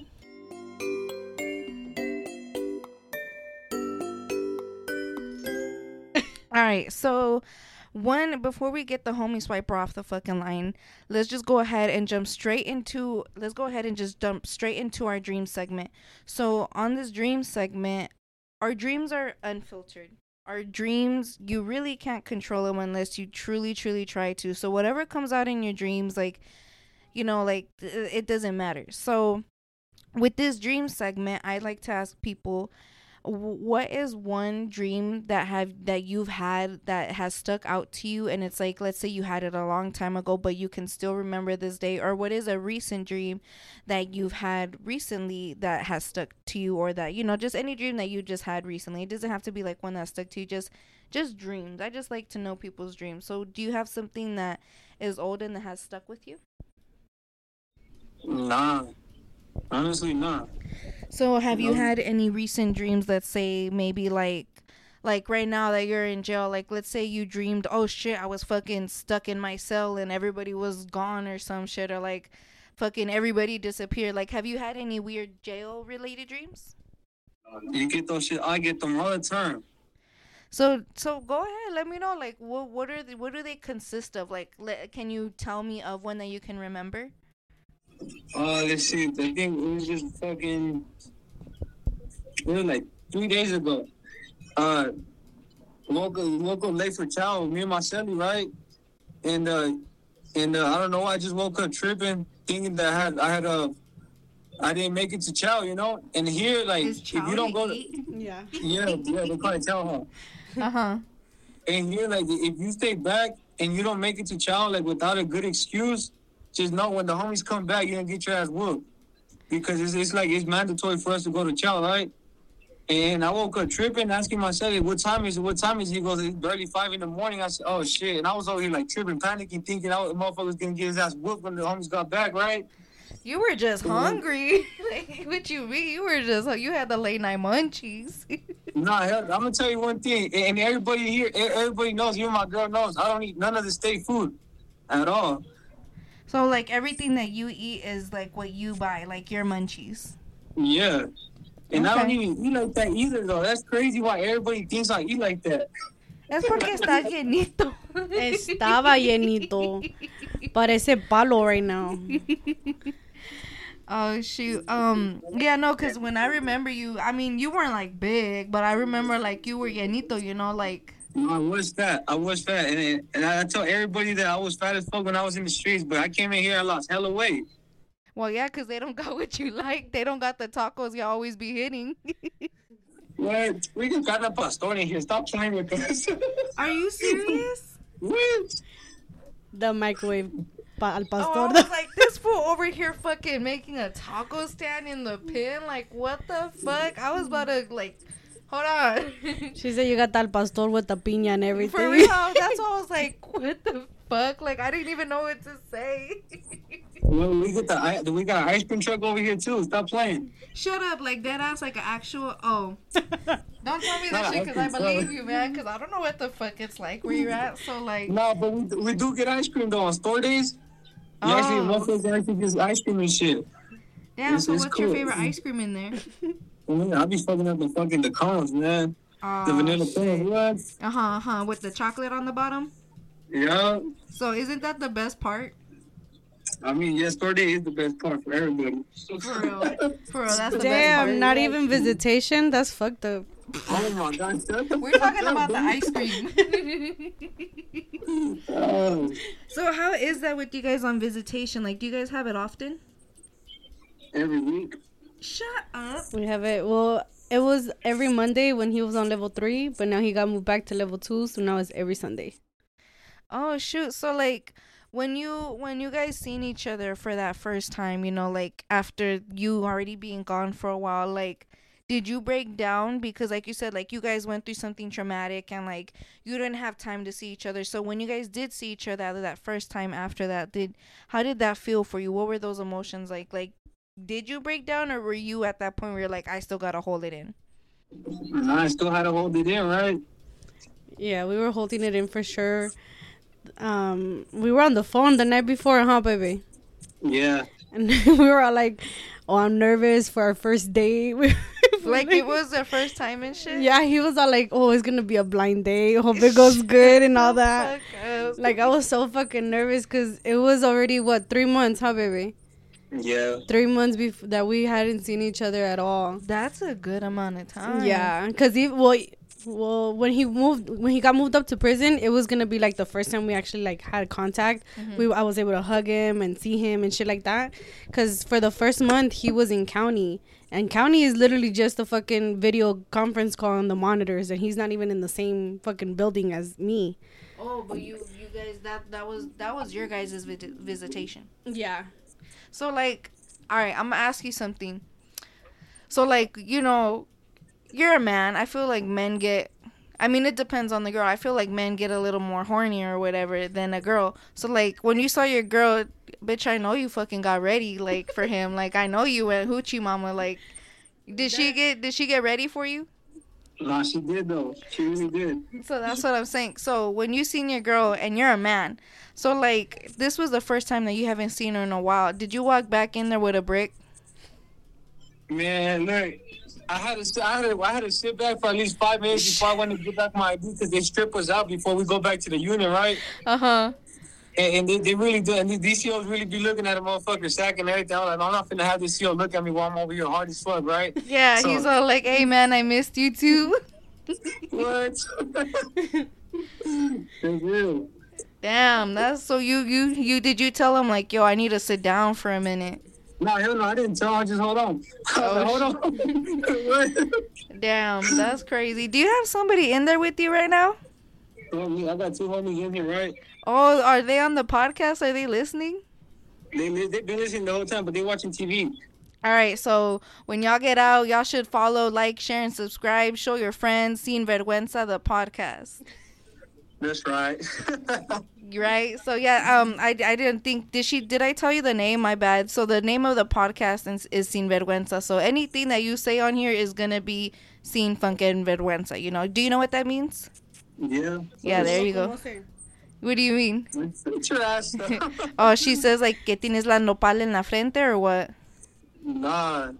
All right, so one before we get the homie swiper off the fucking line, let's just go ahead and jump straight into let's go ahead and just jump straight into our dream segment. So on this dream segment, our dreams are unfiltered. Our dreams, you really can't control them unless you truly, truly try to. So whatever comes out in your dreams, like you know, like it doesn't matter. So with this dream segment, I like to ask people what is one dream that have that you've had that has stuck out to you? And it's like let's say you had it a long time ago but you can still remember this day. Or what is a recent dream that you've had recently that has stuck to you? Or that you know just any dream that you just had recently. It doesn't have to be like one that stuck to you. Just just dreams. I just like to know people's dreams. So do you have something that is old and that has stuck with you? Nah. Honestly, not. So have you No. had any recent dreams let's say maybe like like right now that you're in jail like let's say you dreamed oh shit I was fucking stuck in my cell and everybody was gone or some shit or like fucking everybody disappeared like have you had any weird jail related dreams? You get those shit. I get them all the time. So so go ahead let me know like what what are the, what do they consist of like le- can you tell me of one that you can remember? Uh, let's see. I think it was just fucking. It was like three days ago. Uh, woke up, woke up late for chow. Me and my celly, right? And uh, and uh, I don't know. I just woke up tripping, thinking that I had I had uh, I didn't make it to chow, you know. And here, like, if you don't go, to, Yeah. yeah, yeah, they call it chow hall. Uh-huh. And here, like, if you stay back and you don't make it to chow, like, without a good excuse, just know when the homies come back, you're gonna get your ass whooped. Because it's, it's like, it's mandatory for us to go to chow, right? And I woke up tripping, asking myself, what time is it? What time is it? He goes, it's barely five in the morning. I said, oh shit. And I was over here, like, tripping, panicking, thinking I was, motherfucker's gonna get his ass whooped when the homies got back, right? You were just hungry. like, what you mean? You were just you had the late night munchies. Nah, hell, I'm gonna tell you one thing, and everybody here, everybody knows, even my girl knows, I don't eat none of the state food. at all. So like everything that you eat is like what you buy, like your munchies. Yeah. And I don't even eat like that either, though. That's crazy why everybody thinks I eat like that. Es porque está llenito. Estaba llenito. Parece palo right now. Oh shoot. Um yeah, no, cuz when I remember you, I mean, you weren't like big, but I remember like you were llenito, you know, like No, I was fat. I was fat. And, and I tell everybody that I was fat as fuck when I was in the streets, but I came in here, I lost hella weight. well, yeah, cuz they don't got what you like. They don't got the tacos you always be hitting. What? We just got a pastor in here. Stop playing with us. Are you serious? what? The microwave pa- al Oh, I pastor. was like, this fool over here fucking making a taco stand in the pen. Like, what the fuck? I was about to, like, hold on. she said you got al pastor with the piña and everything. For real, that's why I was like, what the fuck? Like, I didn't even know what to say. Well, we get the we got an ice cream truck over here too. Stop playing. Shut up, like that ass, like an actual. Oh, don't tell me Nah, that shit because I I think so. believe you, man. Because I don't know what the fuck it's like where you're at. So like, No, but we, we do get ice cream though on store days. You actually, Oh. motherfuckers actually get ice cream and shit. damn. This So is what's your favorite ice cream in there? Mm, I be fucking up the fucking the cones, man. Uh, The vanilla cones, what? Uh huh. Uh huh. With the chocolate on the bottom. Yeah. So isn't that the best part? I mean, yes, store is the best part for everybody. For real. For real, that's the best Damn, part. not even visitation. That's fucked up. Oh my god. shut We're talking about the ice cream. Oh, so how is that with you guys on visitation? Like, do you guys have it often? every week. Shut up. We have it. Well, it was every Monday when he was on level three, but now he got moved back to level two, so now it's every Sunday. Oh shoot! So like, when you when you guys seen each other for that first time, you know, like after you already being gone for a while, like. Did you break down because like you said like you guys went through something traumatic and like you didn't have time to see each other. So when you guys did see each other that first time after that, did how did that feel for you? What were those emotions like? Like did you break down or were you at that point where you're like I still got to hold it in? I still had to hold it in, right? Yeah, we were holding it in for sure. Um, we were on the phone the night before, huh, baby? Yeah. And we were all like, "Oh, I'm nervous for our first date." Like it was the first time and shit. Yeah, he was all like, "Oh, it's gonna be a blind date. Hope it goes good and all that." Like I was so fucking nervous because it was already what three months, huh, baby? Yeah. Three months before that we hadn't seen each other at all. That's a good amount of time. Yeah, because he well, well when he moved when he got moved up to prison, it was gonna be like the first time we actually like had contact. Mm-hmm. We I was able to hug him and see him and shit like that. Because for the first month he was in county, and county is literally just a fucking video conference call on the monitors, and he's not even in the same fucking building as me. Oh, but you you guys that that was that was your guys' visitation. Yeah. So like, all right, I'm gonna ask you something. So like, you know, you're a man. I feel like men get. I mean, it depends on the girl. I feel like men get a little more horny or whatever than a girl. So like, when you saw your girl, bitch, I know you fucking got ready like for him. Like I know you went hoochie mama. Like, did she get did she get ready for you? Nah, she did though. She really did. So that's what I'm saying. So when you seen your girl and you're a man, so like this was the first time that you haven't seen her in a while. Did you walk back in there with a brick? Man, look, I had to, sit- I had to, I had to sit back for at least five minutes before I went to get back my ID because they strip us out before we go back to the unit, right? Uh huh. And, and they, they really do, and these COs really be looking at a motherfucker sack and everything. I'm like, I'm not finna have this CO look at me while I'm over here hard as fuck, right? Yeah, So- he's all like, "Hey man, I missed you too." What? Real. Damn, that's so you you you did you tell him like, "Yo, I need to sit down for a minute." No, hell no, I didn't tell. I just hold on. Like, hold on. Oh, what? Damn, that's crazy. Do you have somebody in there with you right now? Oh, me, I got two homies in here, right? Oh, are they on the podcast? Are they listening? They they've been listening the whole time, but they're watching TV. All right, so when y'all get out, y'all should follow, like, share, and subscribe. Show your friends. Sin Vergüenza, the podcast. That's right. Right? So yeah, um, I, I didn't think did she did I tell you the name? My bad. So the name of the podcast is, is Sin Vergüenza. So anything that you say on here is gonna be Sin Funkin Vergüenza. You know? Do you know what that means? Yeah. Yeah, there you go. What do you mean? It's your ass. Oh, she says like que tienes la nopal en la frente or what? nah.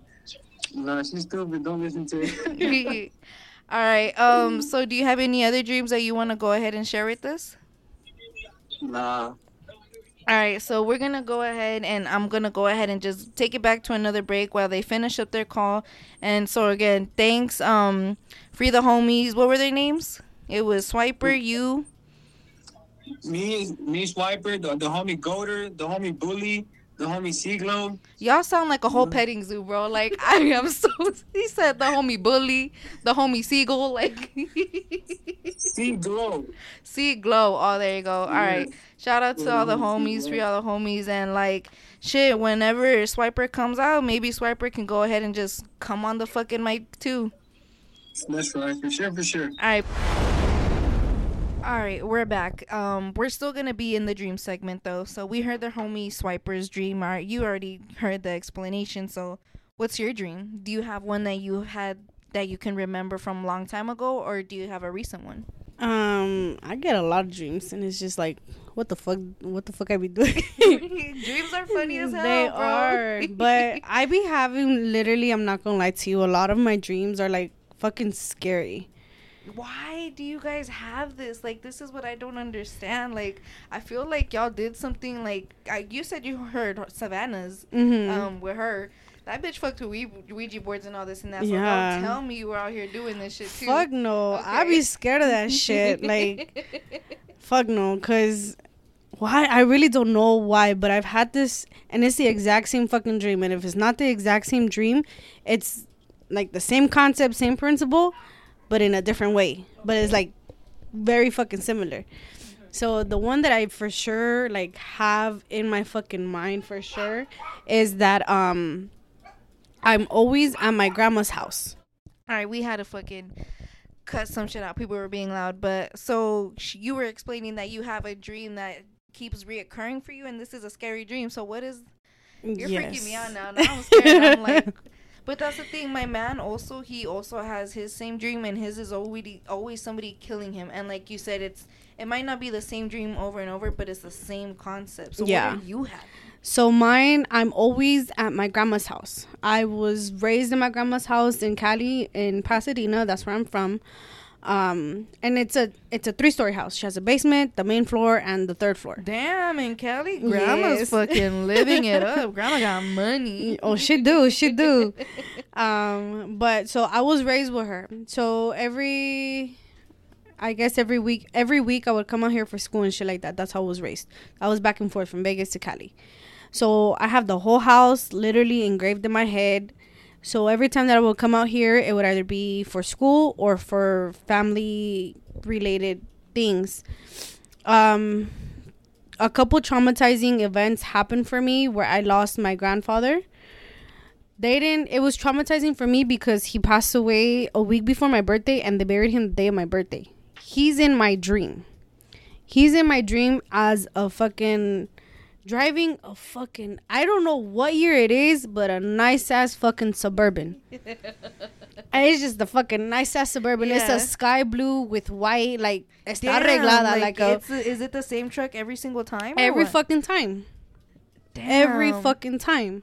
Nah, she's stupid. Don't listen to it. All right. Um. So, do you have any other dreams that you want to go ahead and share with us? nah. All right, so we're gonna go ahead and I'm gonna go ahead and just take it back to another break while they finish up their call. And so again, thanks, um, free the homies. What were their names? It was Swiper, mm. you, Me, me, Swiper, the, the homie Goater, the homie Bully, the homie Siglo. y'all sound like a whole mm. petting zoo, bro. Like I am so. He said the homie bully, the homie seagull, like Siglo. see glow. Oh, there you go. All right, shout out to all the mm-hmm. homies, see free all the homies, and like shit. Whenever Swiper comes out, maybe Swiper can go ahead and just come on the fucking mic too. That's right. For sure, for sure. All right. All right, we're back. Um, we're still gonna be in the dream segment though. So we heard the homie Swiper's dream. All right, you already heard the explanation. So, what's your dream? Do you have one that you had that you can remember from a long time ago, or do you have a recent one? Um, I get a lot of dreams, and it's just like, what the fuck? What the fuck I be doing? Dreams are funny as hell, they bro. are, but I be having literally. I'm not gonna lie to you. A lot of my dreams are like fucking scary. why do you guys have this? Like, this is what I don't understand. Like, I feel like y'all did something like I, you said you heard Savannah's Mm-hmm. um with her. That bitch fucked with Ouija, Ouija boards and all this and that. So Yeah. don't tell me you were out here doing this shit too. Fuck no. I Okay. be scared of that shit. Like, fuck no. Cause why? I really don't know why, but I've had this, and it's the exact same fucking dream. And if it's not the exact same dream, it's like the same concept, same principle, but in a different way. But it's like very fucking similar. So the one that I for sure like have in my fucking mind for sure is that um I'm always at my grandma's house. all right, we had to fucking cut some shit out. People were being loud, but so sh- you were explaining that you have a dream that keeps reoccurring for you, and this is a scary dream. So what is You're freaking me out now. Now I'm scared. I'm like, but that's the thing. My man also, he also has his same dream, and his is always always somebody killing him. And like you said, it's it might not be the same dream over and over, but it's the same concept. So Yeah. what are you having? So mine, I'm always at my grandma's house. I was raised in my grandma's house in Cali, in Pasadena. That's where I'm from. Um, and it's a it's a three story house. She has a basement, the main floor, and the third floor. Damn, and Cali, grandma's Yes. fucking living it up. Grandma got money. Oh, she do, she do. Um, but so I was raised with her. So every, I guess every week, every week I would come out here for school and shit like that. That's how I was raised. I was back and forth from Vegas to Cali. So I have the whole house literally engraved in my head. So every time that I would come out here, it would either be for school or for family related things. Um, a couple traumatizing events happened for me where I lost my grandfather. They didn't. It was traumatizing for me because he passed away a week before my birthday, and they buried him the day of my birthday. He's in my dream. He's in my dream as a fucking driving a fucking I don't know what year it is, but a nice ass fucking suburban. and it's just the fucking nice ass suburban. It's a sky blue with white, like está Damn, arreglada, like, a it's is it the same truck every single time? every fucking time. Every fucking time.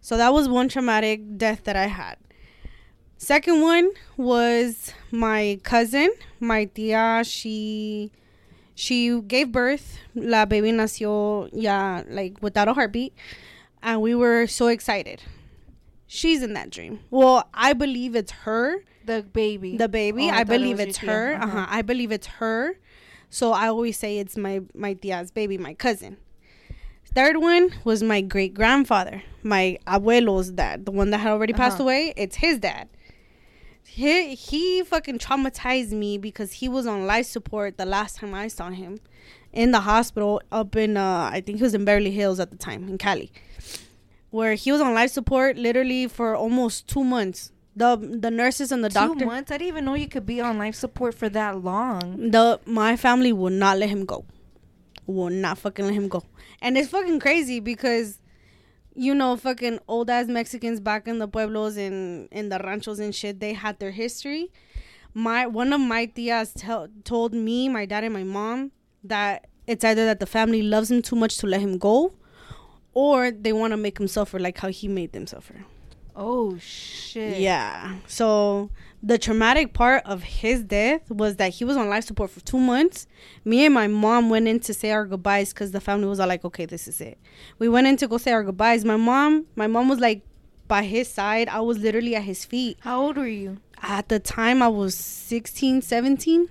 So that was one traumatic death that I had. Second one was my cousin, my tia. She she gave birth. La baby nació ya like without a heartbeat, and we were so excited. She's in that dream. Well, I believe it's her, the baby. the baby. Oh, I I, thought it believe it's her. Uh Uh-huh. I believe it's her. So I always say it's my my tia's baby, my cousin. Third one was my great grandfather, my abuelo's dad, the one that had already passed Uh-huh. away. It's his dad. He he fucking traumatized me because he was on life support the last time I saw him in the hospital up in uh I think he was in Beverly Hills at the time in Cali. Where he was on life support literally for almost two months. The the nurses and the Two doctor months. I didn't even know you could be on life support for that long. the my family would not let him go. Will not fucking let him go. And it's fucking crazy because you know fucking old ass Mexicans back in the pueblos and in the ranchos and shit, they had their history. My one of my tias tell, told me, my dad and my mom that it's either that the family loves him too much to let him go, or they want to make him suffer like how he made them suffer. Oh shit. Yeah. So the traumatic part of his death was that he was on life support for two months. Me and my mom went in to say our goodbyes because the family was all like, "Okay, this is it." We went in to go say our goodbyes. My mom, my mom was like by his side. I was literally at his feet. How old were you? At the time, I was 16, 17.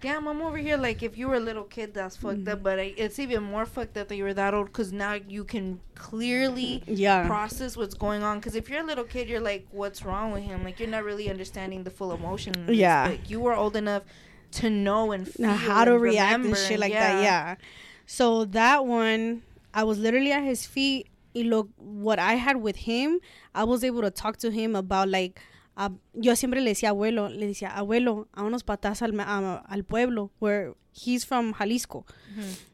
Damn, I'm over here like if you were a little kid, that's fucked Mm-hmm. up. But I, it's even more fucked up that you were that old because now you can clearly Yeah. process what's going on. Because if you're a little kid, you're like, what's wrong with him? Like you're not really understanding the full emotion. Yeah. but you were old enough to know and feel Now, how to and react and shit like that. Yeah. So that one, I was literally at his feet. Y lo, what I had with him, I was able to talk to him about like. Yo siempre le decía abuelo, le decía abuelo, vámonos para atrás al, a- al pueblo, where he's from Jalisco.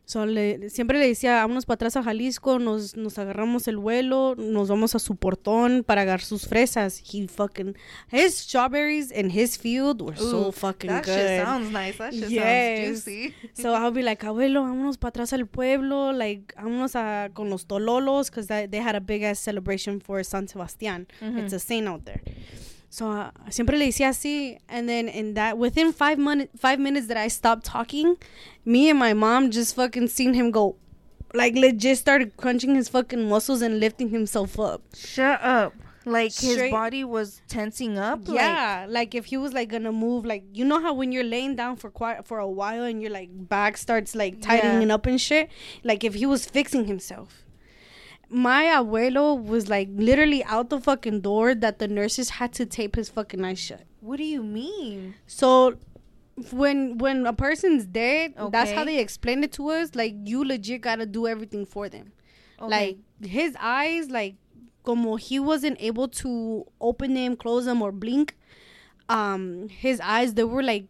So le, siempre le decía, vámonos para atrás a Jalisco, nos, nos agarramos el vuelo, nos vamos a su portón para agarrar sus fresas. He fucking, his strawberries in his field were so fucking That good. shit sounds nice. That shit Yes. sounds juicy. So I'll be like, abuelo, vámonos para atrás al pueblo, like, vámonos a, con los tololos, because they had a big ass celebration for San Sebastian. It's a saint out there. So uh, siempre le decía así, and then in that within five minutes, five minutes that I stopped talking, me and my mom just fucking seen him go, like legit started crunching his fucking muscles and lifting himself up. Shut up. Like his body was tensing up. Yeah, like if he was like gonna move, like you know how when you're laying down for quite for a while and your like back starts like tightening up and shit. Like if he was fixing himself. My abuelo was like literally out the fucking door that the nurses had to tape his fucking eyes shut. What do you mean? So when when a person's dead, that's how they explain it to us. Like you legit gotta do everything for them. Okay. Like his eyes, like como he wasn't able to open them, close them, or blink. Um, his eyes they were like,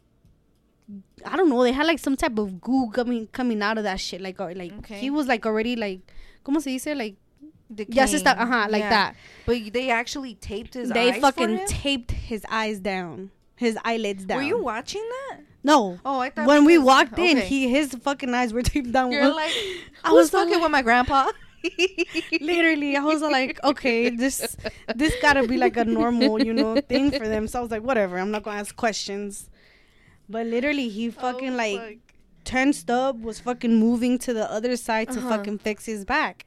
I don't know, they had like some type of goo coming coming out of that shit. Like, or, like Okay. he was like already like, como se dice like. Decaying. it's está, ajá, like Yeah. that. But they actually taped his They eyes fucking taped his eyes down, his eyelids down. Were you watching that? No. Oh, I thought when we because- walked in, okay. he his fucking eyes were taped down. You're like, I was was fucking like- with my grandpa. literally, I was like, okay, this this gotta be like a normal, you know, thing for them. So I was like, whatever, I'm not gonna ask questions. But literally, he fucking Oh, like fuck. tensed up, was fucking moving to the other side to Uh-huh. fucking fix his back.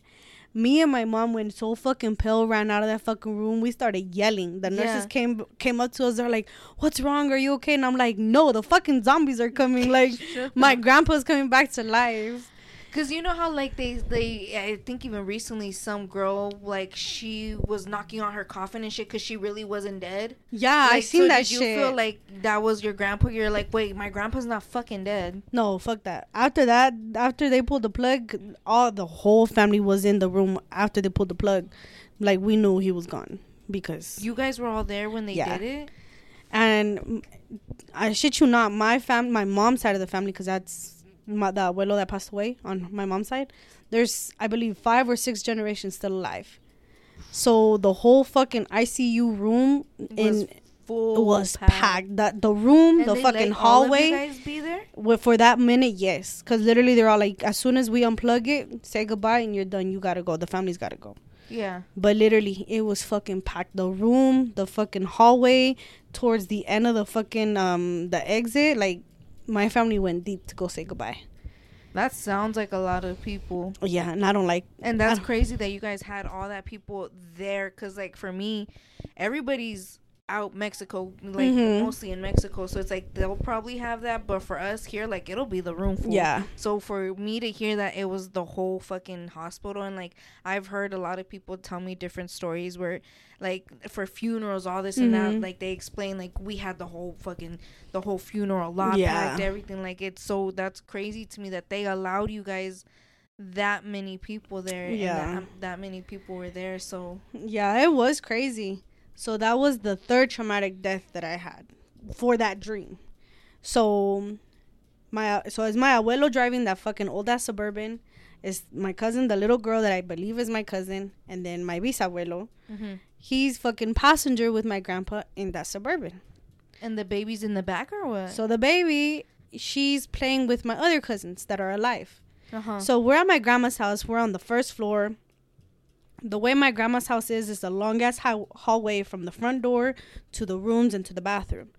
Me and my mom went so fucking pale, ran out of that fucking room. We started yelling. The nurses Yeah. came came up to us. They're like, "What's wrong? Are you okay?" And I'm like, "No, the fucking zombies are coming. Like, my grandpa's coming back to life." Cause you know how like they they I think even recently some girl like she was knocking on her coffin and shit because she really wasn't dead. Yeah, I Like, seen so that did shit. You feel like that was your grandpa? You're like, wait, my grandpa's not fucking dead. No, fuck that. After that, after they pulled the plug, all the whole family was in the room after they pulled the plug. Like we knew he was gone because You guys were all there when they Yeah. did it. and mm, I shit you not, my fam, my mom's side of the family, because that's my, the abuelo that passed away on my mom's side. There's, I believe, five or six generations still alive. So the whole fucking ICU room Was in Full was packed. That the room, And the fucking let all of you hallway. guys be there. Well, for that minute, yes, because literally they're all like, as soon as we unplug it, say goodbye, and you're done. You gotta go. The family's gotta go. Yeah. But literally, it was fucking packed. The room, the fucking hallway, towards the end of the fucking um the exit, like my family went deep to go say goodbye. That sounds like a lot of people. Yeah, and I don't like. And that's crazy that you guys had all that people there. Cause like for me, everybody's out Mexico, like Mhm. mostly in Mexico. So it's like they'll probably have that, but for us here, like it'll be the room full. Yeah. So for me to hear that it was the whole fucking hospital, and like I've heard a lot of people tell me different stories where, like for funerals, all this and that, Mhm. like they explain like we had the whole fucking the whole funeral lot Yeah. packed, everything. Like it's so that's crazy to me that they allowed you guys that many people there. Yeah. And that, that many people were there. So Yeah, it was crazy. So that was the third traumatic death that I had for that dream. So my so it's my abuelo driving that fucking old ass suburban. Is my cousin, the little girl that I believe is my cousin, and then my bisabuelo. He's fucking passenger with my grandpa in that suburban. and the baby's in the back or what? So the baby, she's playing with my other cousins that are alive. Uh-huh. So we're at my grandma's house. We're on the first floor. The way my grandma's house is is a long ass ha- hallway from the front door to the rooms and to the bathroom.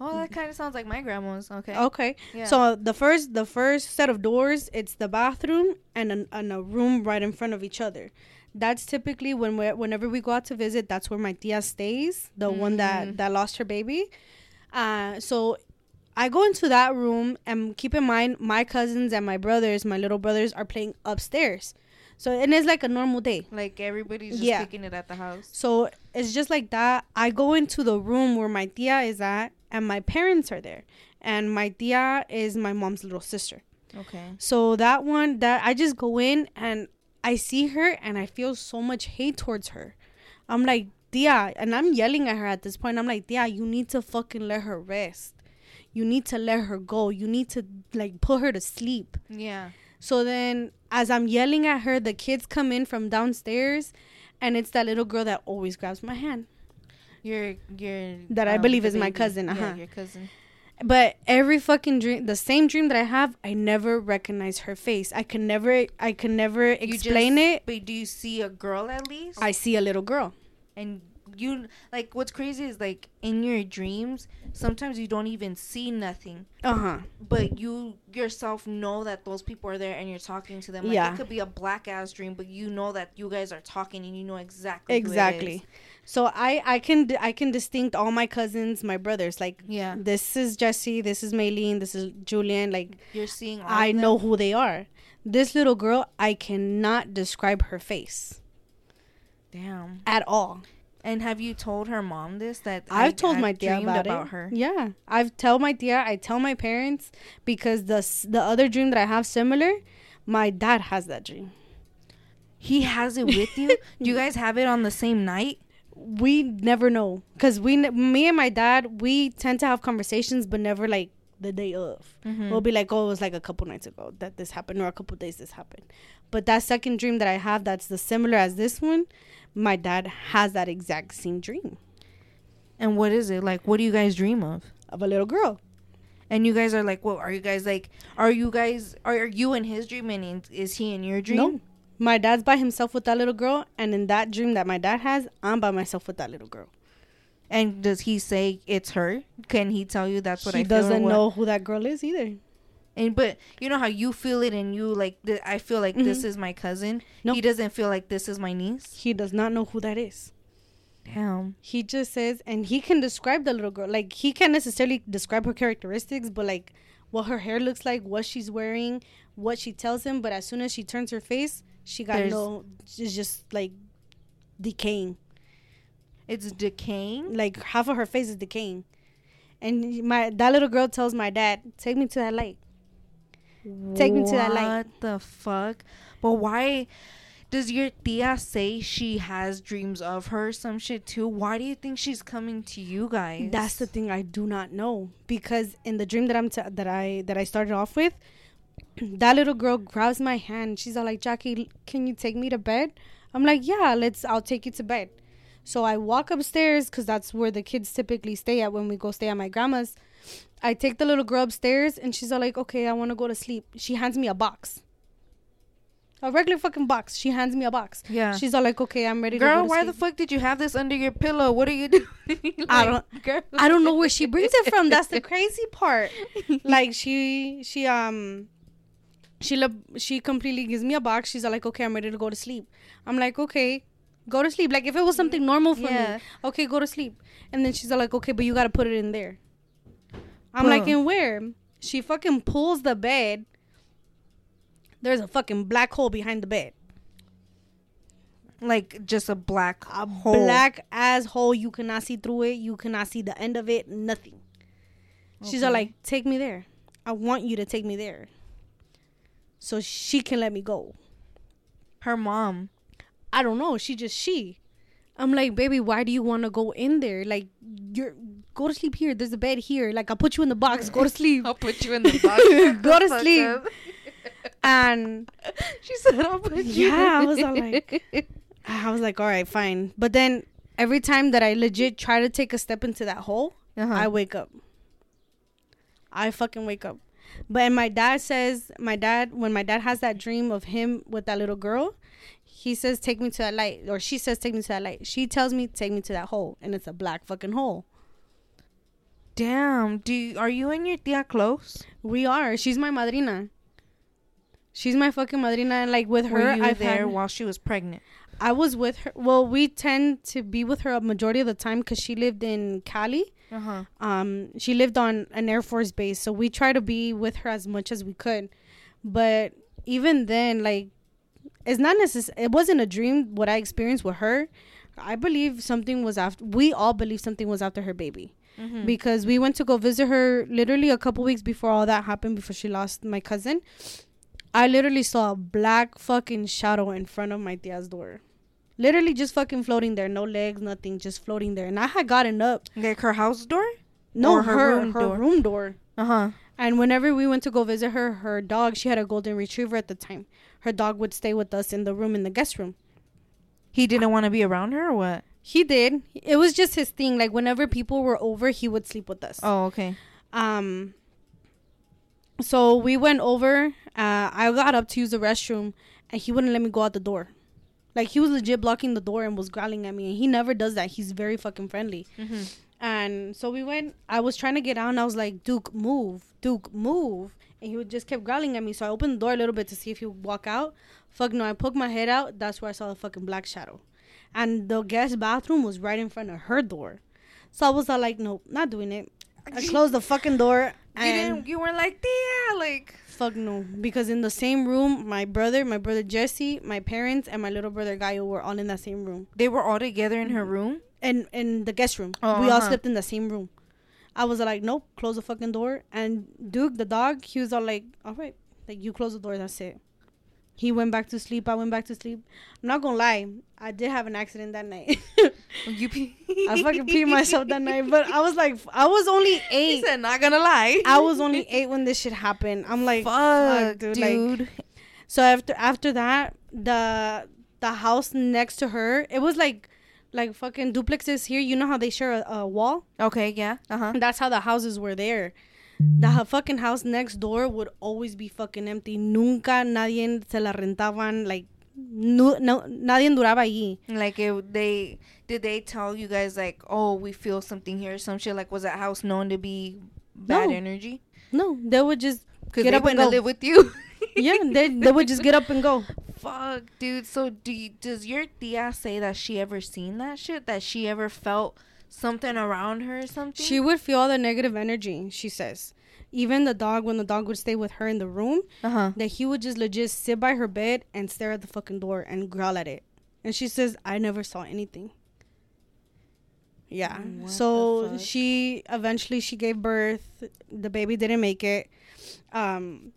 oh, that kind of sounds like my grandma's. Okay. Okay. Yeah. So the first the first set of doors, it's the bathroom and a, and a room right in front of each other. That's typically when we whenever we go out to visit, that's where my tia stays, the one that Mm. that lost her baby. Uh, so I go into that room and keep in mind my cousins and my brothers, my little brothers, are playing upstairs. So and it's like a normal day. like everybody's just Yeah. kicking it at the house. So it's just like that. I go into the room where my tia is at, and my parents are there. And my tia is my mom's little sister. Okay. So that one, that I just go in and I see her, and I feel so much hate towards her. I'm like, tia, and I'm yelling at her at this point. I'm like, tia, you need to fucking let her rest. You need to let her go. You need to like put her to sleep. Yeah. So then, as I'm yelling at her, the kids come in from downstairs, and it's that little girl that always grabs my hand. Your your That I um, believe the is my cousin, uh-huh. your cousin. But every fucking dream, the same dream that I have, I never recognize her face. I can never, I can never explain just- it. But do you see a girl at least? I see a little girl. and you like what's crazy is like in your dreams sometimes you don't even see nothing Uh huh. but you yourself know that those people are there and you're talking to them like Yeah. it could be a black ass dream but you know that you guys are talking and you know exactly Exactly. So I, I can, I can distinct all my cousins, my brothers. Like, yeah this is Jesse, this is Maylene, this is Julian. Like, you're seeing all I know who they are. This little girl, I cannot describe her face damn at all. And have you told her mom this that I've I- told I my dreamed about, about her Yeah, I've tell my tia. I tell my parents because the the other dream that I have similar, my dad has that dream. he has it with you do you guys have it on the same night We never know because we, me and my dad, we tend to have conversations, but never like the day of. Mhm. We'll be like, oh, it was like a couple nights ago that this happened, or a couple days this happened. But that second dream that I have, that's the similar as this one. My dad has that exact same dream and what is it like what do you guys dream of of a little girl. And you guys are like, well, are you guys like, are you guys, are you in his dream and is he in your dream? No. My dad's by himself with that little girl, and in that dream that my dad has, I'm by myself with that little girl. And does he say it's her? Can he tell you that's what he I doesn't what? know who that girl is either. And but you know how you feel it, and you like, th- I feel like this mm-hmm. is my cousin. No. He doesn't feel like this is my niece. He does not know who that is. Damn. He just says, and he can describe the little girl. Like he can't necessarily describe her characteristics, but like what her hair looks like, what she's wearing, what she tells him. But as soon as she turns her face, she got There's- no. She's just like decaying. It's decaying. Like half of her face is decaying. And my that little girl tells my dad, "Take me to that light." Take me to that light. What the fuck? But why does your tia say she has dreams of her some shit too? Why do you think she's coming to you guys? That's the thing I do not know because in the dream that I'm t- that I that I started off with, that little girl grabs my hand. She's all like, "Jackie, can you take me to bed?" I'm like, "Yeah, let's. I'll take you to bed." So I walk upstairs because that's where the kids typically stay at when we go stay at my grandma's. I take the little girl upstairs and she's all like, "Okay, I want to go to sleep." She hands me a box. A regular fucking box. She hands me a box. Yeah. She's all like, "Okay, I'm ready to Girl, go to sleep. Girl, why sleep." the fuck did you have this under your pillow? What are you doing? I don't- Girl. I don't know where she brings it from. That's the crazy part. Like she she um she le- she completely gives me a box. She's all like, okay, I'm ready to go to sleep. I'm like, okay, go to sleep. Like if it was something normal for Yeah. me, okay, go to sleep. And then she's all like, okay, but you gotta put it in there. I'm like, in where? She fucking pulls the bed. There's a fucking black hole behind the bed. like just a black A hole. black ass hole. You cannot see through it. You cannot see the end of it. Nothing. She's all like, take me there. I want you to take me there. So she can let me go. Her mom. I don't know. She just she. I'm like, baby, why do you want to go in there? Like, you're go to sleep here. There's a bed here. Like, I'll put you in the box. Go to sleep. I'll put you in the box. Go to sleep. And She said, "I'll put you." Yeah, I was like- I was like, all right, fine. But then every time that I legit try to take a step into that hole, Uh-huh. I wake up. I fucking wake up. But and my dad says my dad when my dad has that dream of him with that little girl, he says take me to that light or she says take me to that light. She tells me take me to that hole and it's a black fucking hole. Damn. Do you, are you and your tia close? We are. She's my madrina. She's my fucking madrina and like with her I've there had, while she was pregnant? I was with her. Well, we tend to be with her a majority of the time cuz she lived in Cali. Uh huh. um she lived on an air force base so we try to be with her as much as we could but even then like it's not necessary it wasn't a dream what i experienced with her i believe something was after we all believe something was after her baby Mm-hmm. because we went to go visit her literally a couple weeks before all that happened before she lost my cousin i literally saw a black fucking shadow in front of my tia's door literally just fucking floating there no legs nothing just floating there and i had gotten up like her house door. no, Or her her her room room door. door. Uh huh. And whenever we went to go visit her, her dog, she had a golden retriever at the time. Her dog would stay with us in the room in the guest room. He didn't want to be around her or what? He did. It was just his thing. Like whenever people were over, he would sleep with us. Oh, okay. Um. So we went over. Uh, I got up to use the restroom, and he wouldn't let me go out the door. Like he was legit blocking the door and was growling at me. And he never does that. He's very fucking friendly. Mm-hmm. And so we went. I was trying to get out, and I was like, "Duke, move, Duke, move." And he would just kept growling at me. So I opened the door a little bit to see if he would walk out. Fuck no! I poked my head out. That's where I saw the fucking black shadow, and the guest bathroom was right in front of her door. So I was all like, "Nope, not doing it." I closed the fucking door You and didn't. You weren't like, yeah, like. fuck no, because in the same room, my brother, my brother Jesse, my parents, and my little brother Gaio were all in that same room, They were all together in her room. and in the guest room, Oh, we all uh-huh. slept in the same room. I was like, nope, close the fucking door. And Duke, the dog, he was all like, all right, like you close the door, that's it. He went back to sleep. I went back to sleep. I'm not gonna lie, I did have an accident that night. You pee. I fucking peed myself that night, but I was like, I was only eight. He said, "Not gonna lie." I was only eight when this shit happened. I'm like, Fuck, dude, dude. like- So after after that, the the house next to her, it was like like fucking duplexes here. You know how they share a, a wall? okay, yeah. Uh huh. That's how the houses were there. Mm-hmm. The ha- fucking house next door would always be fucking empty. Nunca nadie se la rentaban. Like no, no nadie duraba allí. Like it, they did they tell you guys like, oh, we feel something here, or some shit. Like, was that house known to be bad No. energy? No, they would just Get up and go. live with you. yeah, they they would just get up and go. Fuck, dude. So, do you, does your tia say that she ever seen that shit? That she ever felt something around her or something? She would feel all the negative energy. She says, even the dog when the dog would stay with her in the room, uh huh. that he would just legit sit by her bed and stare at the fucking door and growl at it. And she says, I never saw anything. Yeah. What so she eventually she gave birth. The baby didn't make it. Um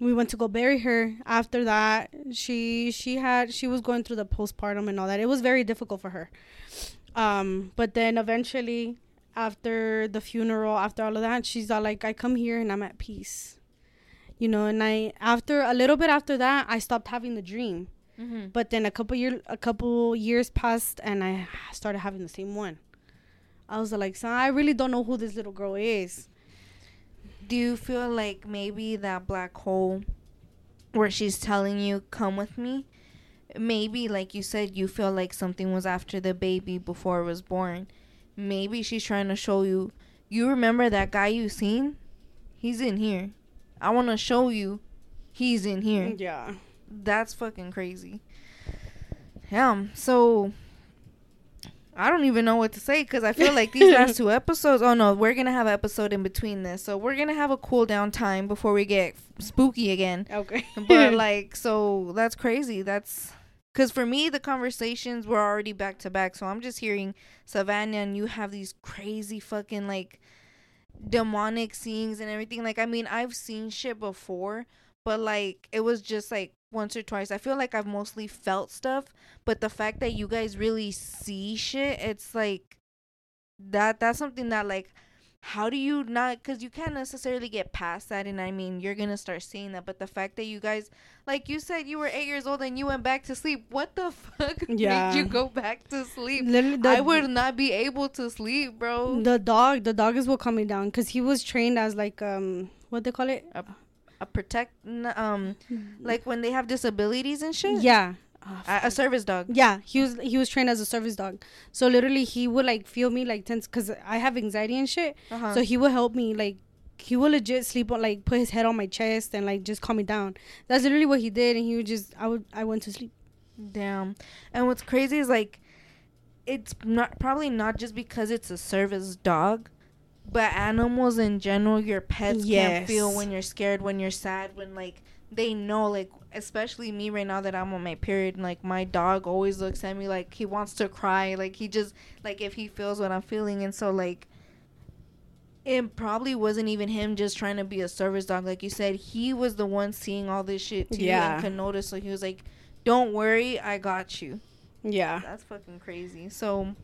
we went to go bury her. After that, she she had she was going through the postpartum and all that. It was very difficult for her. Um but then eventually after the funeral, after all of that, she's all like I come here and I'm at peace you know and i after a little bit after that i stopped having the dream Mm-hmm. but then a couple year a couple years passed and i started having the same one i was like son i really don't know who this little girl is Do you feel like maybe that black hole where she's telling you, come with me? Maybe, like you said, you feel like something was after the baby before it was born. Maybe she's trying to show you, you remember that guy you seen? He's in here. I want to show you he's in here. yeah That's fucking crazy. Yeah. So I don't even know what to say because I feel like these last two episodes. Oh no, we're gonna have an episode in between this, so we're gonna have a cool down time before we get spooky again. okay But like, so that's crazy. That's because for me the conversations were already back to back. So I'm just hearing Savannah and you have these crazy fucking like demonic scenes and everything. Like I mean, I've seen shit before, but like it was just like once or twice. I feel like I've mostly felt stuff, but the fact that you guys really see shit, it's like that that's something that like how do you not because you can't necessarily get past that and i mean you're gonna start seeing that but the fact that you guys like you said you were eight years old and you went back to sleep what the fuck Yeah. made you go back to sleep Literally, the, i would not be able to sleep bro the dog the dog is what calmed me down because he was trained as like um what they call it? A protect, um, like when they have disabilities and shit. Yeah. Oh, A, a service dog. Yeah, he was he was trained as a service dog. So literally, he would like feel me like tense because I have anxiety and shit. Uh-huh. So he would help me like he would legit sleep on like put his head on my chest and like just calm me down. That's literally what he did, and he would just I would I went to sleep. Damn. And what's crazy is like it's not probably not just because it's a service dog, but animals in general, your pets can't feel when you're scared, when you're sad, when like they know like especially me right now that I'm on my period, and like my dog always looks at me like he wants to cry, like he just like if he feels what I'm feeling and so like it probably wasn't even him just trying to be a service dog like you said he was the one seeing all this shit too Yeah. and could notice so he was like don't worry, I got you. Yeah. That's fucking crazy. So,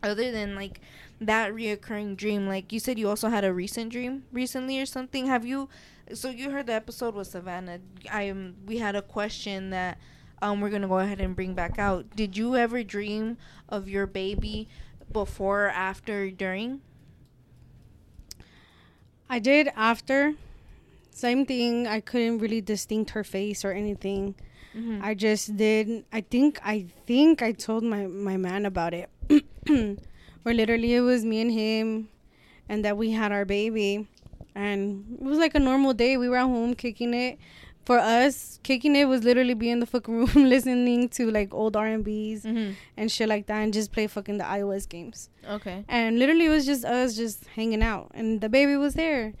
other than like that reoccurring dream, like you said, you also had a recent dream recently or something. Have you? So you heard the episode with Savannah. I um, we had a question that um we're gonna go ahead and bring back out. Did you ever dream of your baby before, after, during? I did after. Same thing. I couldn't really distinct her face or anything. Mm-hmm. I just did. I think. I think I told my my man about it. Where literally it was me and him, and that we had our baby, and it was like a normal day. We were at home kicking it. For us, kicking it was literally being in the fucking room listening to like old R and B's mm-hmm. and shit like that, and just play fucking the iOS games. Okay. and literally it was just us just hanging out and the baby was there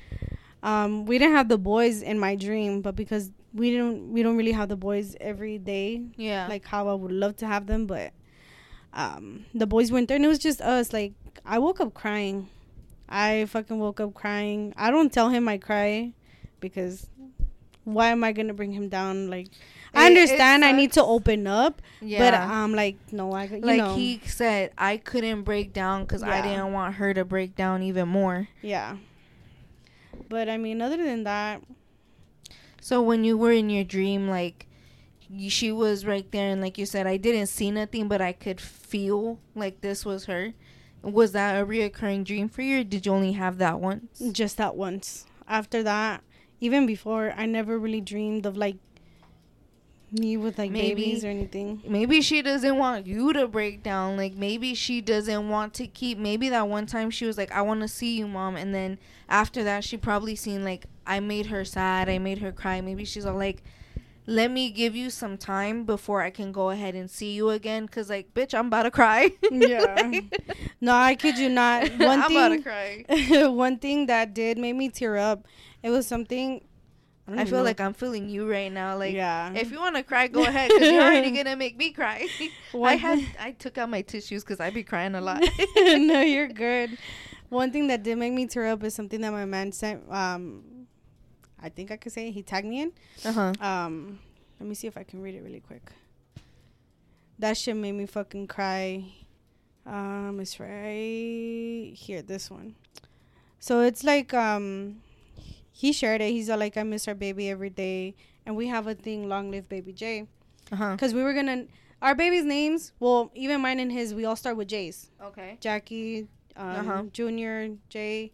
um we didn't have the boys in my dream but because we didn't we don't really have the boys every day Yeah. like how i would love to have them but um the boys weren't there and it was just us like i woke up crying i fucking woke up crying i don't tell him i cry because why am i gonna bring him down like i It- it understand i need to open up yeah. but I'm um like no i you like know he said, I couldn't break down because I didn't want her to break down even more. Yeah. But I mean, other than that, So when you were in your dream, like you, she was right there, and like you said, I didn't see nothing, but I could feel like this was her. Was that a reoccurring dream for you, or did you only have that once? just that once. After that, even before, I never really dreamed of like me with like Maybe. babies or anything. Maybe she doesn't want you to break down. Like maybe she doesn't want to keep. Maybe that one time she was like, "I want to see you, mom," and then after that, she probably seen like I made her sad. I made her cry. Maybe she's all like. Let me give you some time before I can go ahead and see you again. Cause like, bitch, I'm about to cry. Yeah. No, I kid you not. One I'm about to thing, cry. one thing that did make me tear up. It was something. don't I feel know. like I'm feeling you right now. Like, yeah. if you want to cry, go ahead, cause you're already gonna make me cry. I had I took out my tissues because I'd be crying a lot. no, you're good. One thing that did make me tear up is something that my man sent. Um, I think I could say he tagged me in. uh huh. Um, let me see if I can read it really quick. That shit made me fucking cry. Um, it's right here. This one. So it's like um, he shared it. He's all like, I miss our baby every day, and we have a thing. Long live baby J. Uh huh. Because we were gonna our baby's names. Well, even mine and his, we all start with J's. Okay. Jackie, um, Uh-huh. Junior, Jay.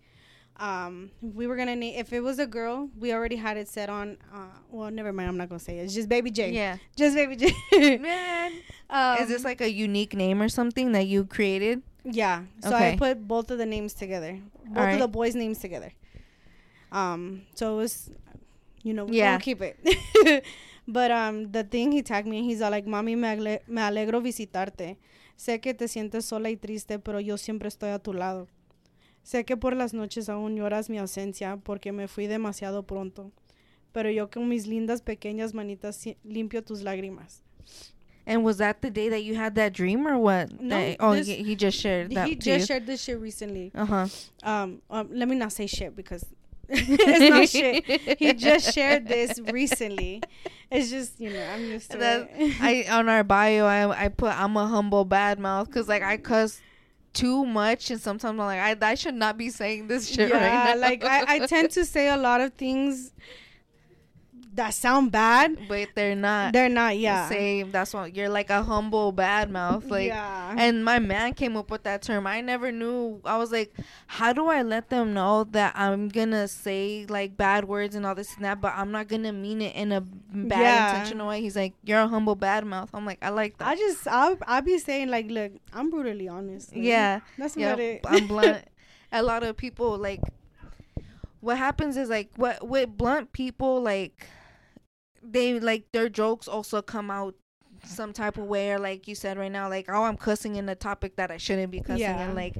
Um, we were gonna name if it was a girl, we already had it set on. Uh, well, never mind. I'm not gonna say it. It's just Baby J. Yeah. Just Baby J. Man. um, Is this like a unique name or something that you created? Yeah. So Okay. I put both of the names together. Both Alright. of the boys' names together. Um. So it was, you know, we Yeah. keep it. but um, the thing he tagged me, he's all like, "Mami, me alegro visitarte. Sé que te sientes sola y triste, pero yo siempre estoy a tu lado. Sé que por las noches aún lloras mi ausencia porque me fui demasiado pronto. Pero yo con mis lindas pequeñas manitas limpio tus lágrimas. And was that the day that you had that dream or what? No, That- oh, this- he, he just shared that. he just you. shared this shit recently. Uh huh. um, um let me not say shit because it's not shit. He just shared this recently. It's just you know I'm used to That- it. I on our bio, I I put I'm a humble bad mouth because like I cuss too much, and sometimes I'm like I I should not be saying this shit yeah, right now. like I, I tend to say a lot of things that sound bad, but they're not. they're not. Yeah. Same. That's why you're like a humble bad mouth. Like yeah. and my man came up with that term. I never knew. I was like, how do I let them know that I'm gonna say like bad words and all this and that, but I'm not gonna mean it in a bad Yeah. intentional way? He's like, you're a humble bad mouth. I'm like, I like that. I just I'll I'll be saying like, look, I'm brutally honest. Like, yeah. That's Yeah, about it. I'm blunt. a lot of people like what happens is like what with blunt people like they like their jokes also come out some type of way or like you said right now like oh I'm cussing in a topic that I shouldn't be cussing Yeah. and like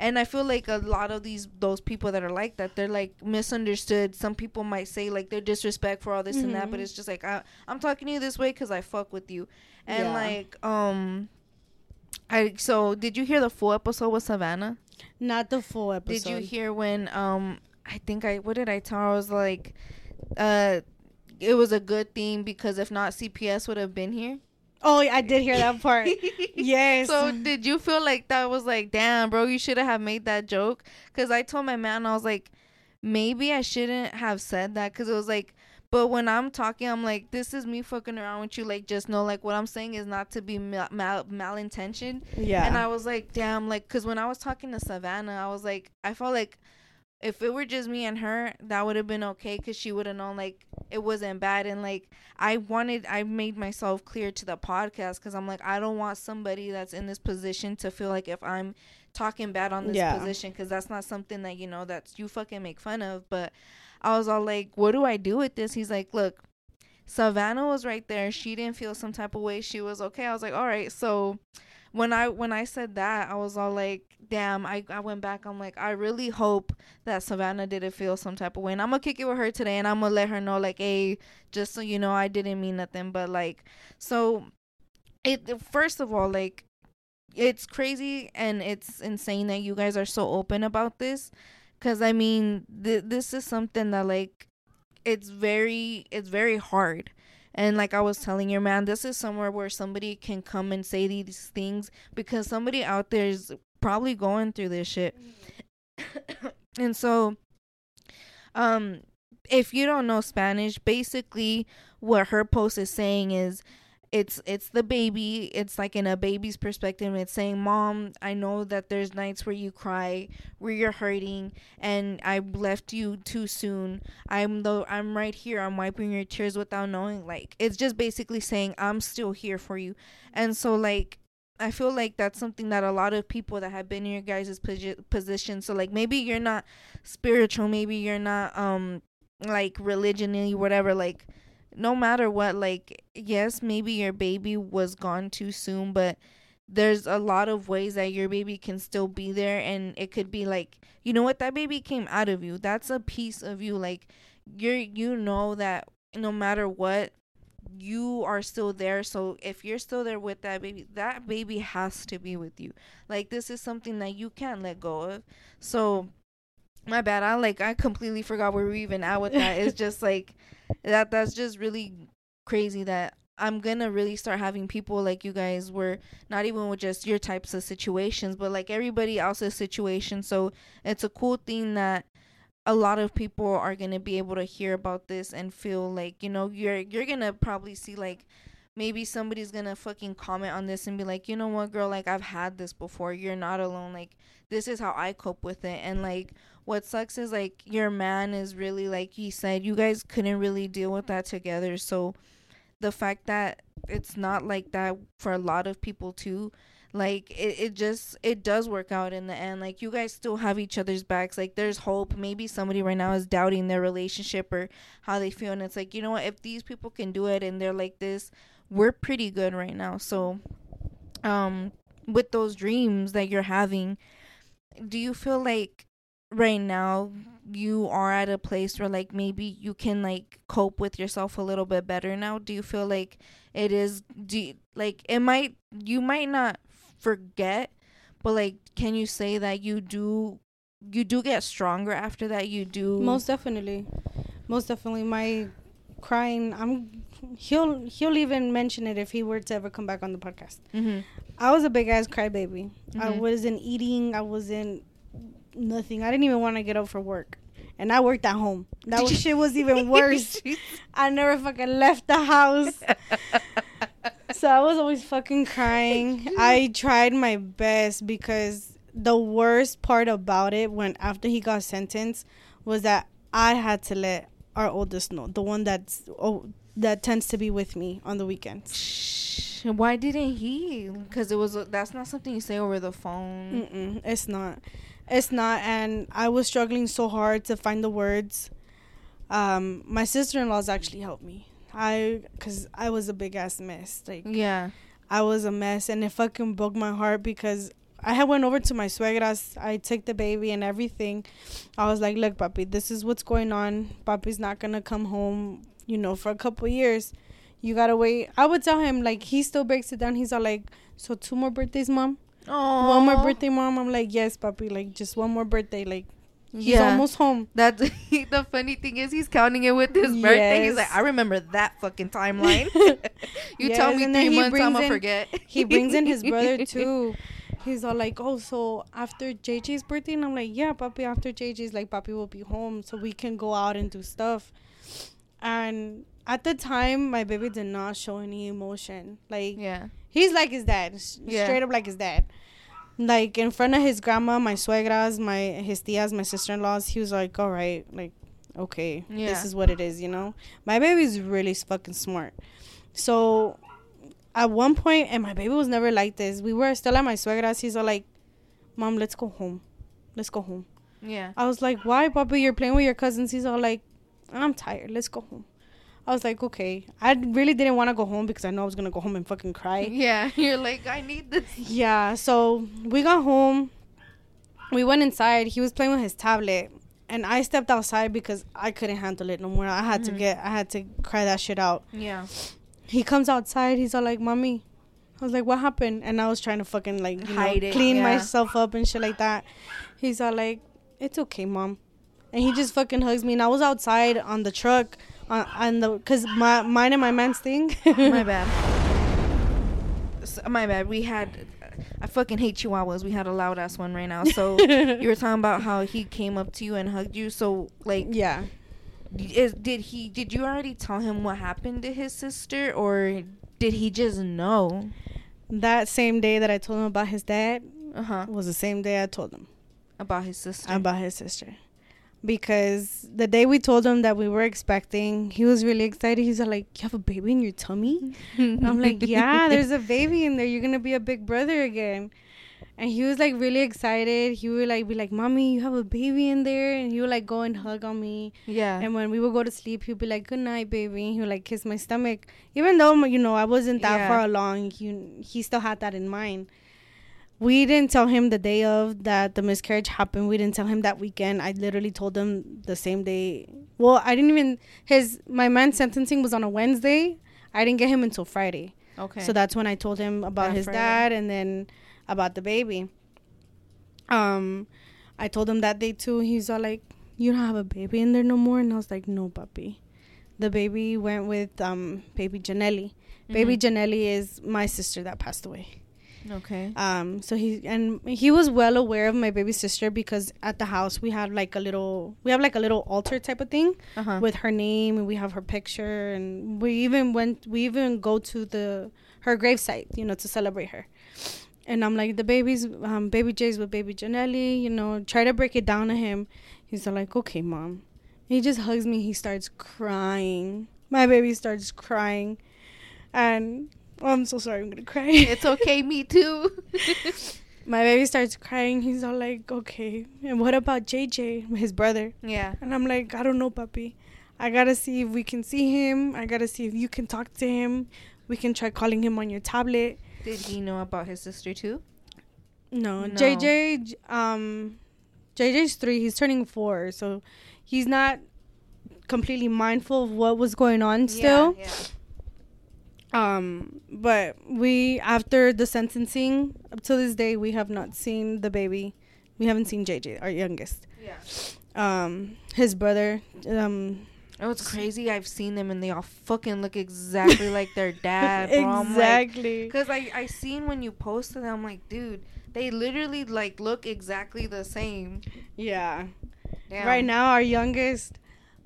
and I feel like a lot of these those people that are like that they're like misunderstood. Some people might say like they're disrespectful for all this and that, but Mhm. it's just like I, I'm talking to you this way because I fuck with you, and Yeah. like um, I so did you hear the full episode with Savannah? Not the full episode. Did you hear when um I think I what did I tell her? I was like uh it was a good thing because if not CPS would have been here. Oh, I did hear that part. yes. So did you feel like that was like damn bro you should have made that joke cuz I told my man I was like maybe I shouldn't have said that cuz it was like but when I'm talking I'm like this is me fucking around with you like just know like what I'm saying is not to be mal- mal- malintentioned yeah. and I was like, damn, like, cause when I was talking to Savannah, I was like, I felt like if it were just me and her, that would have been okay, cause she would have known like it wasn't bad, and like I wanted, I made myself clear to the podcast, cause I'm like, I don't want somebody that's in this position to feel like if I'm talking bad on this Yeah. position, cause that's not something that you know that's you fucking make fun of, but I was all like, what do I do with this? He's like, look. Savannah was right there. She didn't feel some type of way. She was okay. I was like, all right. So when I when I said that, I was all like, damn. I, I went back. I'm like, I really hope that Savannah didn't feel some type of way. And I'm gonna kick it with her today, and I'm gonna let her know, like, hey, just so you know, I didn't mean nothing. But like, so it first of all, like, it's crazy and it's insane that you guys are so open about this. Cause I mean, th- this is something that like it's very it's very hard and like i was telling your man this is somewhere where somebody can come and say these things because somebody out there is probably going through this shit. And so um if you don't know spanish basically what her post is saying is it's it's the baby. It's like in a baby's perspective it's saying mom i know that there's nights where you cry where you're hurting and i left you too soon. I'm though i'm right here. I'm wiping your tears without knowing. Like it's just basically saying i'm still here for you. And so like i feel like that's something that a lot of people that have been in your guys' position so like maybe you're not spiritual maybe you're not um like religionally whatever like no matter what like yes maybe your baby was gone too soon but there's a lot of ways that your baby can still be there and it could be like you know what that baby came out of you. That's a piece of you like you're you know that no matter what you are still there. So if you're still there with that baby that baby has to be with you. Like this is something that you can't let go of. So my bad i like i completely forgot where we even at with that. It's just like that that's just really crazy that i'm gonna really start having people like you guys where not even with just your types of situations but like everybody else's situation. So it's a cool thing that a lot of people are to be able to hear about this and feel like you know you're you're to probably see like maybe somebody's to fucking comment on this and be like you know what girl? Like I've had this before. You're not alone. Like this is how I cope with it. And like what sucks is like your man is really like he said you guys couldn't really deal with that together. So the fact that it's not like that for a lot of people too like it, it just it does work out in the end. Like you guys still have each other's backs. Like there's hope. Maybe somebody right now is doubting their relationship or how they feel. And it's like you know what? If these people can do it and they're like this we're pretty good right now. So um with those dreams that you're having do you feel like right now you are at a place where like maybe you can like cope with yourself a little bit better now do you feel like it is do you, like it might you might not forget but like can you say that you do you do get stronger after that you do Most definitely, most definitely. My crying. I'm. He'll he'll even mention it if he were to ever come back on the podcast. mm-hmm. I was a big ass crybaby. I Mhm. wasn't eating. I wasn't nothing. I didn't even want to get up for work. and I worked at home. That was, shit was even worse. I never fucking left the house. so I was always fucking crying. I tried my best because the worst part about it when after he got sentenced was that I had to let our oldest know, the one that's oh that tends to be with me on the weekends. Why didn't he? Because it was that's not something you say over the phone. Mm-mm, it's not. It's not, and I was struggling so hard to find the words. Um, my sister in laws actually helped me. I, cause I was a big ass mess. Like, Yeah. I was a mess, and it fucking broke my heart because I had went over to my suegras. I took the baby and everything. I was like, "Look, papi, this is what's going on. Papi's not gonna come home, you know, for a couple years. You gotta wait." I would tell him like he still breaks it down. He's all like, "So two more birthdays, mom? Oh. One more birthday, mom?" I'm like, "Yes, papi. Like just one more birthday. Like he's Yeah. almost home." That's the funny thing is he's counting it with his birthday. He's like, I remember that fucking timeline. you tell me three months, I'ma in- forget. he brings in his brother too. He's all like, "Oh, so after JJ's birthday?" And I'm like, "Yeah, papi. After JJ's, like, papi will be home, so we can go out and do stuff." And at the time, my baby did not show any emotion. Like, Yeah. he's like his dad, Yeah. straight up like his dad. Like in front of his grandma, my suegras, my his tias, my sister in laws, he was like, "All right, like, okay, Yeah. this is what it is," you know. My baby's really fucking smart. So, at one point, and my baby was never like this. We were still at my suegras. He's all like, "Mom, let's go home. Let's go home." Yeah. I was like, "Why, Papa? You're playing with your cousins." He's all like, "I'm tired. Let's go home." I was like, "Okay." I really didn't want to go home because I know I was gonna go home and fucking cry. Yeah. You're like, I need this. Yeah, so we got home. We went inside. He was playing with his tablet, and I stepped outside because I couldn't handle it no more. I had to Mhm. get, I had to cry that shit out. Yeah. He comes outside. He's all like, "Mommy," I was like, "What happened?" And I was trying to fucking like you Hide know, it, clean yeah. myself up and shit like that. He's all like, "It's okay, mom," and he just fucking hugs me. And I was outside on the truck, on, on the cause my mine and my man's thing. My bad. S- my bad. We had. I fucking hate chihuahuas. We had a loud ass one right now. So you were talking about how he came up to you and hugged you. So like, yeah. is did he? Did you already tell him what happened to his sister, or did he just know? That same day that I told him about his dad Uh huh. was the same day I told him About his sister. about his sister. Because the day we told him that we were expecting, he was really excited. He's like, You have a baby in your tummy? And I'm like, Yeah, there's a baby in there. You're going to be a big brother again. And he was like really excited. He would like be like, Mommy, you have a baby in there. And he would like go and hug on me. yeah. And when we would go to sleep, he'd be like, "Good night, baby." He would like kiss my stomach, even though you know I wasn't that Yeah. far along. He he still had that in mind. We didn't tell him the day of that the miscarriage happened. We didn't tell him that weekend. I literally told him the same day. Well, I didn't even his my man's sentencing was on a Wednesday. I didn't get him until Friday. okay. So that's when I told him about That his Friday. dad and then about the baby. Um, I told him that day too. He's all like, "You don't have a baby in there no more," and I was like, "No, puppy." The baby went with um baby Janelli. Baby Mhm. Janelli is my sister that passed away. Okay. Um, so he and he was well aware of my baby sister because at the house we had like a little we have like a little altar type of thing Uh huh. with her name and we have her picture and we even went we even go to the her gravesite you know to celebrate her. And i'm like the baby's um baby jay's with baby janelli you know try to break it down to him. He's like okay mom. He just hugs me. He starts crying. My baby starts crying. And oh, i'm so sorry i'm gonna cry it's okay. Me too. my baby starts crying he's all like okay and what about jj his brother yeah. and I'm like, I don't know, puppy. I gotta see if we can see him. I gotta see if you can talk to him. We can try calling him on your tablet. Did he know about his sister too? No, No. JJ, um, JJ's three. He's turning four, so he's not completely mindful of what was going on still. Yeah. Um, but we after the sentencing up to this day, we have not seen the baby. We haven't seen JJ, our youngest. Yeah. Um, his brother, um, Oh, it's crazy. I've seen them and they all fucking look exactly like their dad, bro. I'm like, exactly. Cause I I seen when you posted, them, I'm like, dude, they literally like look exactly the same. Yeah. Damn. Right now, our youngest,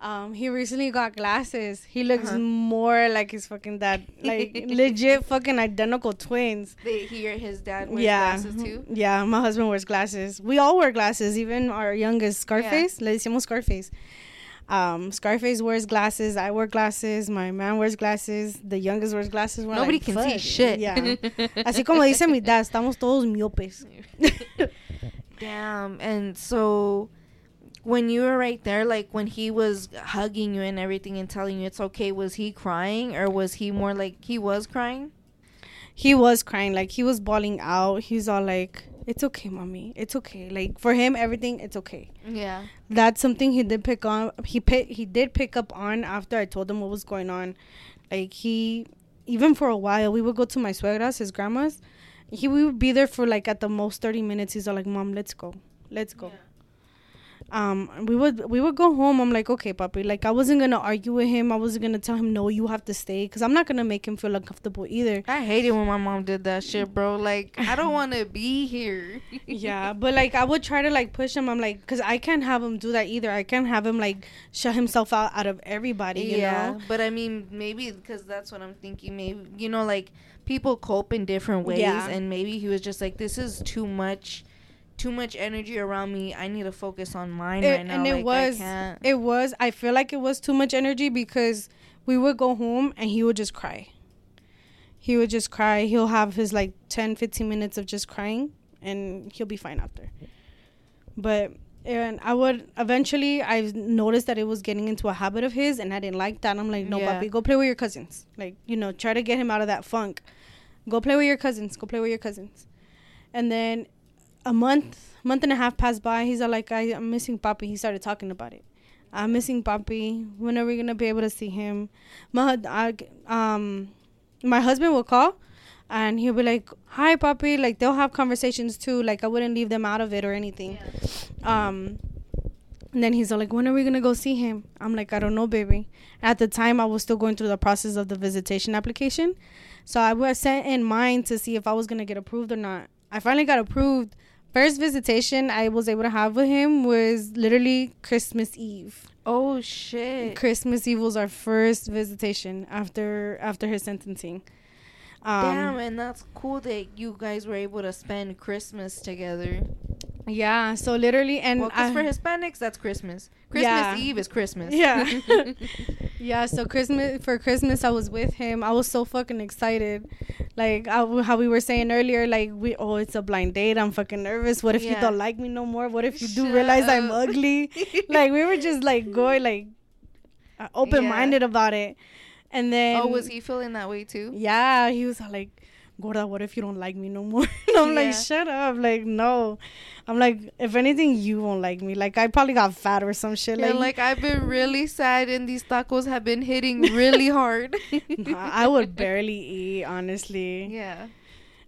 um, he recently got glasses. He looks Uh-huh. more like his fucking dad, like legit fucking identical twins. They hear his dad wears yeah, glasses too. yeah. My husband wears glasses. We all wear glasses. Even our youngest, Scarface. Le decimos Scarface. Um, Scarface wears glasses. I wear glasses. My man wears glasses. The youngest wears glasses. We're Nobody like, can see shit. Yeah. Así como dice mi dad, estamos todos miopes. Damn. And so when you were right there, like when he was hugging you and everything and telling you it's okay, was he crying or was he more like he was crying? he was crying like he was bawling out. He's all like it's okay mommy. It's okay. Like for him everything it's okay. Yeah. that's something he did pick on he pick, he did pick up on after i told him what was going on. Like he even for a while we would go to my suegras his grandma's. He we would be there for like at the most 30 minutes. He's all like mom let's go. Let's go um we would we would go home i'm like okay puppy. like i wasn't gonna argue with him i wasn't gonna tell him no you have to stay because i'm not gonna make him feel uncomfortable either I hate it when my mom did that shit, bro. Like, I don't want to be here. yeah but like i would try to like push him i'm like because i can't have him do that either i can't have him like shut himself out out of everybody you yeah, know but I mean, maybe because that's what I'm thinking. Maybe you know, like people cope in different ways, Yeah. and maybe he was just like, "This is too much, too much energy around me. I need to focus on mine It- right now." and it like, was it was i feel like it was too much energy because we would go home and he would just cry. He would just cry. He'll have his like 10 15 minutes of just crying and he'll be fine after. But and i would eventually i noticed that it was getting into a habit of his and i didn't like that. I'm like no Yeah. papi go play with your cousins. Like you know try to get him out of that funk. Go play with your cousins. Go play with your cousins. And then a month month and a half passed by. He's all like I, i'm missing papi. He started talking about it. I'm missing papi. When are we gonna be able to see him? My I, um my husband will call and he'll be like hi papi. Like they'll have conversations too. Like i wouldn't leave them out of it or anything. Um and then he's all like when are we gonna go see him? I'm like i don't know baby. At the time i was still going through the process of the visitation application. So i was sent in mind to see if i was gonna get approved or not. I finally got approved first visitation i was able to have with him was literally christmas eve Oh shit! christmas eve was our first visitation after after his sentencing um, Damn, and that's cool that you guys were able to spend Christmas together. yeah so literally and well, because for Hispanics, that's Christmas. Christmas Yeah. Eve is Christmas. Yeah. yeah, so Christmas for Christmas I was with him. I was so fucking excited. Like I, how we were saying earlier like we oh it's a blind date. I'm fucking nervous. What if you don't like me no more? What if you do Shut realize I'm ugly? like we were just like going like uh, open-minded about it. And then oh, was he feeling that way too? Yeah, he was like Gorda, what if you don't like me no more? and I'm like, shut up. Like, no. I'm like, if anything, you won't like me. Like, I probably got fat or some shit. Yeah, like, like I've been really sad, and these tacos have been hitting really hard. Nah, I would barely eat, honestly. Yeah.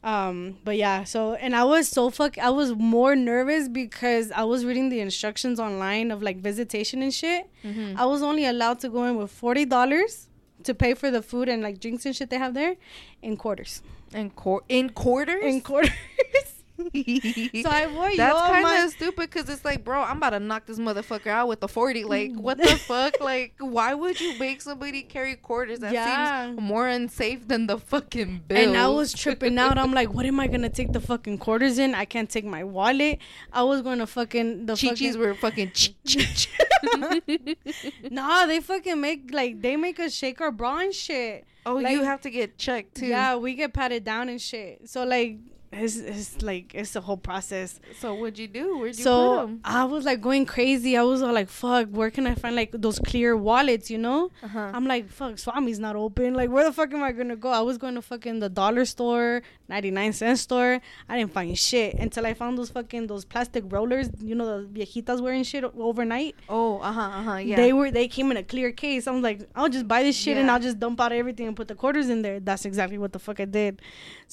Um, but yeah, so and I was so fuck I was more nervous because I was reading the instructions online of like visitation and shit. Mm-hmm. I was only allowed to go in with forty dollars to pay for the food and like drinks and shit they have there in quarters. In quar- in quarters. In quarters. so I wore That's kind my- of stupid because it's like, bro, I'm about to knock this motherfucker out with the 40. Like, what the fuck? Like, why would you make somebody carry quarters? That Yeah. seems more unsafe than the fucking bill. And I was tripping out. I'm like, what am I gonna take the fucking quarters in? I can't take my wallet. I was gonna fucking the Chi-Chis fucking were fucking. nah, they fucking make like they make us shake our bra and shit. oh, Like- you have to get checked too. Yeah, we get patted down and shit. So like it's, it's like it's the whole process. So what'd you do? Where'd you put So 'em? I was like going crazy. I was all like, "Fuck, where can I find like those clear wallets?" You know? Uh-huh. I'm like, "Fuck, Swami's not open. Like, where the fuck am I gonna go?" I was going to fucking the dollar store, ninety nine cent store. I didn't find shit until I found those fucking those plastic rollers. You know, the viejitas wearing shit overnight. Oh, uh huh, uh huh. Yeah. They were they came in a clear case. I'm like, I'll just buy this shit and I'll just dump out everything and put the quarters in there. That's exactly what the fuck I did.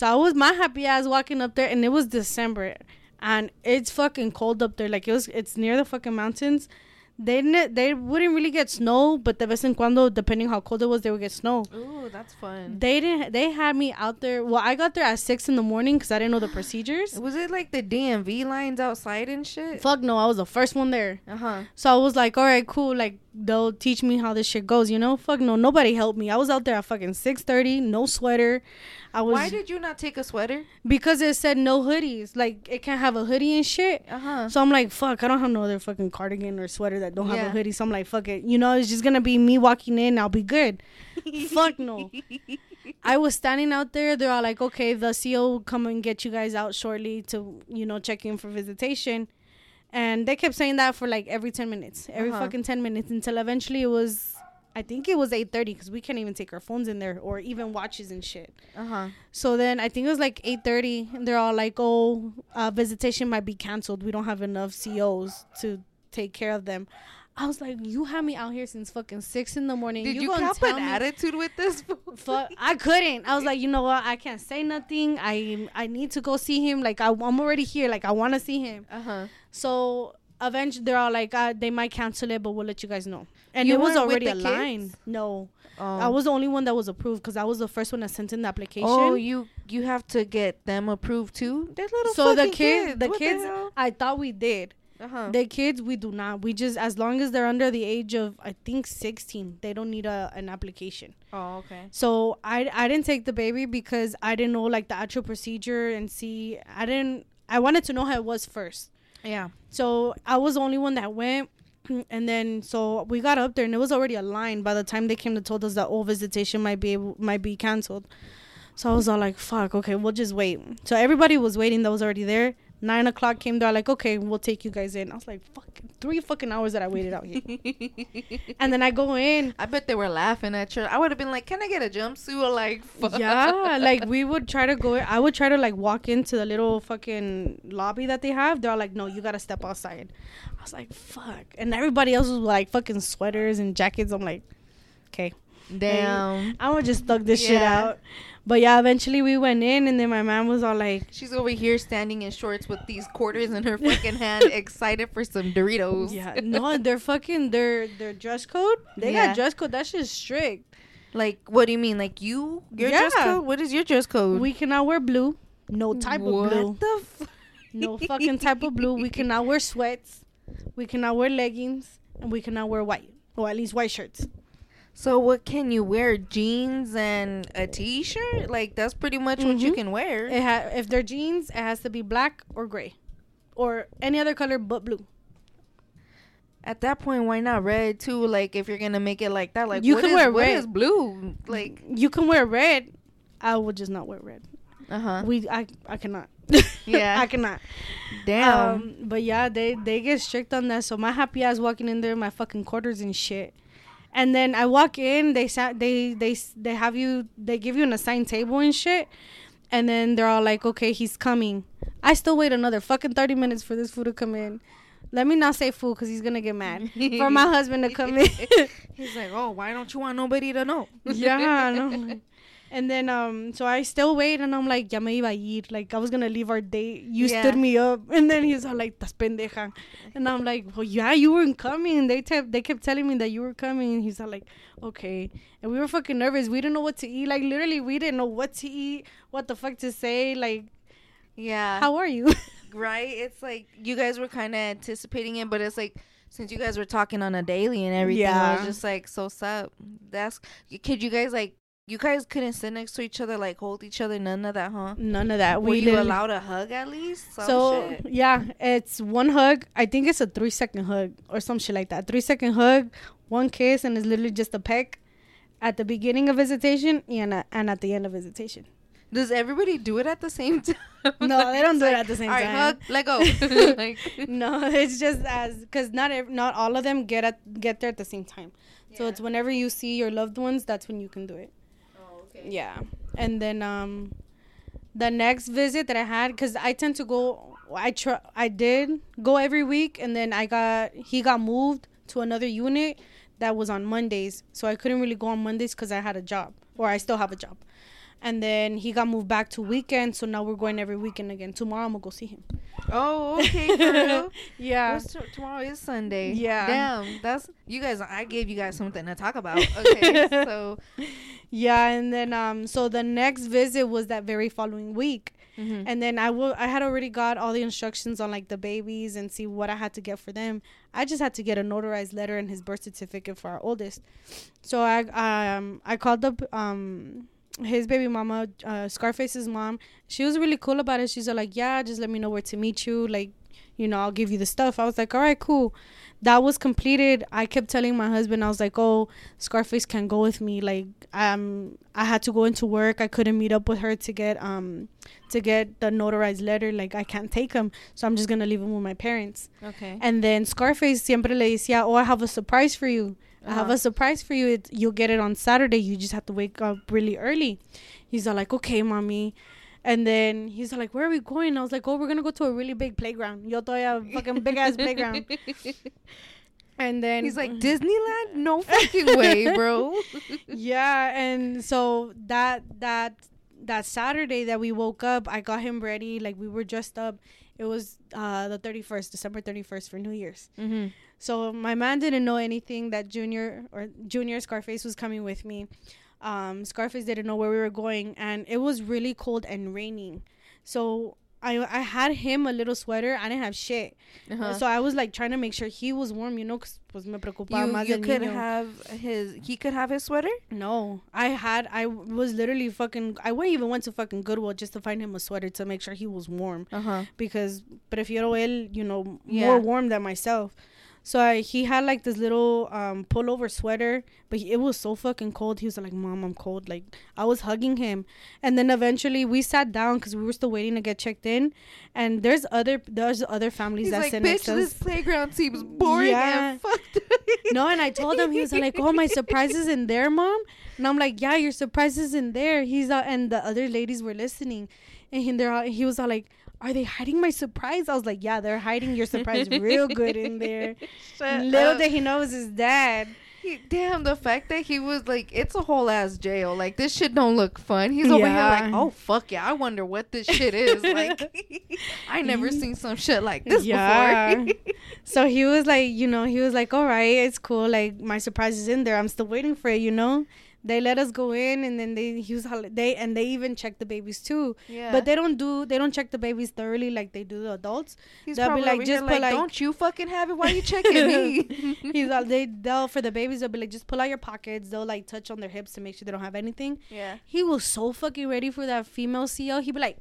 So I was my happy ass walking up there and it was December and it's fucking cold up there. Like it was it's near the fucking mountains. they didn't, they wouldn't really get snow, but de vez en cuando, depending how cold it was, they would get snow. Ooh, that's fun. They didn't. They had me out there. Well, I got there at six in the morning because I didn't know the procedures. Was it like the DMV lines outside and shit? Fuck no, I was the first one there. Uh huh. So I was like, all right, cool. Like they'll teach me how this shit goes, you know? Fuck no, nobody helped me. I was out there at fucking six thirty, no sweater. I was Why did you not take a sweater? because it said no hoodies. Like it can't have a hoodie and shit. Uh huh. So I'm like, fuck, I don't have no other fucking cardigan or sweater that don't have a hoodie. So I'm like, fuck it. You know, it's just gonna be me walking in, I'll be good. fuck no. I was standing out there. They're all like, okay, the CO will come and get you guys out shortly to, you know, check in for visitation. And they kept saying that for like every 10 minutes, every Uh-huh. fucking 10 minutes until eventually it was, I think it was 8.30 because we can't even take our phones in there or even watches and shit. Uh huh. So then I think it was like 8.30 and they're all like, oh, uh, visitation might be canceled. We don't have enough COs to take care of them. I was like, you had me out here since fucking 6 in the morning. Did you, gonna cap an me- attitude with this? Fuck, I couldn't. I was like, you know what? I can't say nothing. I I need to go see him. Like I, I'm already here. Like I want to see him. Uh huh. So eventually, they're all like, uh, they might cancel it, but we'll let you guys know. And You it was already a line. No, Oh. I was the only one that was approved because I was the first one that sent in the application. Oh, you you have to get them approved too. They're little so the kids, the What kids, hell? I thought we did. uh-huh. The kids, we do not. We just as long as they're under the age of I think 16, they don't need a an application. oh, okay. So I I didn't take the baby because I didn't know like the actual procedure and see I didn't I wanted to know how it was first. Yeah. So I was the only one that went and then so we got up there and it was already a line by the time they came to told us that all visitation might be able, might be canceled. So I was all like, fuck, okay, we'll just wait. So everybody was waiting that was already there. Nine o'clock came, they're like, okay, we'll take you guys in. I was like, fuck, three fucking hours that I waited out here. and then I go in. I bet they were laughing at you. I would have been like, "Can I get a jumpsuit?" Or like, fuck. Yeah, like we would try to go. I would try to like walk into the little fucking lobby that they have. They're like, no, you gotta step outside. I was like, fuck, and everybody else was like fucking sweaters and jackets. I'm like, okay, Damn. I'm gonna just thug this shit out. But yeah, eventually we went in, and then my mom was all like, She's over here standing in shorts with these quarters in her fucking hand, excited for some Doritos. yeah, no, they're fucking their their dress code. They Yeah. got dress code. That's just strict. Like, what do you mean? Like you? Your dress code? What is your dress code? We cannot wear blue. No type what of blue. What the f- No fucking type of blue. We cannot wear sweats. We cannot wear leggings. And we cannot wear white. Or at least white shirts. So what can you wear? Jeans and a t-shirt? Like that's pretty much what you Mhm. can wear. It ha- if they're jeans, it has to be black or gray. Or any other color but blue. At that point, why not red too? Like if you're gonna make it like that, like You what can is- wear what red. is blue? Like You can wear red. I would just not wear red. uh huh. We I I cannot. Yeah. I cannot. Damn. Um, but yeah, they they get strict on that. So my happy ass walking in there, my fucking quarters and shit. And then I walk in, they sat, they they they have you, they give you an assigned table and shit. And then they're all like, okay, he's coming. I still wait another fucking thirty minutes for this food to come in. Let me not say food because he's gonna get mad. for my husband to come in. He's like, oh, why don't you want nobody to know? yeah, no. And then um, so I still wait, and I'm like, ya me iba a ir. Like I was gonna leave our date. You Yeah. stood me up, and then he's all like, "Tas pendeja," and I'm like, "Well, yeah, you weren't coming." They kept they kept telling me that you were coming, and he's all like, "Okay." And we were fucking nervous. We didn't know what to eat. Like literally, we didn't know what to eat, what the fuck to say. Like, Yeah. how are you? right? It's like you guys were kind of anticipating it, but it's like since you guys were talking on a daily and everything, I was just like, so sup? That's could you guys like you guys couldn't sit next to each other, like hold each other, none of that, huh? None of that. Were We you allowed a hug at least? Some so shit. yeah, it's one hug. I think it's a three second hug or some shit like that. Three second hug, one kiss, and it's literally just a peck at the beginning of visitation and at, and at the end of visitation. Does everybody do it at the same time? No, they don't do it at the same "All right, time." hug, let go. like, no, it's just as because not ev- not all of them get at get there at the same time. So it's whenever you see your loved ones, that's when you can do it. Yeah, and then um, the next visit that I had, because I tend to go, I try, I did go every week, and then I got he got moved to another unit that was on Mondays, so I couldn't really go on Mondays because I had a job, or I still have a job. And then he got moved back to weekend. So now we're going every weekend again. Tomorrow I'm gonna go see him. Oh, okay. Yeah. T- tomorrow is Sunday. Yeah. Damn, that's you guys. I gave you guys something to talk about. Okay, so Yeah, and then um, so the next visit was that very following week. mhm. and then I will I had already got all the instructions on like the babies and see what I had to get for them. I just had to get a notarized letter and his birth certificate for our oldest. So I um I called up um his baby mama, uh, Scarface's mom. She was really cool about it. She's like, "Yeah, just let me know where to meet you. Like, you know, I'll give you the stuff." I was like, "All right, cool." That was completed. I kept telling my husband, I was like, "Oh, Scarface can go with me. Like, um, I had to go into work. I couldn't meet up with her to get um to get the notarized letter. Like, I can't take him, so I'm just gonna leave him with my parents." okay. And then Scarface siempre le decía, "Oh, I have a surprise for you. I have Uh-huh. a surprise for you. It, you'll get it on Saturday. You just have to wake up really early." He's all like, "Okay, mommy." And then he's like, "Where are we going?" I was like, "Oh, we're gonna go to a really big playground. Yo todavía a fucking big ass playground." And then He's like Disneyland? No fucking way, bro. yeah, and so that that that Saturday that we woke up, I got him ready. Like we were dressed up. It was uh the thirty first, December thirty first for New Year's. mm-hmm. So my man didn't know anything that Junior or Junior Scarface was coming with me. Um, Scarface didn't know where we were going, and it was really cold and raining. So I I had him a little sweater. I didn't have shit. Uh-huh. So I was like trying to make sure he was warm, you know, because pues me preocupaba you más you could niño. have his. He could have his sweater. No, I had. I was literally fucking. I went even went to fucking Goodwill just to find him a sweater to make sure he was warm Uh huh. because prefiero él, you know, Yeah. more warm than myself. So I, he had like this little um pullover sweater, but he, it was so fucking cold. He was like, "Mom, I'm cold." Like I was hugging him, and then eventually we sat down because we were still waiting to get checked in. And there's other there's other families He's that like, sit next to this playground seems boring Yeah. and fucked. No, and I told him he was like, "Oh, my surprise is in there, mom." And I'm like, "Yeah, your surprise is in there." He's uh, and the other ladies were listening, and he, they're all, he was all like, "Are they hiding my surprise?" I was like, "Yeah, they're hiding your surprise real good in there." Shut Little up. did he know was his dad. He, damn, the fact that he was like, it's a whole ass jail. Like, this shit don't look fun. He's over here like, oh, fuck yeah. I wonder what this shit is. Like, I never mm. seen some shit like this Yeah. before. So he was like, you know, he was like, "All right, it's cool. Like my surprise is in there. I'm still waiting for it." You know. They let us go in, and then they he was they and they even check the babies too. yeah. But they don't do they don't check the babies thoroughly like they do the adults. He's they'll be like, just put, like- don't you fucking have it? Why are you checking me? He's all they they'll for the babies they'll be like just pull out your pockets. They'll like touch on their hips to make sure they don't have anything. yeah. He was so fucking ready for that female CO. He'd be like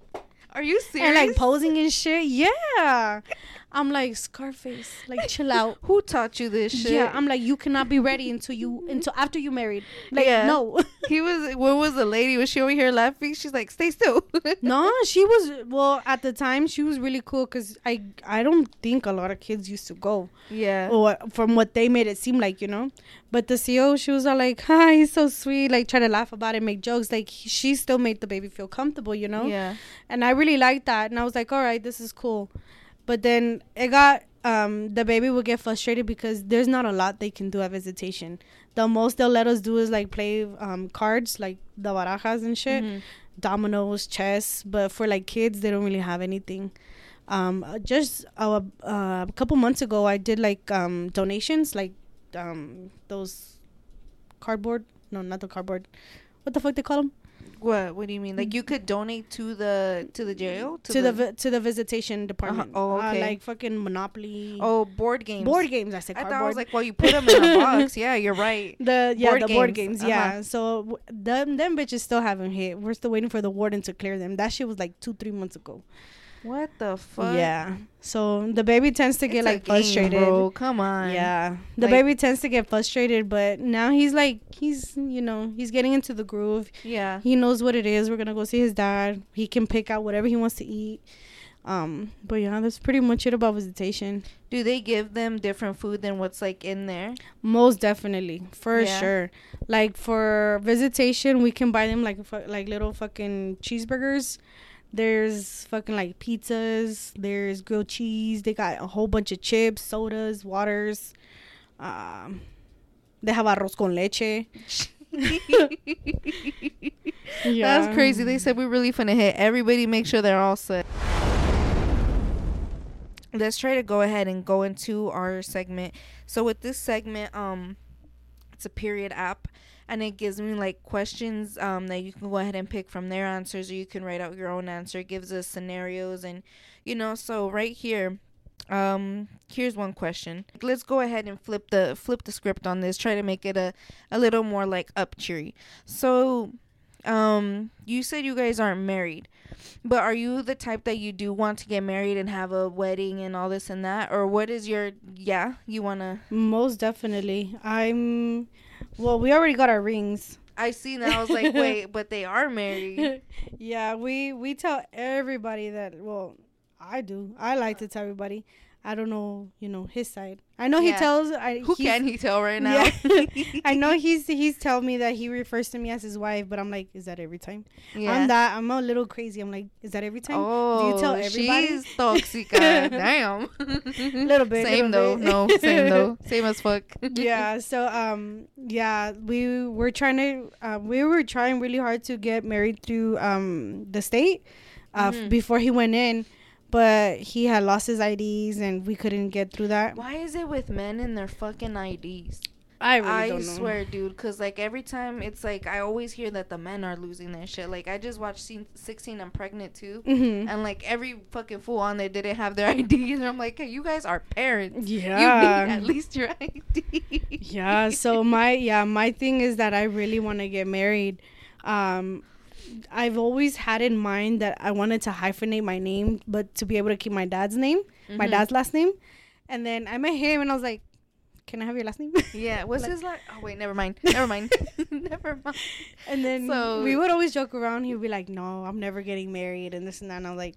Are you serious? and like posing and shit. Yeah. I'm like Scarface, like chill out. Who taught you this shit? Yeah, I'm like you cannot be ready until you until after you married. Like Yeah. no, he was. What was the lady? Was she over here laughing? She's like, stay still. no, she was well at the time. She was really cool because I I don't think a lot of kids used to go. Yeah. or from what they made it seem like, you know. But the CO, she was all like, "Hi, he's so sweet," like try to laugh about it, make jokes. Like he- she still made the baby feel comfortable, you know. Yeah. And I really liked that, and I was like, "All right, this is cool." But then it got um the baby would get frustrated because there's not a lot they can do at visitation. The most they'll let us do is like play um cards, like the barajas and shit Mhm. dominoes, chess, but for like kids, they don't really have anything. Um, uh, just uh, uh, a couple months ago, I did like um donations, like um those cardboard. No, not the cardboard. What the fuck they call them? What? What do you mean? Like you could donate to the to the jail To, the, vi- to the visitation department. Oh, Uh, okay. like fucking Monopoly. oh board games. board games. I said I cardboard. thought I was like, well, you put them in a box. Yeah, you're right. the yeah board the board games, games, yeah. uh-huh. So w- them them bitches still haven't hit. We're still waiting for the warden to clear them. That shit was like two three months ago. What the fuck? Yeah. So the baby tends to get It's like game, frustrated. bro. Come on. Yeah. The Like- baby tends to get frustrated, but now he's like he's you know, he's getting into the groove. Yeah. He knows what it is. We're gonna go see his dad. He can pick out whatever he wants to eat. Um, but yeah, that's pretty much it about visitation. Do they give them different food than what's like in there? Most definitely, for Yeah. sure. Like for visitation, we can buy them like like little fucking cheeseburgers. There's fucking like pizzas. There's grilled cheese. They got a whole bunch of chips, sodas, waters. Um, they have arroz con leche. Yeah. That's crazy. They said we're really finna hit everybody. Make sure they're all set. Let's try to go ahead and go into our segment. So with this segment, um, it's a period app, and it gives me like questions um that you can go ahead and pick from their answers, or you can write out your own answer. It gives us scenarios, and you know, so right here, um, here's one question. Let's go ahead and flip the flip the script on this. Try to make it a a little more like up cheery. So um you said you guys aren't married but are you the type that you do want to get married and have a wedding and all this and that or what is your yeah you want to Most definitely. I'm. Well, we already got our rings. i seen that i was like wait but they are married yeah, we we tell everybody that. Well, I do. I like to tell everybody. I don't know, you know, his side. I know he tells. I, who can he tell right now Yeah. I know he's he's telling me that he refers to me as his wife, but I'm like, is that every time? yeah I'm that. I'm a little crazy. I'm like, is that every time? Oh, Do you tell everybody? she's toxic. Damn. Little bit, Same little though. bit. No, same though. Same as fuck. yeah so um yeah we were trying to uh, we were trying really hard to get married through um the state uh, Mhm. before he went in but he had lost his ids and we couldn't get through that Why is it with men and their fucking IDs? i really I don't know swear, dude, because like every time it's like I always hear that the men are losing their shit. Like I just watched scene 16 and Pregnant too, hmm and like every fucking fool on there didn't have their ID, and I'm like, hey, you guys are parents. You yeah need at least your ID. yeah so my yeah my thing is that i really want to get married um i've always had in mind that i wanted to hyphenate my name but to be able to keep my dad's name my Mhm. dad's last name and then i met him and i was like can i have your last name Yeah, what's Like- his like? Oh wait, never mind. Never mind. never mind. and then So- we would always joke around he would be like no i'm never getting married and this and that and i was like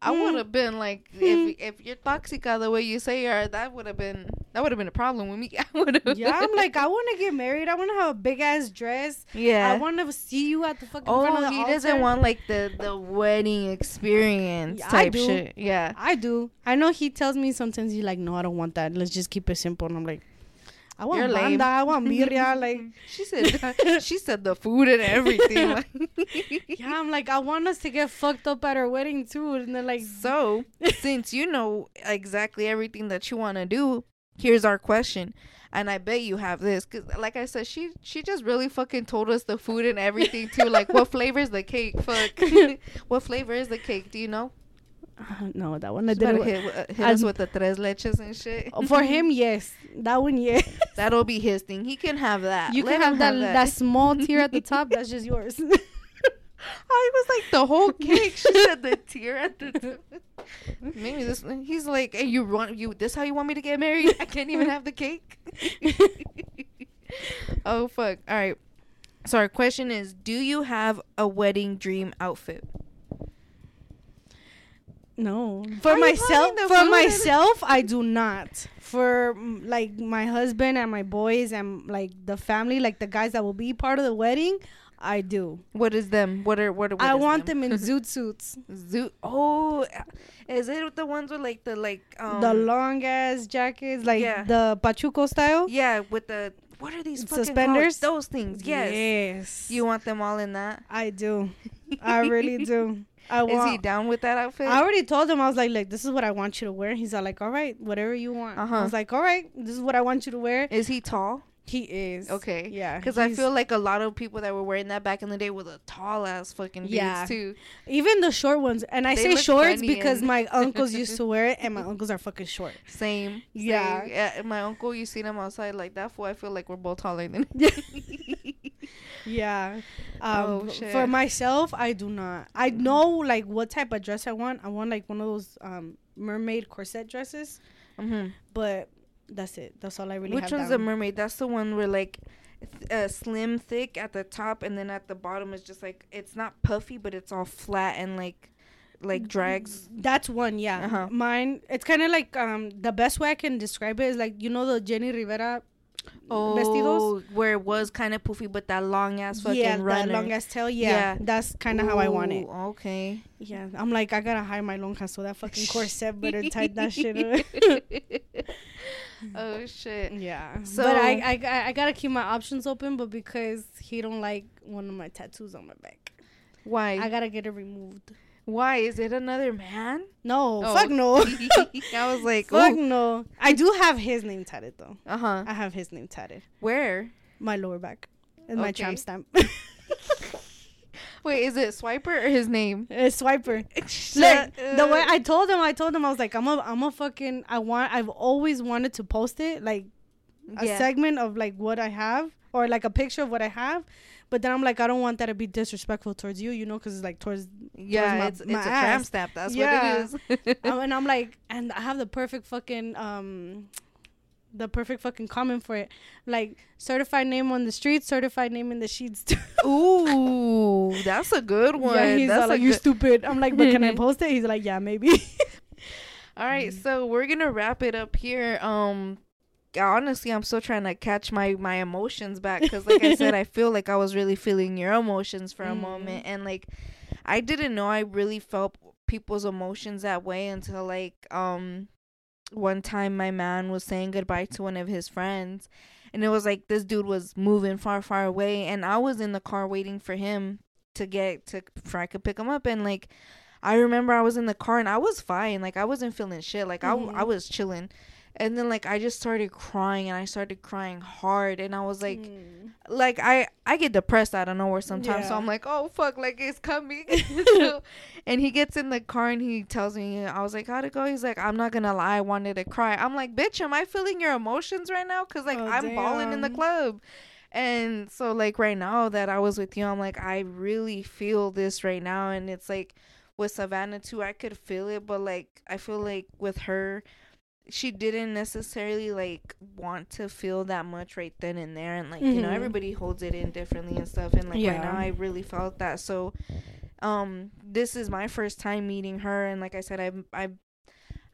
I would mm-hmm. have been like, if mm-hmm. if you're toxica the way you say you are, that would have been that would have been a problem with me. I would have. yeah i'm like i want to get married i want to have a big ass dress yeah. i want to see you at the fucking front of Oh, the he altar. doesn't want like the the wedding experience Yeah, type shit. Yeah. I do. I know he tells me sometimes he's like, no, I don't want that. Let's just keep it simple. And I'm like, I want You're lame. I want birria. Like, She said she said the food and everything. like- yeah, I'm like, I want us to get fucked up at our wedding too. And they're like, So, since you know exactly everything that you want to do, here's our question. And I bet you have this cuz like I said she she just really fucking told us the food and everything too. Like what flavor is the cake? Fuck. what flavor is the cake? Do you know? Uh, no, that one I didn't. hit, uh, hit us with the tres leches and shit. For him, yes. That one, yes. That'll be his thing. He can have that. You Let can him have that, that small tier at the top. That's just yours. I was like the whole cake. She said the tier at the top. Maybe this. One. He's like, hey, you want you? This how you want me to get married? I can't even have the cake. oh fuck! All right. So our question is: Do you have a wedding dream outfit? No. For Are myself, for food myself, I do not. For mm, like my husband and my boys and like the family, like the guys that will be part of the wedding, I do. What is them? What are what? what I want them in zoot suits. Zoot. Oh, is it the ones with like the like um the long ass jackets, like yeah. the pachuco style. yeah with the what are these Suspenders? Those things. Yes. Yes. You want them all in that? I do. I really do. I Is he down with that outfit? I already told him I was like, like this is what I want you to wear. He's all like, all right, whatever you want. Uh-huh. I was like, all right, this is what I want you to wear. Is he tall? He is Okay. Yeah, Because I feel like a lot of people that were wearing that back in the day were the tall ass fucking dudes Yeah. too. even the short ones. And I They say shorts because my uncles used to wear it, and my uncles are fucking short. Same. Yeah. Same. yeah. My uncle, you seen him outside like that fool. I feel like we're both taller than. Yeah. Um, Oh, shit. For myself, I do not. I know like what type of dress I want. I want like one of those um mermaid corset dresses, hmm but that's it. That's all I really Which one's the down. mermaid? That's the one where like. th- Uh, slim, thick at the top, and then at the bottom is just like it's not puffy, but it's all flat and like, like drags. That's one, yeah. Uh-huh. Mine, it's kind of like um the best way I can describe it is like you know the Jenni Rivera Oh, vestidos. where it was kind of poofy, but that long ass fucking yeah, runner. that long ass tail. Yeah, Yeah. that's kind of how I want it. Okay. Yeah, I'm like I gotta hide my long hair so that fucking corset better tight that shit up. oh shit. Yeah. So- but I, I I I gotta keep my options open. But because he don't like one of my tattoos on my back, Why? I gotta get it removed. Why is it another man? No, Oh. fuck no. I was like, fuck ooh. no. I do have his name tatted though. Uh huh. I have his name tatted. Where? My lower back. And my Okay. tramp stamp. Wait, is it Swiper or his name? it's swiper. Shut Look, the way. I told him, I told him I was like, I'm a, I'm a fucking. I want. I've always wanted to post it, like a Yeah. segment of like what I have, or like a picture of what I have. But then I'm like, I don't want that to be disrespectful towards you, you know, because it's like towards. Yeah, my- it's, it's my a tramp stamp. That's Yeah. what it is. um, and I'm like, and I have the perfect fucking um, the perfect fucking comment for it, like certified name on the street, certified name in the sheets. Ooh, that's a good one. yeah, he's that's like, you good- stupid. I'm like, but can I post it? He's like, yeah, maybe. All right, so we're gonna wrap it up here. Um, honestly, I'm still trying to catch my my emotions back because, like I said, I feel like I was really feeling your emotions for a Mhm. moment, and like I didn't know I really felt people's emotions that way until like um one time my man was saying goodbye to one of his friends, and it was like this dude was moving far far away, and I was in the car waiting for him to get to for I could pick him up, and like. I remember I was in the car and I was fine. Like I wasn't feeling shit. Like Mhm. I I was chilling. And then like I just started crying and I started crying hard and I was like Mm. like I I get depressed out of nowhere sometimes. So I'm like, "Oh fuck, like it's coming." so, and he gets in the car and he tells me I was like, "How'd it go?" He's like, "I'm not going to lie, I wanted to cry." I'm like, "Bitch, am I feeling your emotions right now cuz like Oh, I'm bawling in the club." And so like right now that I was with you, I'm like I really feel this right now and it's like with Savannah too, I could feel it, but like I feel like with her she didn't necessarily like want to feel that much right then and there and like you know Mhm. everybody holds it in differently and stuff and like right Yeah. now I really felt that so um this is my first time meeting her and like I said I've I've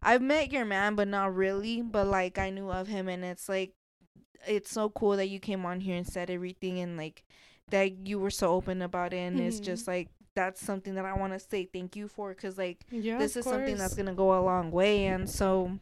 I've met your man but not really but like I knew of him and it's like it's so cool that you came on here and said everything and like that you were so open about it and it's Mhm. just like that's something that I want to say thank you for cuz like Yeah, this is something that's gonna go a long way and so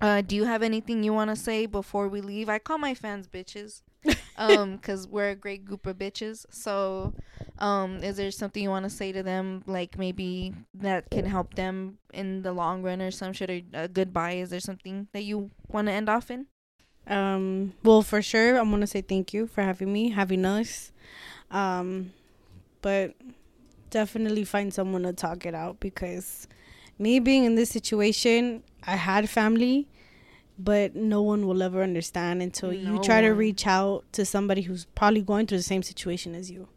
uh do you have anything you want to say before we leave? I call my fans bitches um because we're a great group of bitches. So um is there something you want to say to them like maybe that can help them in the long run or some shit or a goodbye is there something that you want to end off in? Um, well, for sure, I'm gonna say thank you for having me, having us. Um, but definitely find someone to talk it out because me being in this situation, I had family, but no one will ever understand until you No try to reach out to somebody who's probably going through the same situation as you.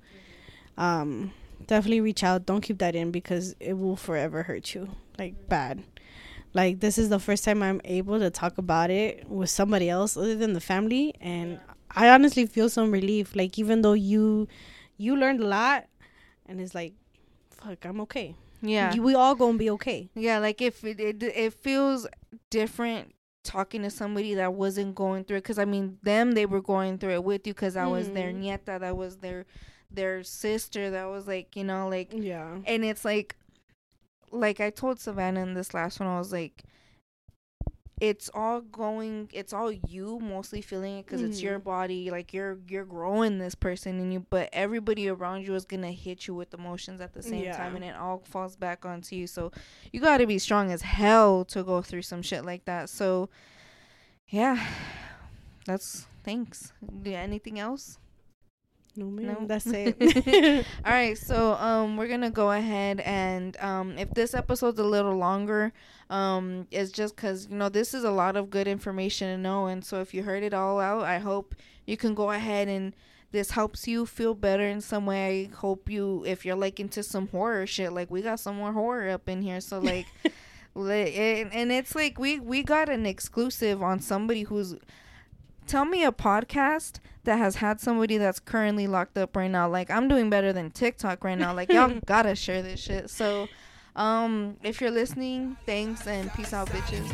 Um, definitely reach out. Don't keep that in because it will forever hurt you, like bad. Like this is the first time I'm able to talk about it with somebody else other than the family, and I honestly feel some relief. Like even though you you learned a lot, and it's like, fuck, I'm okay. Yeah You- we all gonna be okay. Yeah, like if it it, it feels different talking to somebody that wasn't going through it because I mean them they were going through it with you because I was their Mhm. nieta that was their their sister that was like you know like Yeah. and it's like like I told Savannah in this last one I was like it's all going it's all you mostly feeling it because it's your Mhm. body like you're you're growing this person in you but everybody around you is gonna hit you with emotions at the same Yeah. time and it all falls back onto you so you got to be strong as hell to go through some shit like that so yeah that's thanks Do anything else No man, No. that's it. all right, so um we're gonna go ahead and um if this episode's a little longer, um it's just because you know this is a lot of good information to know, and so if you heard it all out, I hope you can go ahead and this helps you feel better in some way. I hope you if you're like into some horror shit, like we got some more horror up in here, so like. and, and it's like we we got an exclusive on somebody who's tell me a podcast that has had somebody that's currently locked up right now. Like I'm doing better than TikTok right now. Like y'all gotta share this shit. So um if you're listening, thanks and peace out bitches.